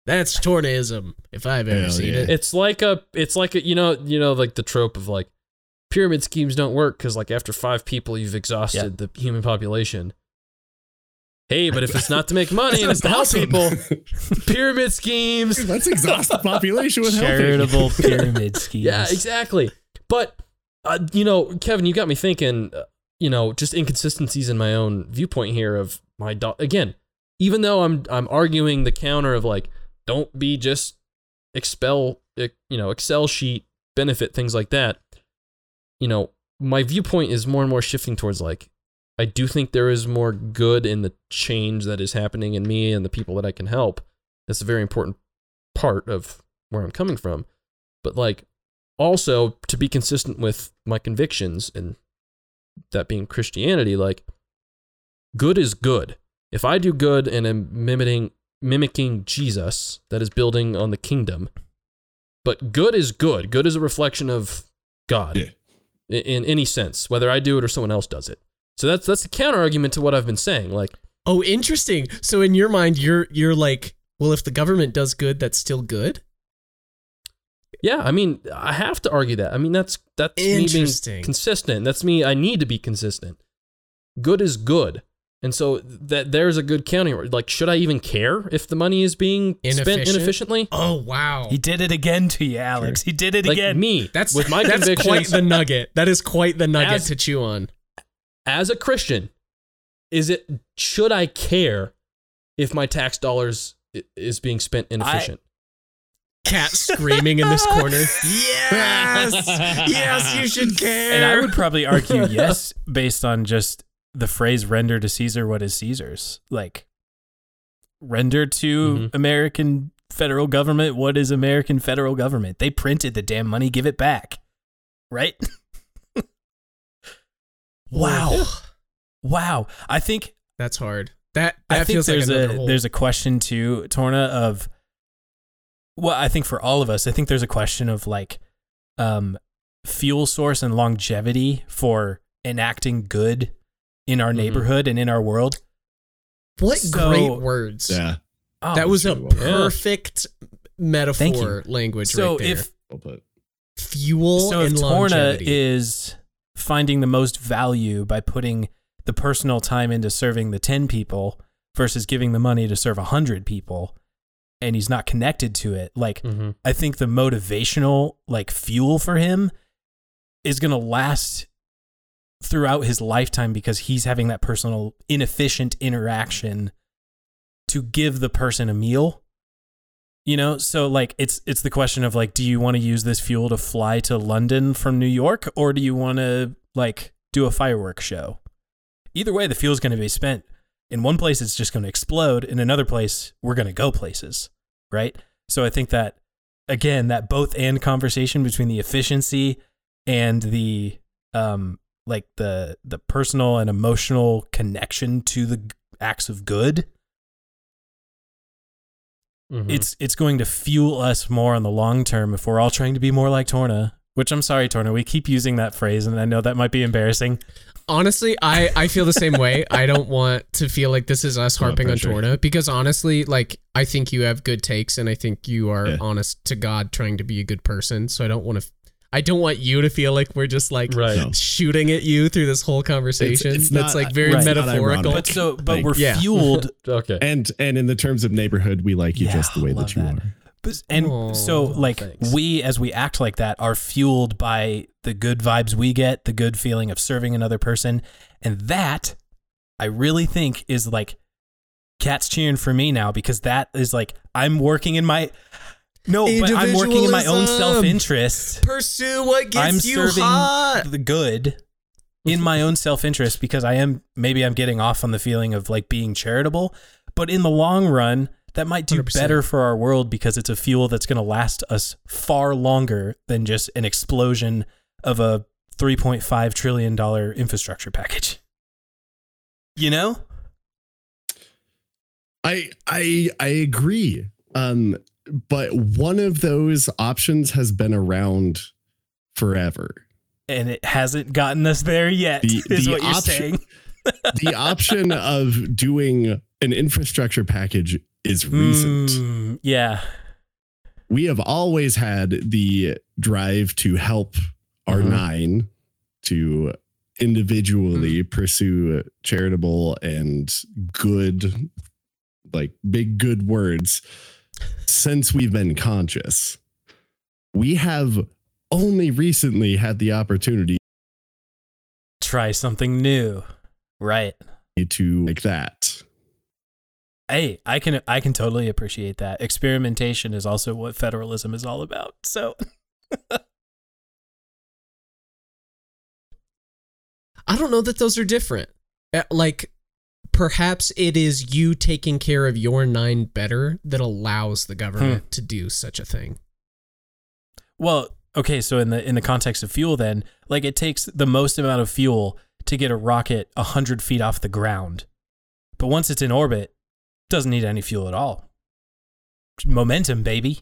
that's Tornaism, if I've ever Hell seen yeah. it. It's like a, it's like a, you know, you know, like the trope of like pyramid schemes don't work because like after five people you've exhausted the human population. Hey, but if it's not to make money and it's to help people, pyramid schemes. Let's exhaust the population with helping. Charitable pyramid schemes. Yeah, exactly. But uh, you know, Kevin, you got me thinking. Uh, you know, just inconsistencies in my own viewpoint here of my dog. Again, even though I'm I'm arguing the counter of like, don't be just expel, you know, Excel sheet benefit things like that. You know, my viewpoint is more and more shifting towards like, I do think there is more good in the change that is happening in me and the people that I can help. That's a very important part of where I'm coming from. But like also to be consistent with my convictions and that being Christianity, like good is good. If I do good and am mimicking mimicking Jesus, that is building on the kingdom. But good is good. Good is a reflection of God Yeah. in, in any sense, whether I do it or someone else does it. So that's that's the counter argument to what I've been saying. Like, Oh, interesting. So in your mind, you're you're like, well, if the government does good, that's still good. yeah, I mean, I have to argue that. I mean, that's that's me being consistent. That's me. I need to be consistent. Good is good, and so that there's a good counter. Like, should I even care if the money is being spent inefficiently? Oh wow, He did it again to you, Alex. He did it Like again. me, that's with my that's quite the nugget. That is quite the nugget As- to chew on. as a Christian. Is it should I care if my tax dollars is being spent inefficient? Kat screaming in this corner. Yes, yes, you should care. and I would probably argue yes, based on just the phrase "render to Caesar what is Caesar's." Like, render to Mhm. American federal government what is American federal government. They printed the damn money. Give it back, right? wow, wow. I think That's hard. That that I think feels there's like a there's a question too, Torna, of well, I think for all of us, I think there's a question of like um fuel source and longevity for enacting good in our Mhm. neighborhood and in our world. what so- great words. Yeah. Oh, that was a well. perfect metaphor language so right there. if Well. Fuel so if and Torna is finding the most value by putting the personal time into serving the 10 people versus giving the money to serve 100 people and he's not connected to it like Mm-hmm. I think the motivational like fuel for him is going to last throughout his lifetime because he's having that personal inefficient interaction to give the person a meal. You know, so like it's it's the question of like do you want to use this fuel to fly to London from New York or do you want to like do a fireworks show? Either way the fuel's going to be spent. In one place it's just going to explode, in another place we're going to go places, right? So I think that again that both and conversation between the efficiency and the um like the the personal and emotional connection to the acts of good Mm-hmm. it's it's going to fuel us more on the long term if we're all trying to be more like Torna which I'm sorry Torna we keep using that phrase and I know that might be embarrassing honestly, I I feel the same way. I don't want to feel like this is us harping on. Torna because honestly, like I think you have good takes and I think you are Yeah. honest to God trying to be a good person. So I don't want to I don't want you to feel like we're just like right. Shooting at you through this whole conversation. it's That's not- like uh, very Right. Metaphorical. but so but Like, we're yeah. fueled Okay. And and in the terms of neighborhood, we like you Yeah, just the way that you that. are. But- And so, like, thanks. we, as we act like that, are fueled by the good vibes we get, the good feeling of serving another person. And that, I really think, is like Kat's cheering for me now because that is like, I'm working in my. No, but I'm working in my own self interest. Pursue what gets I'm you serving hot. the good in my own self interest because I am maybe I'm getting off on the feeling of like being charitable, but in the long run, that might do 100%. better for our world because it's a fuel that's going to last us far longer than just an explosion of a 3.5 trillion dollar infrastructure package. You know? I I I agree. Um, but one of those options has been around forever. And it hasn't gotten us there yet, The- is the what you're option- saying. The option of doing an infrastructure package is recent. Mm, yeah. We have always had the drive to help Mm-hmm. R9 to individually Mm-hmm. pursue charitable and good, like big good words since we've been conscious. We have only recently had the opportunity Try something new. Right. to like that. Hey, I can I can totally appreciate that. Experimentation is also what federalism is all about. So I don't know that those are different. Uh, Like, perhaps it is you taking care of your nine better that allows the government hmm. to do such a thing. Well, okay, so in the in the context of fuel then, like it takes the most amount of fuel to get a rocket 100 feet off the ground. But once it's in orbit, it doesn't need any fuel at all. Momentum, baby.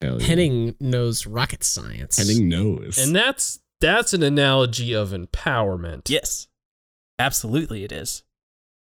Hell yeah. Henning knows rocket science. Henning knows. And that's that's an analogy of empowerment. Yes. Absolutely it is.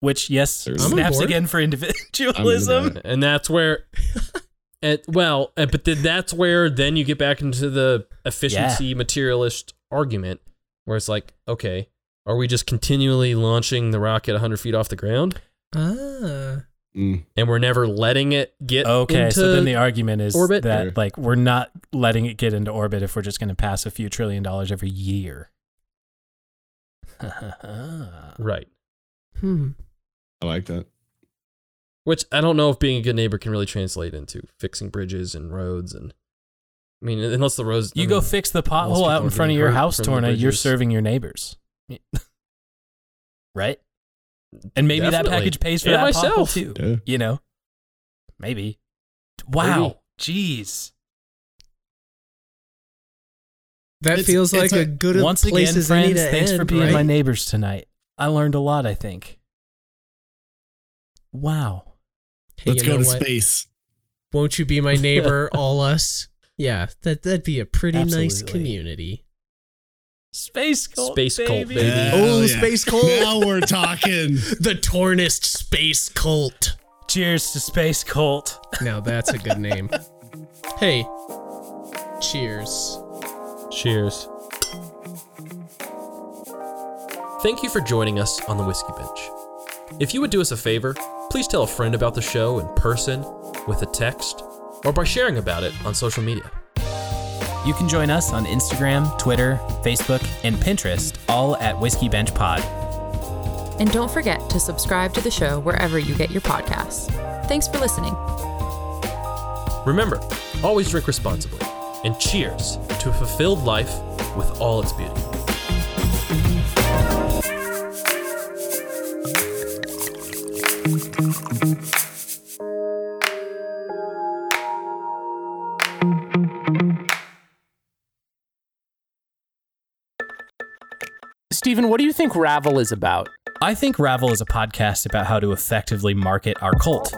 Which yes, I'm snaps again for individualism. that. and that's where and well uh, but then that's where then you get back into the efficiency materialist argument where it's like okay are we just continually launching the rocket 100 feet off the ground Ah. Mm. and we're never letting it get Okay, into so then the argument is orbit? that like we're not letting it get into orbit if we're just going to pass a few trillion dollars every year. right Hmm. I like that. which i don't know if being a good neighbor can really translate into fixing bridges and roads and i mean unless the roads You I go mean, fix the pothole out in front of your house, from Torna. You're serving your neighbors. right? And maybe that package pays for And that myself. pothole too. Yeah. You know? Maybe. Wow. Jeez. That It's- feels like a, a- good Once again, place as any friends, to thanks for being right? my neighbors tonight. I learned a lot, I think. Wow. Hey, Let's go to what? space. Won't you be my neighbor, all us? Yeah, that that'd be a pretty nice community. Space cult. Space cult, baby. baby. Hell oh, oh, yeah. space cult. Now we're talking. The Tornist Space Cult. Cheers to Space Cult. Now that's a good name. hey, cheers. Cheers. Thank you for joining us on the Whiskey Bench. If you would do us a favor, please tell a friend about the show in person, with a text, or by sharing about it on social media. You can join us on Instagram, Twitter, Facebook, and Pinterest, all at Whiskey Bench Pod. And don't forget to subscribe to the show wherever you get your podcasts. Thanks for listening. Remember, always drink responsibly, and cheers to a fulfilled life with all its beauty. Stephen, what do you think Ravel is about? I think Ravel is a podcast about how to effectively market our cult.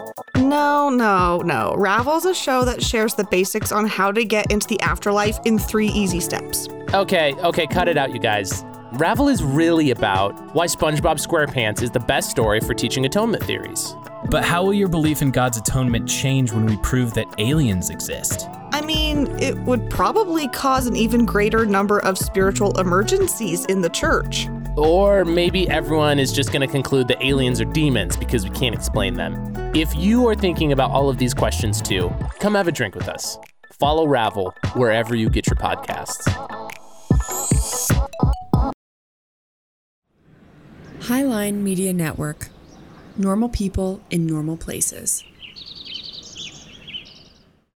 No, no, no. Ravel's a show that shares the basics on how to get into the afterlife in three easy steps. Okay, okay, cut it out, you guys. Ravel is really about why SpongeBob SquarePants is the best story for teaching atonement theories. But how will your belief in God's atonement change when we prove that aliens exist? I mean, it would probably cause an even greater number of spiritual emergencies in the church. Or maybe everyone is just going to conclude that aliens are demons because we can't explain them. If you are thinking about all of these questions too, come have a drink with us. Follow Ravel wherever you get your podcasts. Highline Media Network. Normal people in normal places.